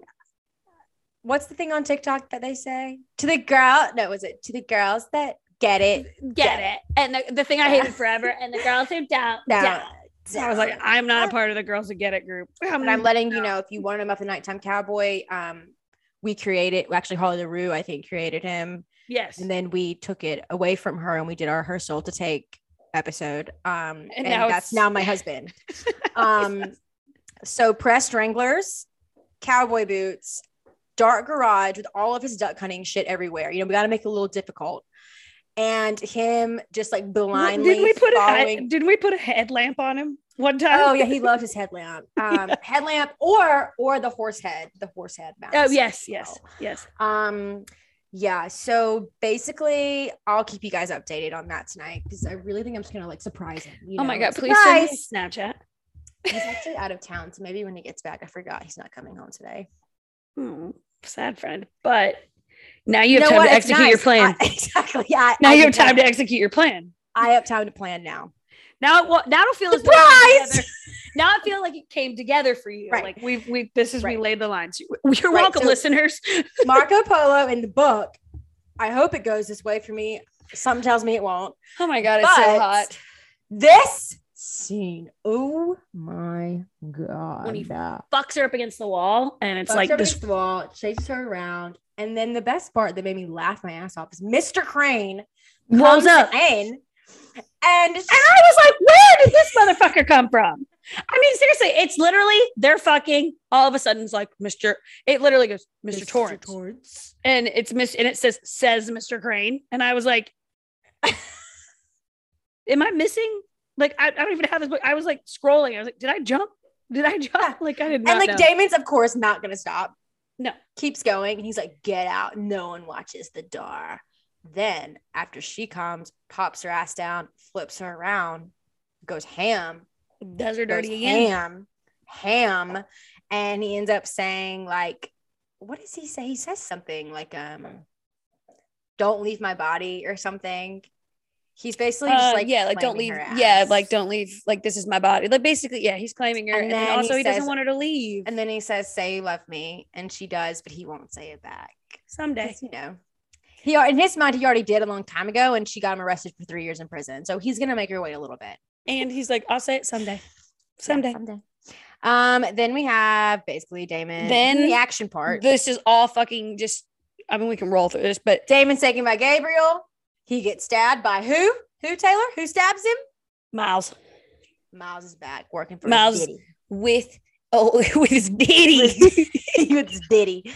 What's the thing on TikTok that they say? To the girl, no, was it to the girls that get it? Get it. And the, the thing I hated forever, and the girls who don't. Don't. So I was like. I'm not a part of the girls who get it group. but I'm letting you know if you want him up the nighttime cowboy, um, we created actually Harley Laroux, I think, created him. yes. and then we took it away from her and we did our rehearsal to take episode um and, now that's now my husband um so pressed wranglers cowboy boots dark garage with all of his duck hunting shit everywhere you know we got to make it a little difficult and him just like blindly didn't we put a following head, didn't we put a headlamp on him one time? oh yeah he loved his headlamp um headlamp or or the horse head the horse head mask Oh yes, yes, yes. Um, yeah. So basically, I'll keep you guys updated on that tonight because I really think I'm just gonna like surprise him. you Oh my god, please send Surprise! a Snapchat. He's actually out of town, so maybe when he gets back, I forgot he's not coming home today. Hmm, sad friend. But now you have know time what? to execute your plan. I- exactly. Yeah. now I you have time to execute your plan. I have time to plan now. Now it wa- now it'll feel as though it came Surprise! Now I feel like it came together for you. Right. Like we've we this is Right. we laid the lines. You're Right, welcome, so- listeners. Marco Polo in the book. I hope it goes this way for me. Some tells me it won't. Oh my god, it's so hot. This scene. Oh my god. When he Fucks her up against the wall, and it's Bucks like this. wall, chases her around, and then the best part that made me laugh my ass off is Mr. Crane Rolls up. in And And I was like, where did this motherfucker come from? I mean, seriously, it's literally they're fucking. All of a sudden, it's like Mr. It literally goes Mr. Torrance, and it's Miss, and it says says Mr. Crane, and I was like, am I missing? Like, I, I don't even have this book. I was like scrolling. I was like, did I jump? Did I jump? Like, I did not. and like know. Damon's, of course, not gonna stop. No. Keeps going. And he's like, get out. No one watches the door. Then after she comes, pops her ass down, flips her around, goes ham, does her dirty again. ham, ham, and he ends up saying like, what does he say? He says something like, um, "Don't leave my body" or something. He's basically just Uh, like, yeah, like don't leave. Yeah, like don't leave. Like this is my body. Like basically, yeah, he's claiming her, And and, then then also he he, doesn't want her to leave. And then he says, "Say you love me," and she does, but he won't say it back. someday, You know, he in his mind he already did a long time ago, and she got him arrested for three years in prison. So he's gonna make her wait a little bit. and he's like, I'll say it someday, Yeah, someday. someday. Um, then we have basically Damon. Then the action part. This is all fucking just. I mean, we can roll through this, but Damon's taken by Gabriel. He gets stabbed by who? Who Taylor? Who stabs him? Miles Miles is back working for Miles- with oh with his ditty. with his Diddy.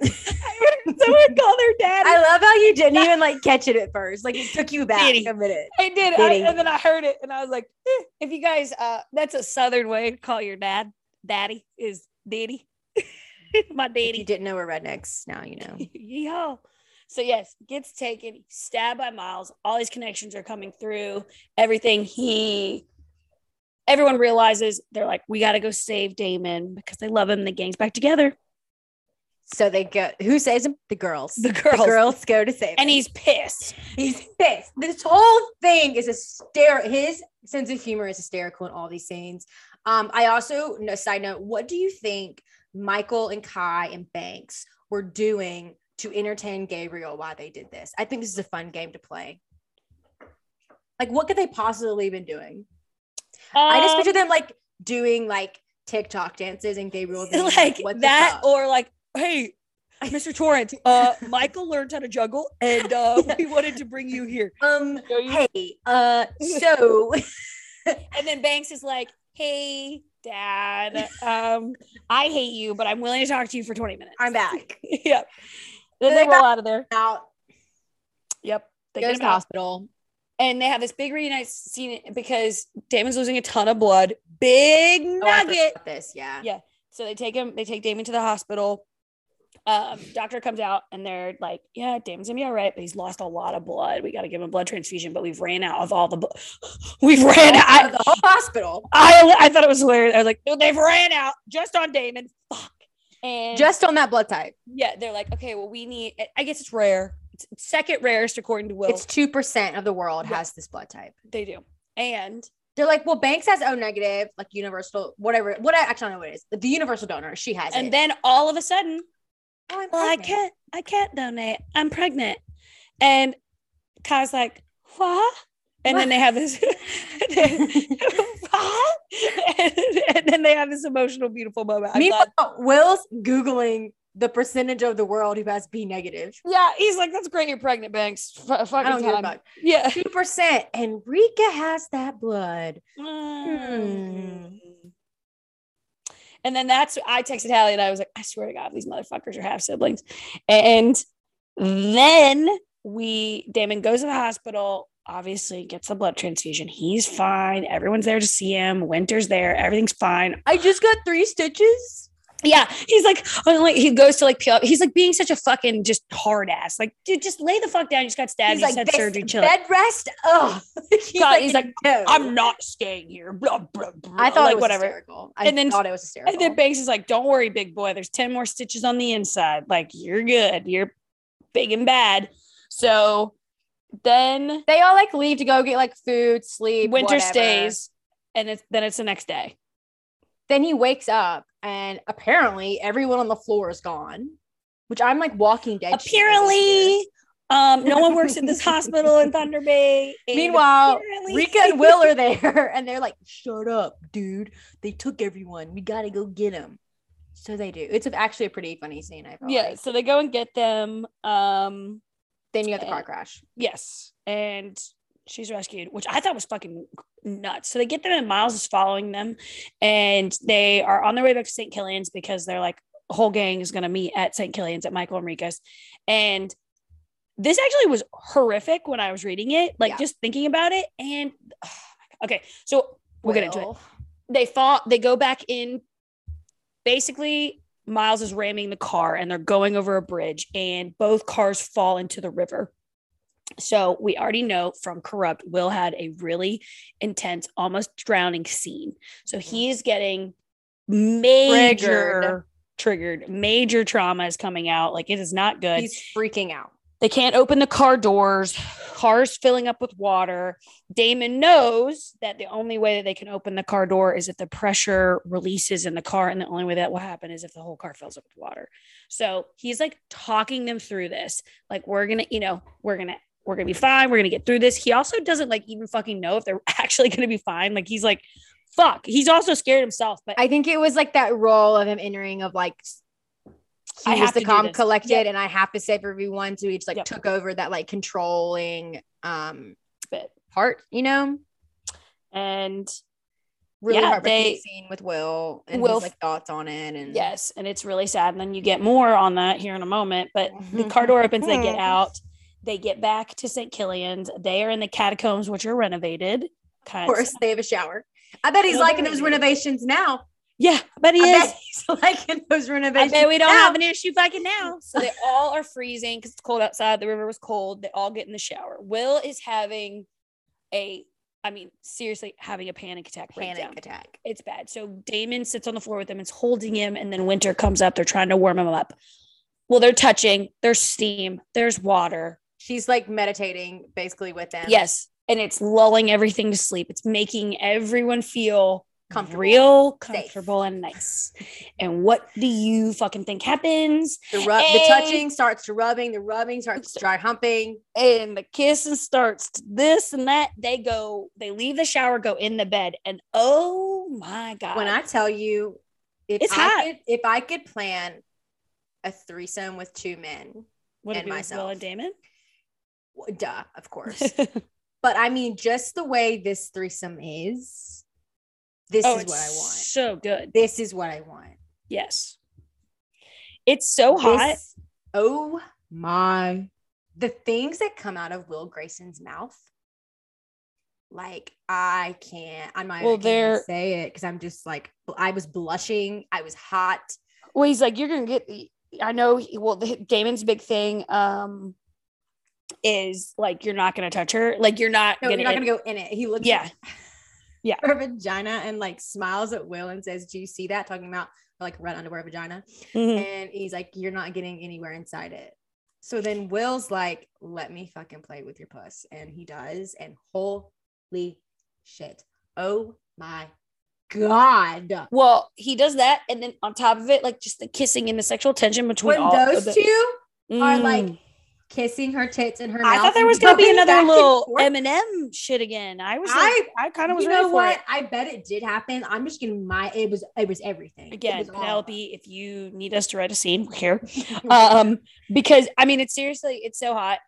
Someone called their dad. I love how you didn't even like catch it at first. Like it took you back Diddy. a minute. I did, I- and then I heard it, and I was like, eh, if you guys, uh, that's a southern way to call your dad. Daddy is Diddy, my If you didn't know we're rednecks, now you know. Yeehaw. So yes, gets taken, stabbed by Miles. All his connections are coming through. Everything he, everyone realizes they're like, we got to go save Damon because they love him. The gang's back together. So they go. Who saves him? The girls. The girls, The girls go to save and he's pissed. he's pissed. This whole thing is a hysterical. His sense of humor is hysterical in all these scenes. Um, I also, no side note, what do you think Michael and Kai and Banks were doing to entertain Gabriel while they did this? I think this is a fun game to play. Like, what could they possibly have been doing? I just Um, picture them like doing like TikTok dances and Gabriel being like "What that, fuck?" or like, hey, Mr. Torrance, uh, Michael learned how to juggle, and uh, we wanted to bring you here. um, you. hey, uh, so And then Banks is like, "Hey, Dad, um, I hate you, but I'm willing to talk to you for 20 minutes." I'm back. yep. Then They they roll out of there. Out, Yep. They goes get to the hospital. and they have this big reunite scene because Damon's losing a ton of blood. Big Oh, nugget. this, yeah. Yeah. So they take him, they take Damon to the hospital. Um, doctor comes out and they're like, Yeah, Damon's gonna be all right, but he's lost a lot of blood. We got to give him a blood transfusion, but we've ran out of all the blood. We've ran out. Out of the whole hospital, I, I thought it was hilarious. I was like, "No, They've ran out just on Damon. Fuck. And just on that blood type. yeah, they're like, Okay, well, we need, I guess it's rare. It's second rarest according to Will. It's two percent of the world Yeah. has this blood type. they do. And They're like, well, Banks has O negative, like universal, whatever. What I actually don't know what it is. The universal donor, she has and it. then all of a sudden, Oh, I'm well, I can't, I can't donate. I'm pregnant. And Kai's like, what? And then they have this, and, and then they have this emotional, beautiful moment. Meanwhile, Will's googling the percentage of the world who has B negative. yeah, he's like, that's great. You're pregnant, Banks. F- I fucking don't give a time. Yeah. Two percent. and Rika has that blood. Mm. And then that's I texted Hallie and I was like, I swear to God, these motherfuckers are half siblings. And then we Damon goes to the hospital, obviously gets the blood transfusion. He's fine. Everyone's there to see him. Winter's there. Everything's fine. I just got three stitches. Yeah. He's like, oh, like he goes to like peel. He's like being such a fucking just hard ass. Like, dude, just lay the fuck down. You just got stabbed. He's you like, had surgery. Chill. bed rest. Oh, he's, God, he's like, no. I'm not staying here. Blah, blah, blah. I thought like it was whatever. hysterical. I And then- thought it was hysterical. And then Banks is like, "Don't worry, big boy. There's ten more stitches on the inside. Like you're good. You're big and bad." So then they all like leave to go get like food, sleep. winter whatever. stays, and it's then it's the next day. Then he wakes up and apparently everyone on the floor is gone. Which I'm like walking dead. shit over here. Apparently, um, no one works at this hospital in Thunder Bay. Meanwhile, apparently- Rika and Will are there and they're like, shut up, dude. They took everyone. We got to go get them. So they do. It's actually a pretty funny scene. I yeah. like. So they go and get them. Um, Then you have the car crash. Yes. And she's rescued, which I thought was fucking nuts. So they get there and Miles is following them and they are on their way back to St. Killian's because they're like, whole gang is going to meet at St. Killian's at Michael and Rika's. And this actually was horrific when I was reading it, like Yeah. just thinking about it. And okay, so we'll get into it they fought they go back in basically miles is ramming the car and they're going over a bridge and both cars fall into the river. So we already know from corrupt will had a really intense almost drowning scene. So he is getting major Triggered. triggered. Major trauma is coming out. Like it is not good. He's freaking out. They can't open the car doors. Cars filling up with water. Damon knows that the only way that they can open the car door is if the pressure releases in the car. And the only way that will happen is if the whole car fills up with water. So he's like talking them through this. Like, we're going to, you know, we're going to, we're to be fine. We're to get through this. He also doesn't like even fucking know if they're actually to be fine. Like, he's like, fuck. He's also scared himself. But I think it was like that role of him entering of like he I was have the to calm collected Yep. and I have to save everyone. So he just like Yep. took over that like controlling um Bit. part, you know? and Really Yeah, heartbreaking they- scene with Will and Will- his like thoughts on it and Yes, and it's really sad. And then you get more on that here in a moment. But the car door opens, they get out, they get back to St. Killian's. They are in the catacombs, which are renovated. Kind of course they have a shower. I bet he's liking those renovations now. Yeah, but he I is. bet he's liking those I renovations. bet we don't now. have an issue fucking now. So they all are freezing because it's cold outside. The river was cold. They all get in the shower. Will is having a, I mean, seriously, having a panic attack panic breakdown. attack. It's bad. So Damon sits on the floor with him, is holding him, and then Winter comes up. They're trying to warm him up. Well, they're touching. There's steam. There's water. She's like meditating basically with them. Yes, and it's lulling everything to sleep. It's making everyone feel Comfortable. real Safe. comfortable and nice. And what do you fucking think happens? The rub, Hey. the touching starts to rubbing, the rubbing starts to dry humping. And the kissing starts to this and that. They go. They leave the shower, go in the bed, and oh my god! When I tell you, if It's I hot. could, if I could plan a threesome with two men, Would and be with Will myself. and Damon? duh, of course. but I mean, just the way this threesome is, this oh, is what I want. so good. This is what I want. Yes, it's so hot. This- oh my. The things that come out of Will Grayson's mouth, like I can't, I'm not Well, gonna say it because I'm just like, I was blushing. I was hot. Well, he's like, you're gonna get. I know. he- Well, the, Damon's big thing um is like you're not gonna touch her. Like you're not No, gonna. you're not gonna go in it. He looks Yeah. Yeah. her vagina and like smiles at Will and says, Do you see that? Talking about like red underwear vagina. Mhm. And he's like, You're not getting anywhere inside it. So then Will's like, Let me fucking play with your puss. And he does. And holy shit. Oh my God. Well, he does that, and then on top of it, like just the kissing and the sexual tension between When all those the- two are Mm. like kissing her tits and her I thought there was be going another back and little Eminem shit again. I was like, I- I, kind of was you know what? it. I bet it did happen. I'm just getting my it was it was everything. Again, was Penelope, if you need us to write a scene, we're here. um because i mean it's seriously it's so hot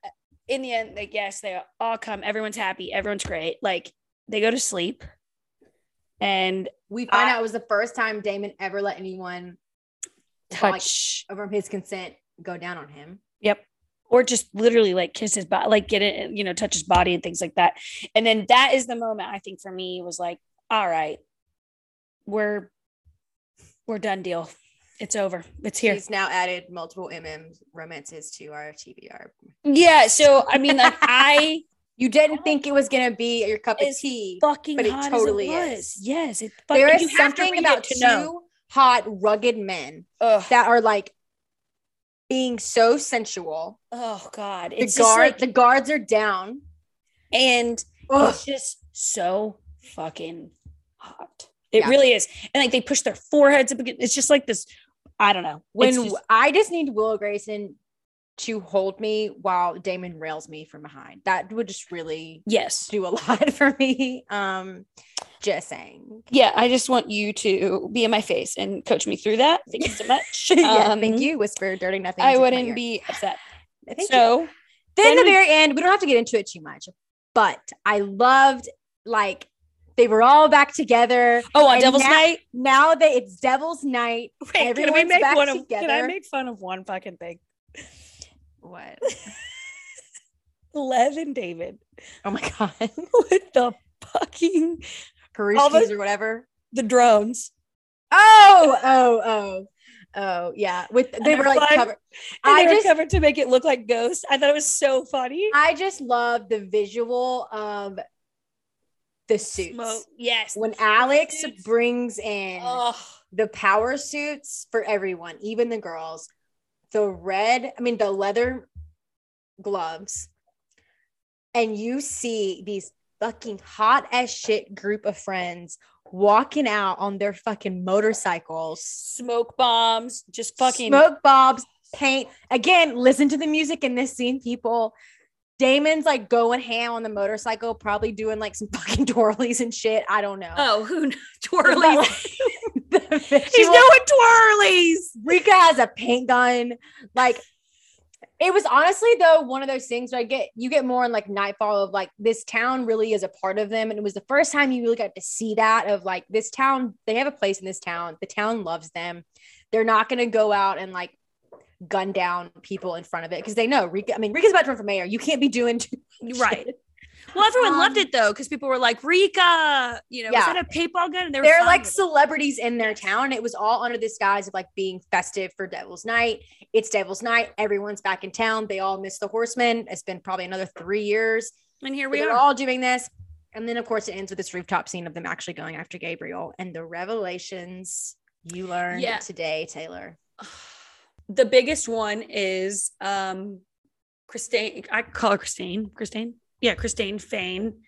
in the end like yes they all come everyone's happy everyone's great like they go to sleep and we find I- out it was the first time Damon ever let anyone without, like, touch from his consent go down on him. yep or just literally like kiss his body like get it you know touch his body and things like that and then that is the moment i think for me was like all right we're we're done deal it's over it's here He's now added multiple MM romances to our TBR. yeah so i mean like i You didn't think it was gonna be your cup of tea. fucking But it totally it was. is. yes it fucking, There you is something about to two know hot, rugged men Ugh. that are like being so sensual. Oh God, The it's guard, like, the guards are down. and Ugh. it's just so fucking hot. It Yeah. really is, and like they push their foreheads up against. It's just like this. I don't know. When just- I just need Will Grayson to hold me while Damon rails me from behind. That would just really yes, do a lot for me. Um, just saying. yeah. I just want you to be in my face and coach me through that. Thank you so much. yeah, Um, thank you. Whisper dirty nothing. I wouldn't be upset. Thank you. so Then, Then the we- very end, we don't have to get into it too much, but I loved like they were all back together. Oh, on Devil's now- Night. Now that it's Devil's Night, Wait, can we everyone's make back one of? Can I make fun of one fucking thing? What? Lev and David Oh my god, with the fucking Peruskis or whatever. the drones. Oh, oh, oh, oh, yeah. With they they're were like flying- covered. And I just, covered to make it look like ghosts. I thought it was so funny. I just love the visual of the suits. Smoke. Yes. When Alex Suits. brings in Oh, the power suits for everyone, even the girls, the red, I mean, the leather gloves, and you see these fucking hot as shit group of friends walking out on their fucking motorcycles, smoke bombs. Just fucking. smoke bombs, paint. Again, listen to the music in this scene, people. Damon's like going ham on the motorcycle, probably doing like some fucking twirlies and shit. I don't know. Oh, who twirlies? Like, the He's visual- doing twirlies. Rika has a paint gun. Like it was honestly though one of those things where I get you get more in like nightfall of like this town really is a part of them. And it was the first time you really got to see that of like this town, they have a place in this town. The town loves them. They're not gonna go out and like gun down people in front of it because they know Rika. I mean, Rika's about to run for mayor. You can't be doing Right. Well, everyone Um, loved it though, because people were like, Rika, you know, Yeah. is that a paintball gun? And they were they're like it. celebrities in their town. It was all under this guise of like being festive for Devil's Night. It's Devil's Night. Everyone's back in town. They all miss the horsemen. It's been probably another three years. and here We are. all doing this. And then, of course, it ends with this rooftop scene of them actually going after Gabriel and the revelations you learned Yeah. today, Taylor. the biggest one is um Christine. I call her Christine. Christine. Yeah, Christine Fane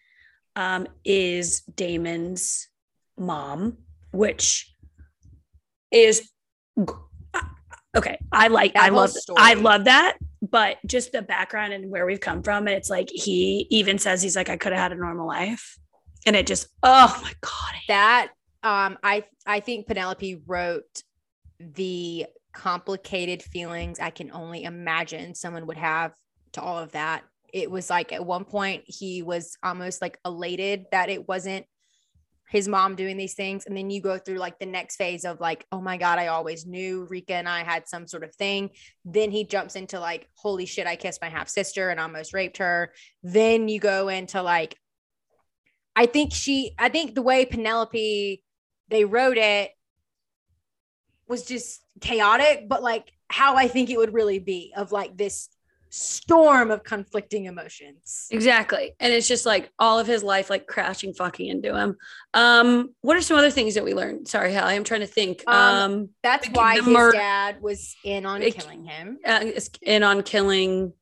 um, is Damon's mom, which is okay. I like. That I love. story. I love that. But just the background and where we've come from, And it's like he even says he's like I could have had a normal life, and it just oh my god. That um, I I think Penelope wrote the complicated feelings I can only imagine someone would have to all of that. It was like at one point he was almost like elated that it wasn't his mom doing these things. And then you go through like the next phase of like, oh my God, I always knew Rika and I had some sort of thing. Then he jumps into like, holy shit, I kissed my half sister and almost raped her. Then you go into like, I think she, I think the way Penelope, they wrote it was just chaotic, but like how I think it would really be of like this storm of conflicting emotions. Exactly. And it's just like all of his life like crashing fucking into him. Um, what are some other things that we learned? Sorry, Hallie, I'm trying to think. Um, Um, That's why his mur- dad was in on It- killing him. uh, in on killing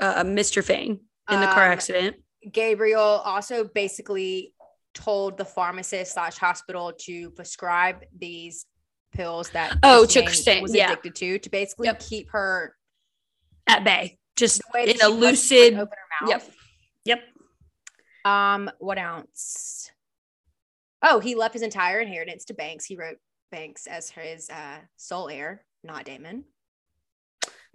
uh, Mr. Fane in the car Um, accident. Gabriel also basically told the pharmacist slash hospital to prescribe these pills that Oh, to Christine, was yeah. addicted to to basically Yep. keep her At bay. Just in a wasn't going to lucid. open her Yep. mouth. Yep. Um, what else? Oh, he left his entire inheritance to Banks. He wrote Banks as his uh, sole heir, not Damon.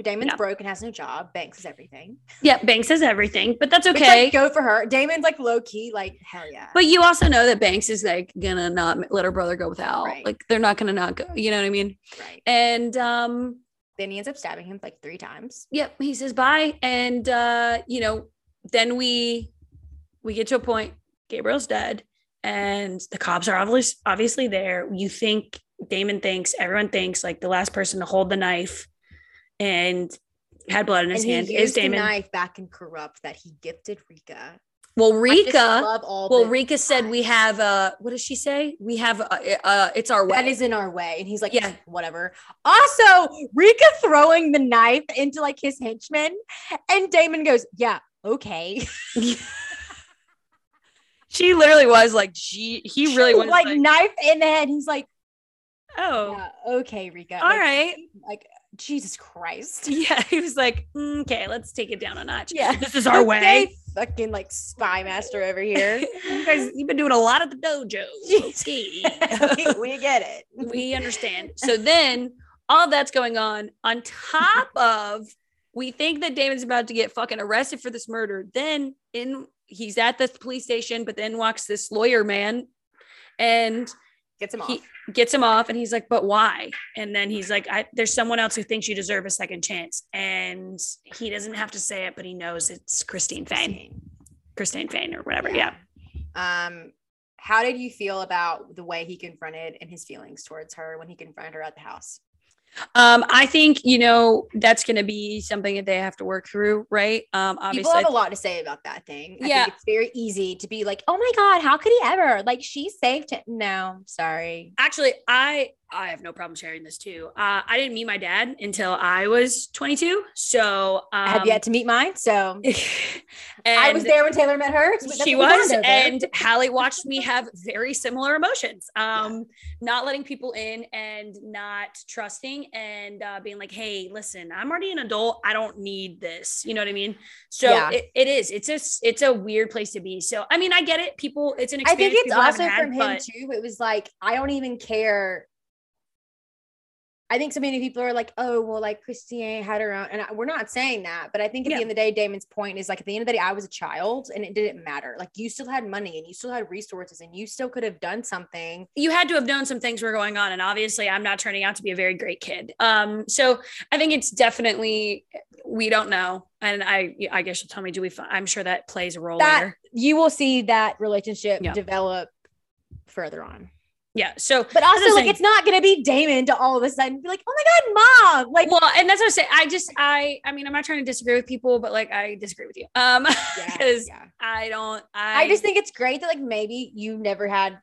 Damon's Yeah. broke and has no job. Banks is everything. Yeah, Banks is everything, but that's Which, okay. like, go for her. Damon's like low key, like hell yeah. but you also know that Banks is like gonna not let her brother go without. Right. Like they're not gonna not go. You know what I mean? right. And um, Then he ends up stabbing him like three times. yep he says bye and uh you know then we we get to a point gabriel's dead and the cops are obviously obviously there you think damon thinks everyone thinks like the last person to hold the knife and had blood in his and hand is damon knife back in corrupt that he gifted Rika. Well rika well rika said we have uh what does she say we have uh, uh it's our way that is in our way. And he's like, Yeah. yeah, whatever. Also, Rika throwing the knife into like his henchman, and Damon goes, Yeah, okay. she literally was like she he really was like, like, knife in the head. He's like, oh Yeah, okay, Rika. all like, right Like, Jesus Christ. yeah he was like "Mm, okay let's take it down a notch Yeah. this is our way Okay, Fucking like spy master over here. you guys, you've been doing a lot at the dojo. Okay. we, we get it. we understand. So then all that's going on on top of we think that Damon's about to get fucking arrested for this murder. Then in he's at the police station, but then walks this lawyer man and Gets him off. he gets him off and he's like, but why? And then he's like, I, there's someone else who thinks you deserve a second chance. And he doesn't have to say it, but he knows it's Christine Fane, Christine Fane or whatever. Yeah. Um, how did you feel about the way he confronted and his feelings towards her when he confronted her at the house? Um, I think, you know, that's going to be something that they have to work through. Right. Um, obviously, People have a lot to say about that thing. I Yeah. think it's very easy to be like, "Oh my god, how could he ever?" Like she saved him. No, sorry. actually i i have no problem sharing this too uh i didn't meet my dad until i was 22 so um, I have yet to meet mine, so and I was there when Taylor met her. that's she was and hallie watched me have very similar emotions um not letting people in and not trusting and uh, being like hey listen i'm already an adult i don't need this you know what i mean so Yeah. it, it is it's just it's a weird place to be so i mean i get it people it's an experience. I think it's also had, from him but- too. It was like, I don't even care. I think so many people are like, oh, well, like Christine had her own. And I, we're not saying that. But I think at Yeah. the end of the day, Damon's point is like, at the end of the day, I was a child and it didn't matter. Like, you still had money and you still had resources and you still could have done something. you had to have known some things were going on and obviously i'm not turning out to be a very great kid um so i think it's definitely we don't know and i i guess you'll tell me do we i'm sure that plays a role That later you will see that relationship Yeah. develop further on. Yeah so But also, like, it's not going to be Damon to all of a sudden be like, oh my God, mom. Like, well and that's what i say i just i i mean i'm not trying to disagree with people but like i disagree with you um yeah, because yeah. i don't I, I just think it's great that like maybe you never had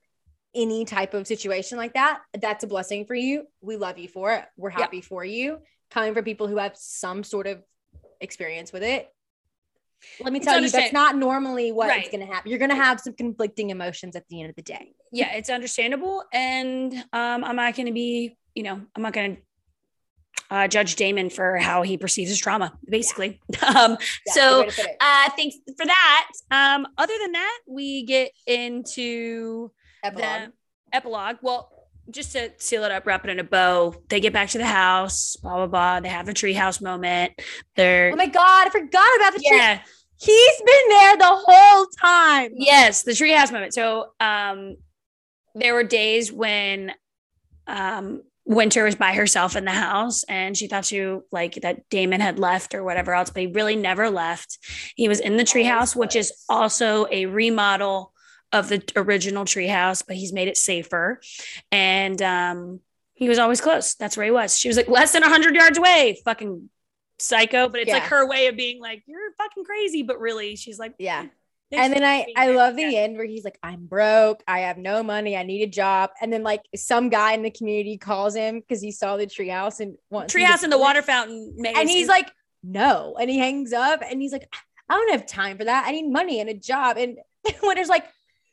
any type of situation like that. That's a blessing for you. We love you for it. We're Yeah. happy for you. Coming from people who have some sort of experience with it. Let me It's tell you, that's not normally what is Right. going to happen. You're going to have some conflicting emotions at the end of the day. yeah it's understandable and um i'm not going to be you know i'm not going to uh, judge damon for how he perceives his trauma basically um Yeah, so good way to put it. uh thanks for that um other than that we get into Epilogue. the epilogue well just to seal it up wrap it in a bow. They get back to the house blah blah blah. They have a treehouse moment. They're oh my God, I forgot about the tree. yeah. He's been there the whole time. yes the treehouse moment. So um there were days when um winter was by herself in the house and she thought she like that damon had left or whatever else but he really never left. He was in the treehouse which is also a remodel of the original treehouse but he's made it safer and um he was always close that's where he was she was like less than 100 yards away fucking psycho but it's like her way of being like you're fucking crazy but really she's like Yeah. "Thanks and then I I love the Yeah. end where he's like, I'm broke, I have no money, I need a job. And then like some guy in the community calls him because he saw the treehouse and wants treehouse and the water fountain maze. And he's like, no. And he hangs up and he's like, I don't have time for that. I need money and a job. And when Winter's like,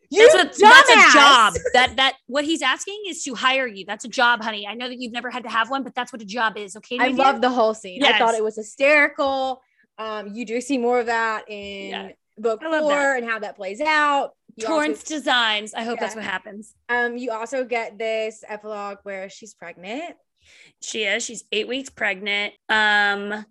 you that's, what, that's a job. That that what he's asking is to hire you. That's a job, honey. I know that you've never had to have one, but that's what a job is. Okay. I love the whole scene. I thought it was hysterical. Um, you do see more of that in Yeah. book four and how that plays out. You also- Torrance Designs. I hope that's what happens. um, you also get this epilogue where she's pregnant. She is. She's eight weeks pregnant. Um,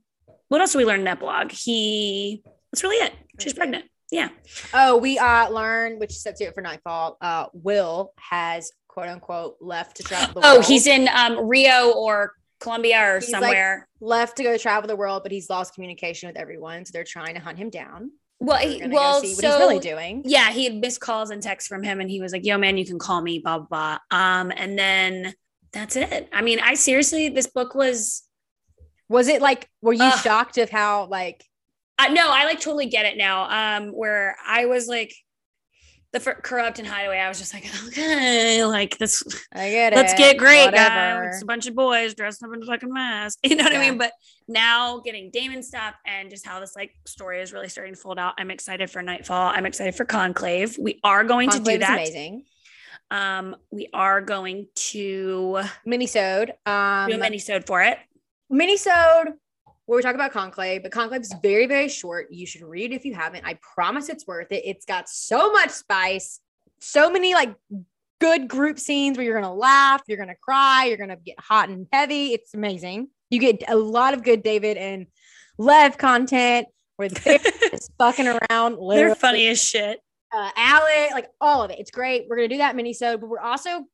what else do we learn in epilogue? He. That's really it. She's pregnant. Yeah. Oh, we uh learn, which sets it for Nightfall. Uh, Will has quote unquote left to travel the Oh, world. he's in um Rio or Colombia or He's like- somewhere. left to go travel the world, but he's lost communication with everyone, so they're trying to hunt him down. well, he, well, see what so he's really doing. yeah, he had missed calls and texts from him, and he was like, "Yo, man, you can call me." Blah blah. blah. Um, and then that's it. I mean, I seriously, this book was. Was it like, were you Ugh. shocked of how like Uh, no, I like totally get it now. Um, where I was like, the fir- corrupt and hideaway, I was just like, okay, like this. I get it. Let's get great, whatever. guys. It's a bunch of boys dressed up in a fucking mask. You know what I mean? But now getting Damon stuff and just how this like story is really starting to fold out. I'm excited for Nightfall. I'm excited for Conclave. We are going to do that. amazing. Um, we are going to Minisode. Um do a mini-sode for it. Minisode where we talk about Conclave, but Conclave is very, very short. You should read if you haven't. I promise it's worth it. It's got so much spice, so many like good group scenes where you're gonna laugh, you're gonna cry, you're gonna get hot and heavy. It's amazing. You get a lot of good David and Lev content where they're just fucking around. They're literally. funny as shit. uh, Alec, like all of it. It's great. We're gonna do that mini so, but we're also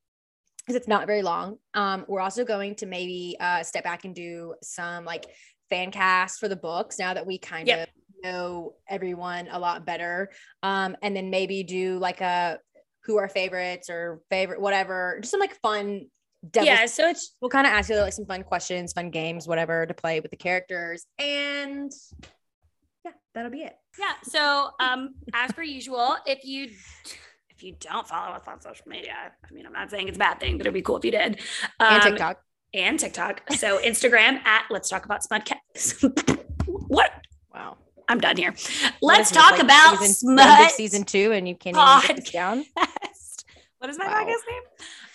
because it's not very long. Um, we're also going to maybe uh step back and do some like fan cast for the books now that we kind Yep. of know everyone a lot better. Um, and then maybe do like a who are favorites or favorite whatever, just some like fun. Yeah, so it's we'll kind of ask you like some fun questions, fun games, whatever to play with the characters, and yeah, that'll be it. yeah. So um, as per usual, if you if you don't follow us on social media, I mean, I'm not saying it's a bad thing, but it'd be cool if you did. And Um, TikTok. And TikTok. So Instagram at Let's Talk About Smudcast. what? Wow. I'm done here. Let's talk like, about season, the end of smut. season two, and you can't even get this down. podcast. What is my Wow. podcast name?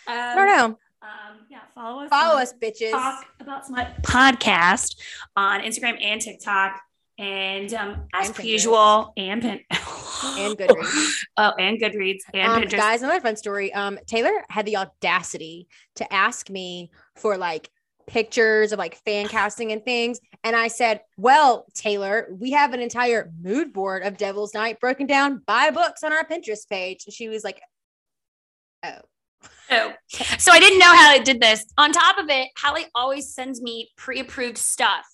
Um, I don't know. Um, yeah, follow us. Follow us, bitches. Talk about Smut podcast on Instagram and TikTok. And um, as And usual, and Pin And Goodreads. Oh, and Goodreads and Um, Pinterest. guys, another fun story. Um, Taylor had the audacity to ask me for like pictures of like fan casting and things. And I said, Well, Taylor, we have an entire mood board of Devil's Night broken down by books on our Pinterest page. And she was like, Oh. Oh, so I didn't know how it did this. On top of it, Hallie always sends me pre-approved stuff.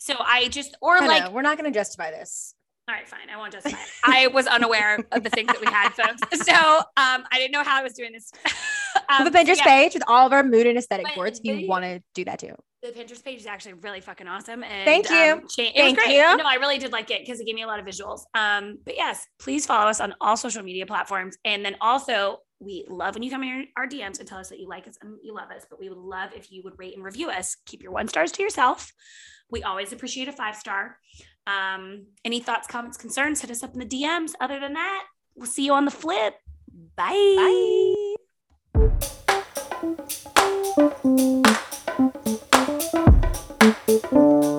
So I just, or I like, know, we're not gonna justify this. all right, fine, I won't justify it. I was unaware of the things that we had, folks. So um, I didn't know how I was doing this. um, the Pinterest yeah, page with all of our mood and aesthetic But boards if you want to do that too. the Pinterest page is actually really fucking awesome. And Thank you. um, it Thank was great. you. No, I really did like it because it gave me a lot of visuals. Um, but yes, please follow us on all social media platforms. And then also, we love when you come in our DMs and tell us that you like us and you love us. But we would love if you would rate and review us. Keep your one stars to yourself. We always appreciate a five star. Um, any thoughts, comments, concerns, hit us up in the DMs. Other than that, we'll see you on the flip. Bye. Bye.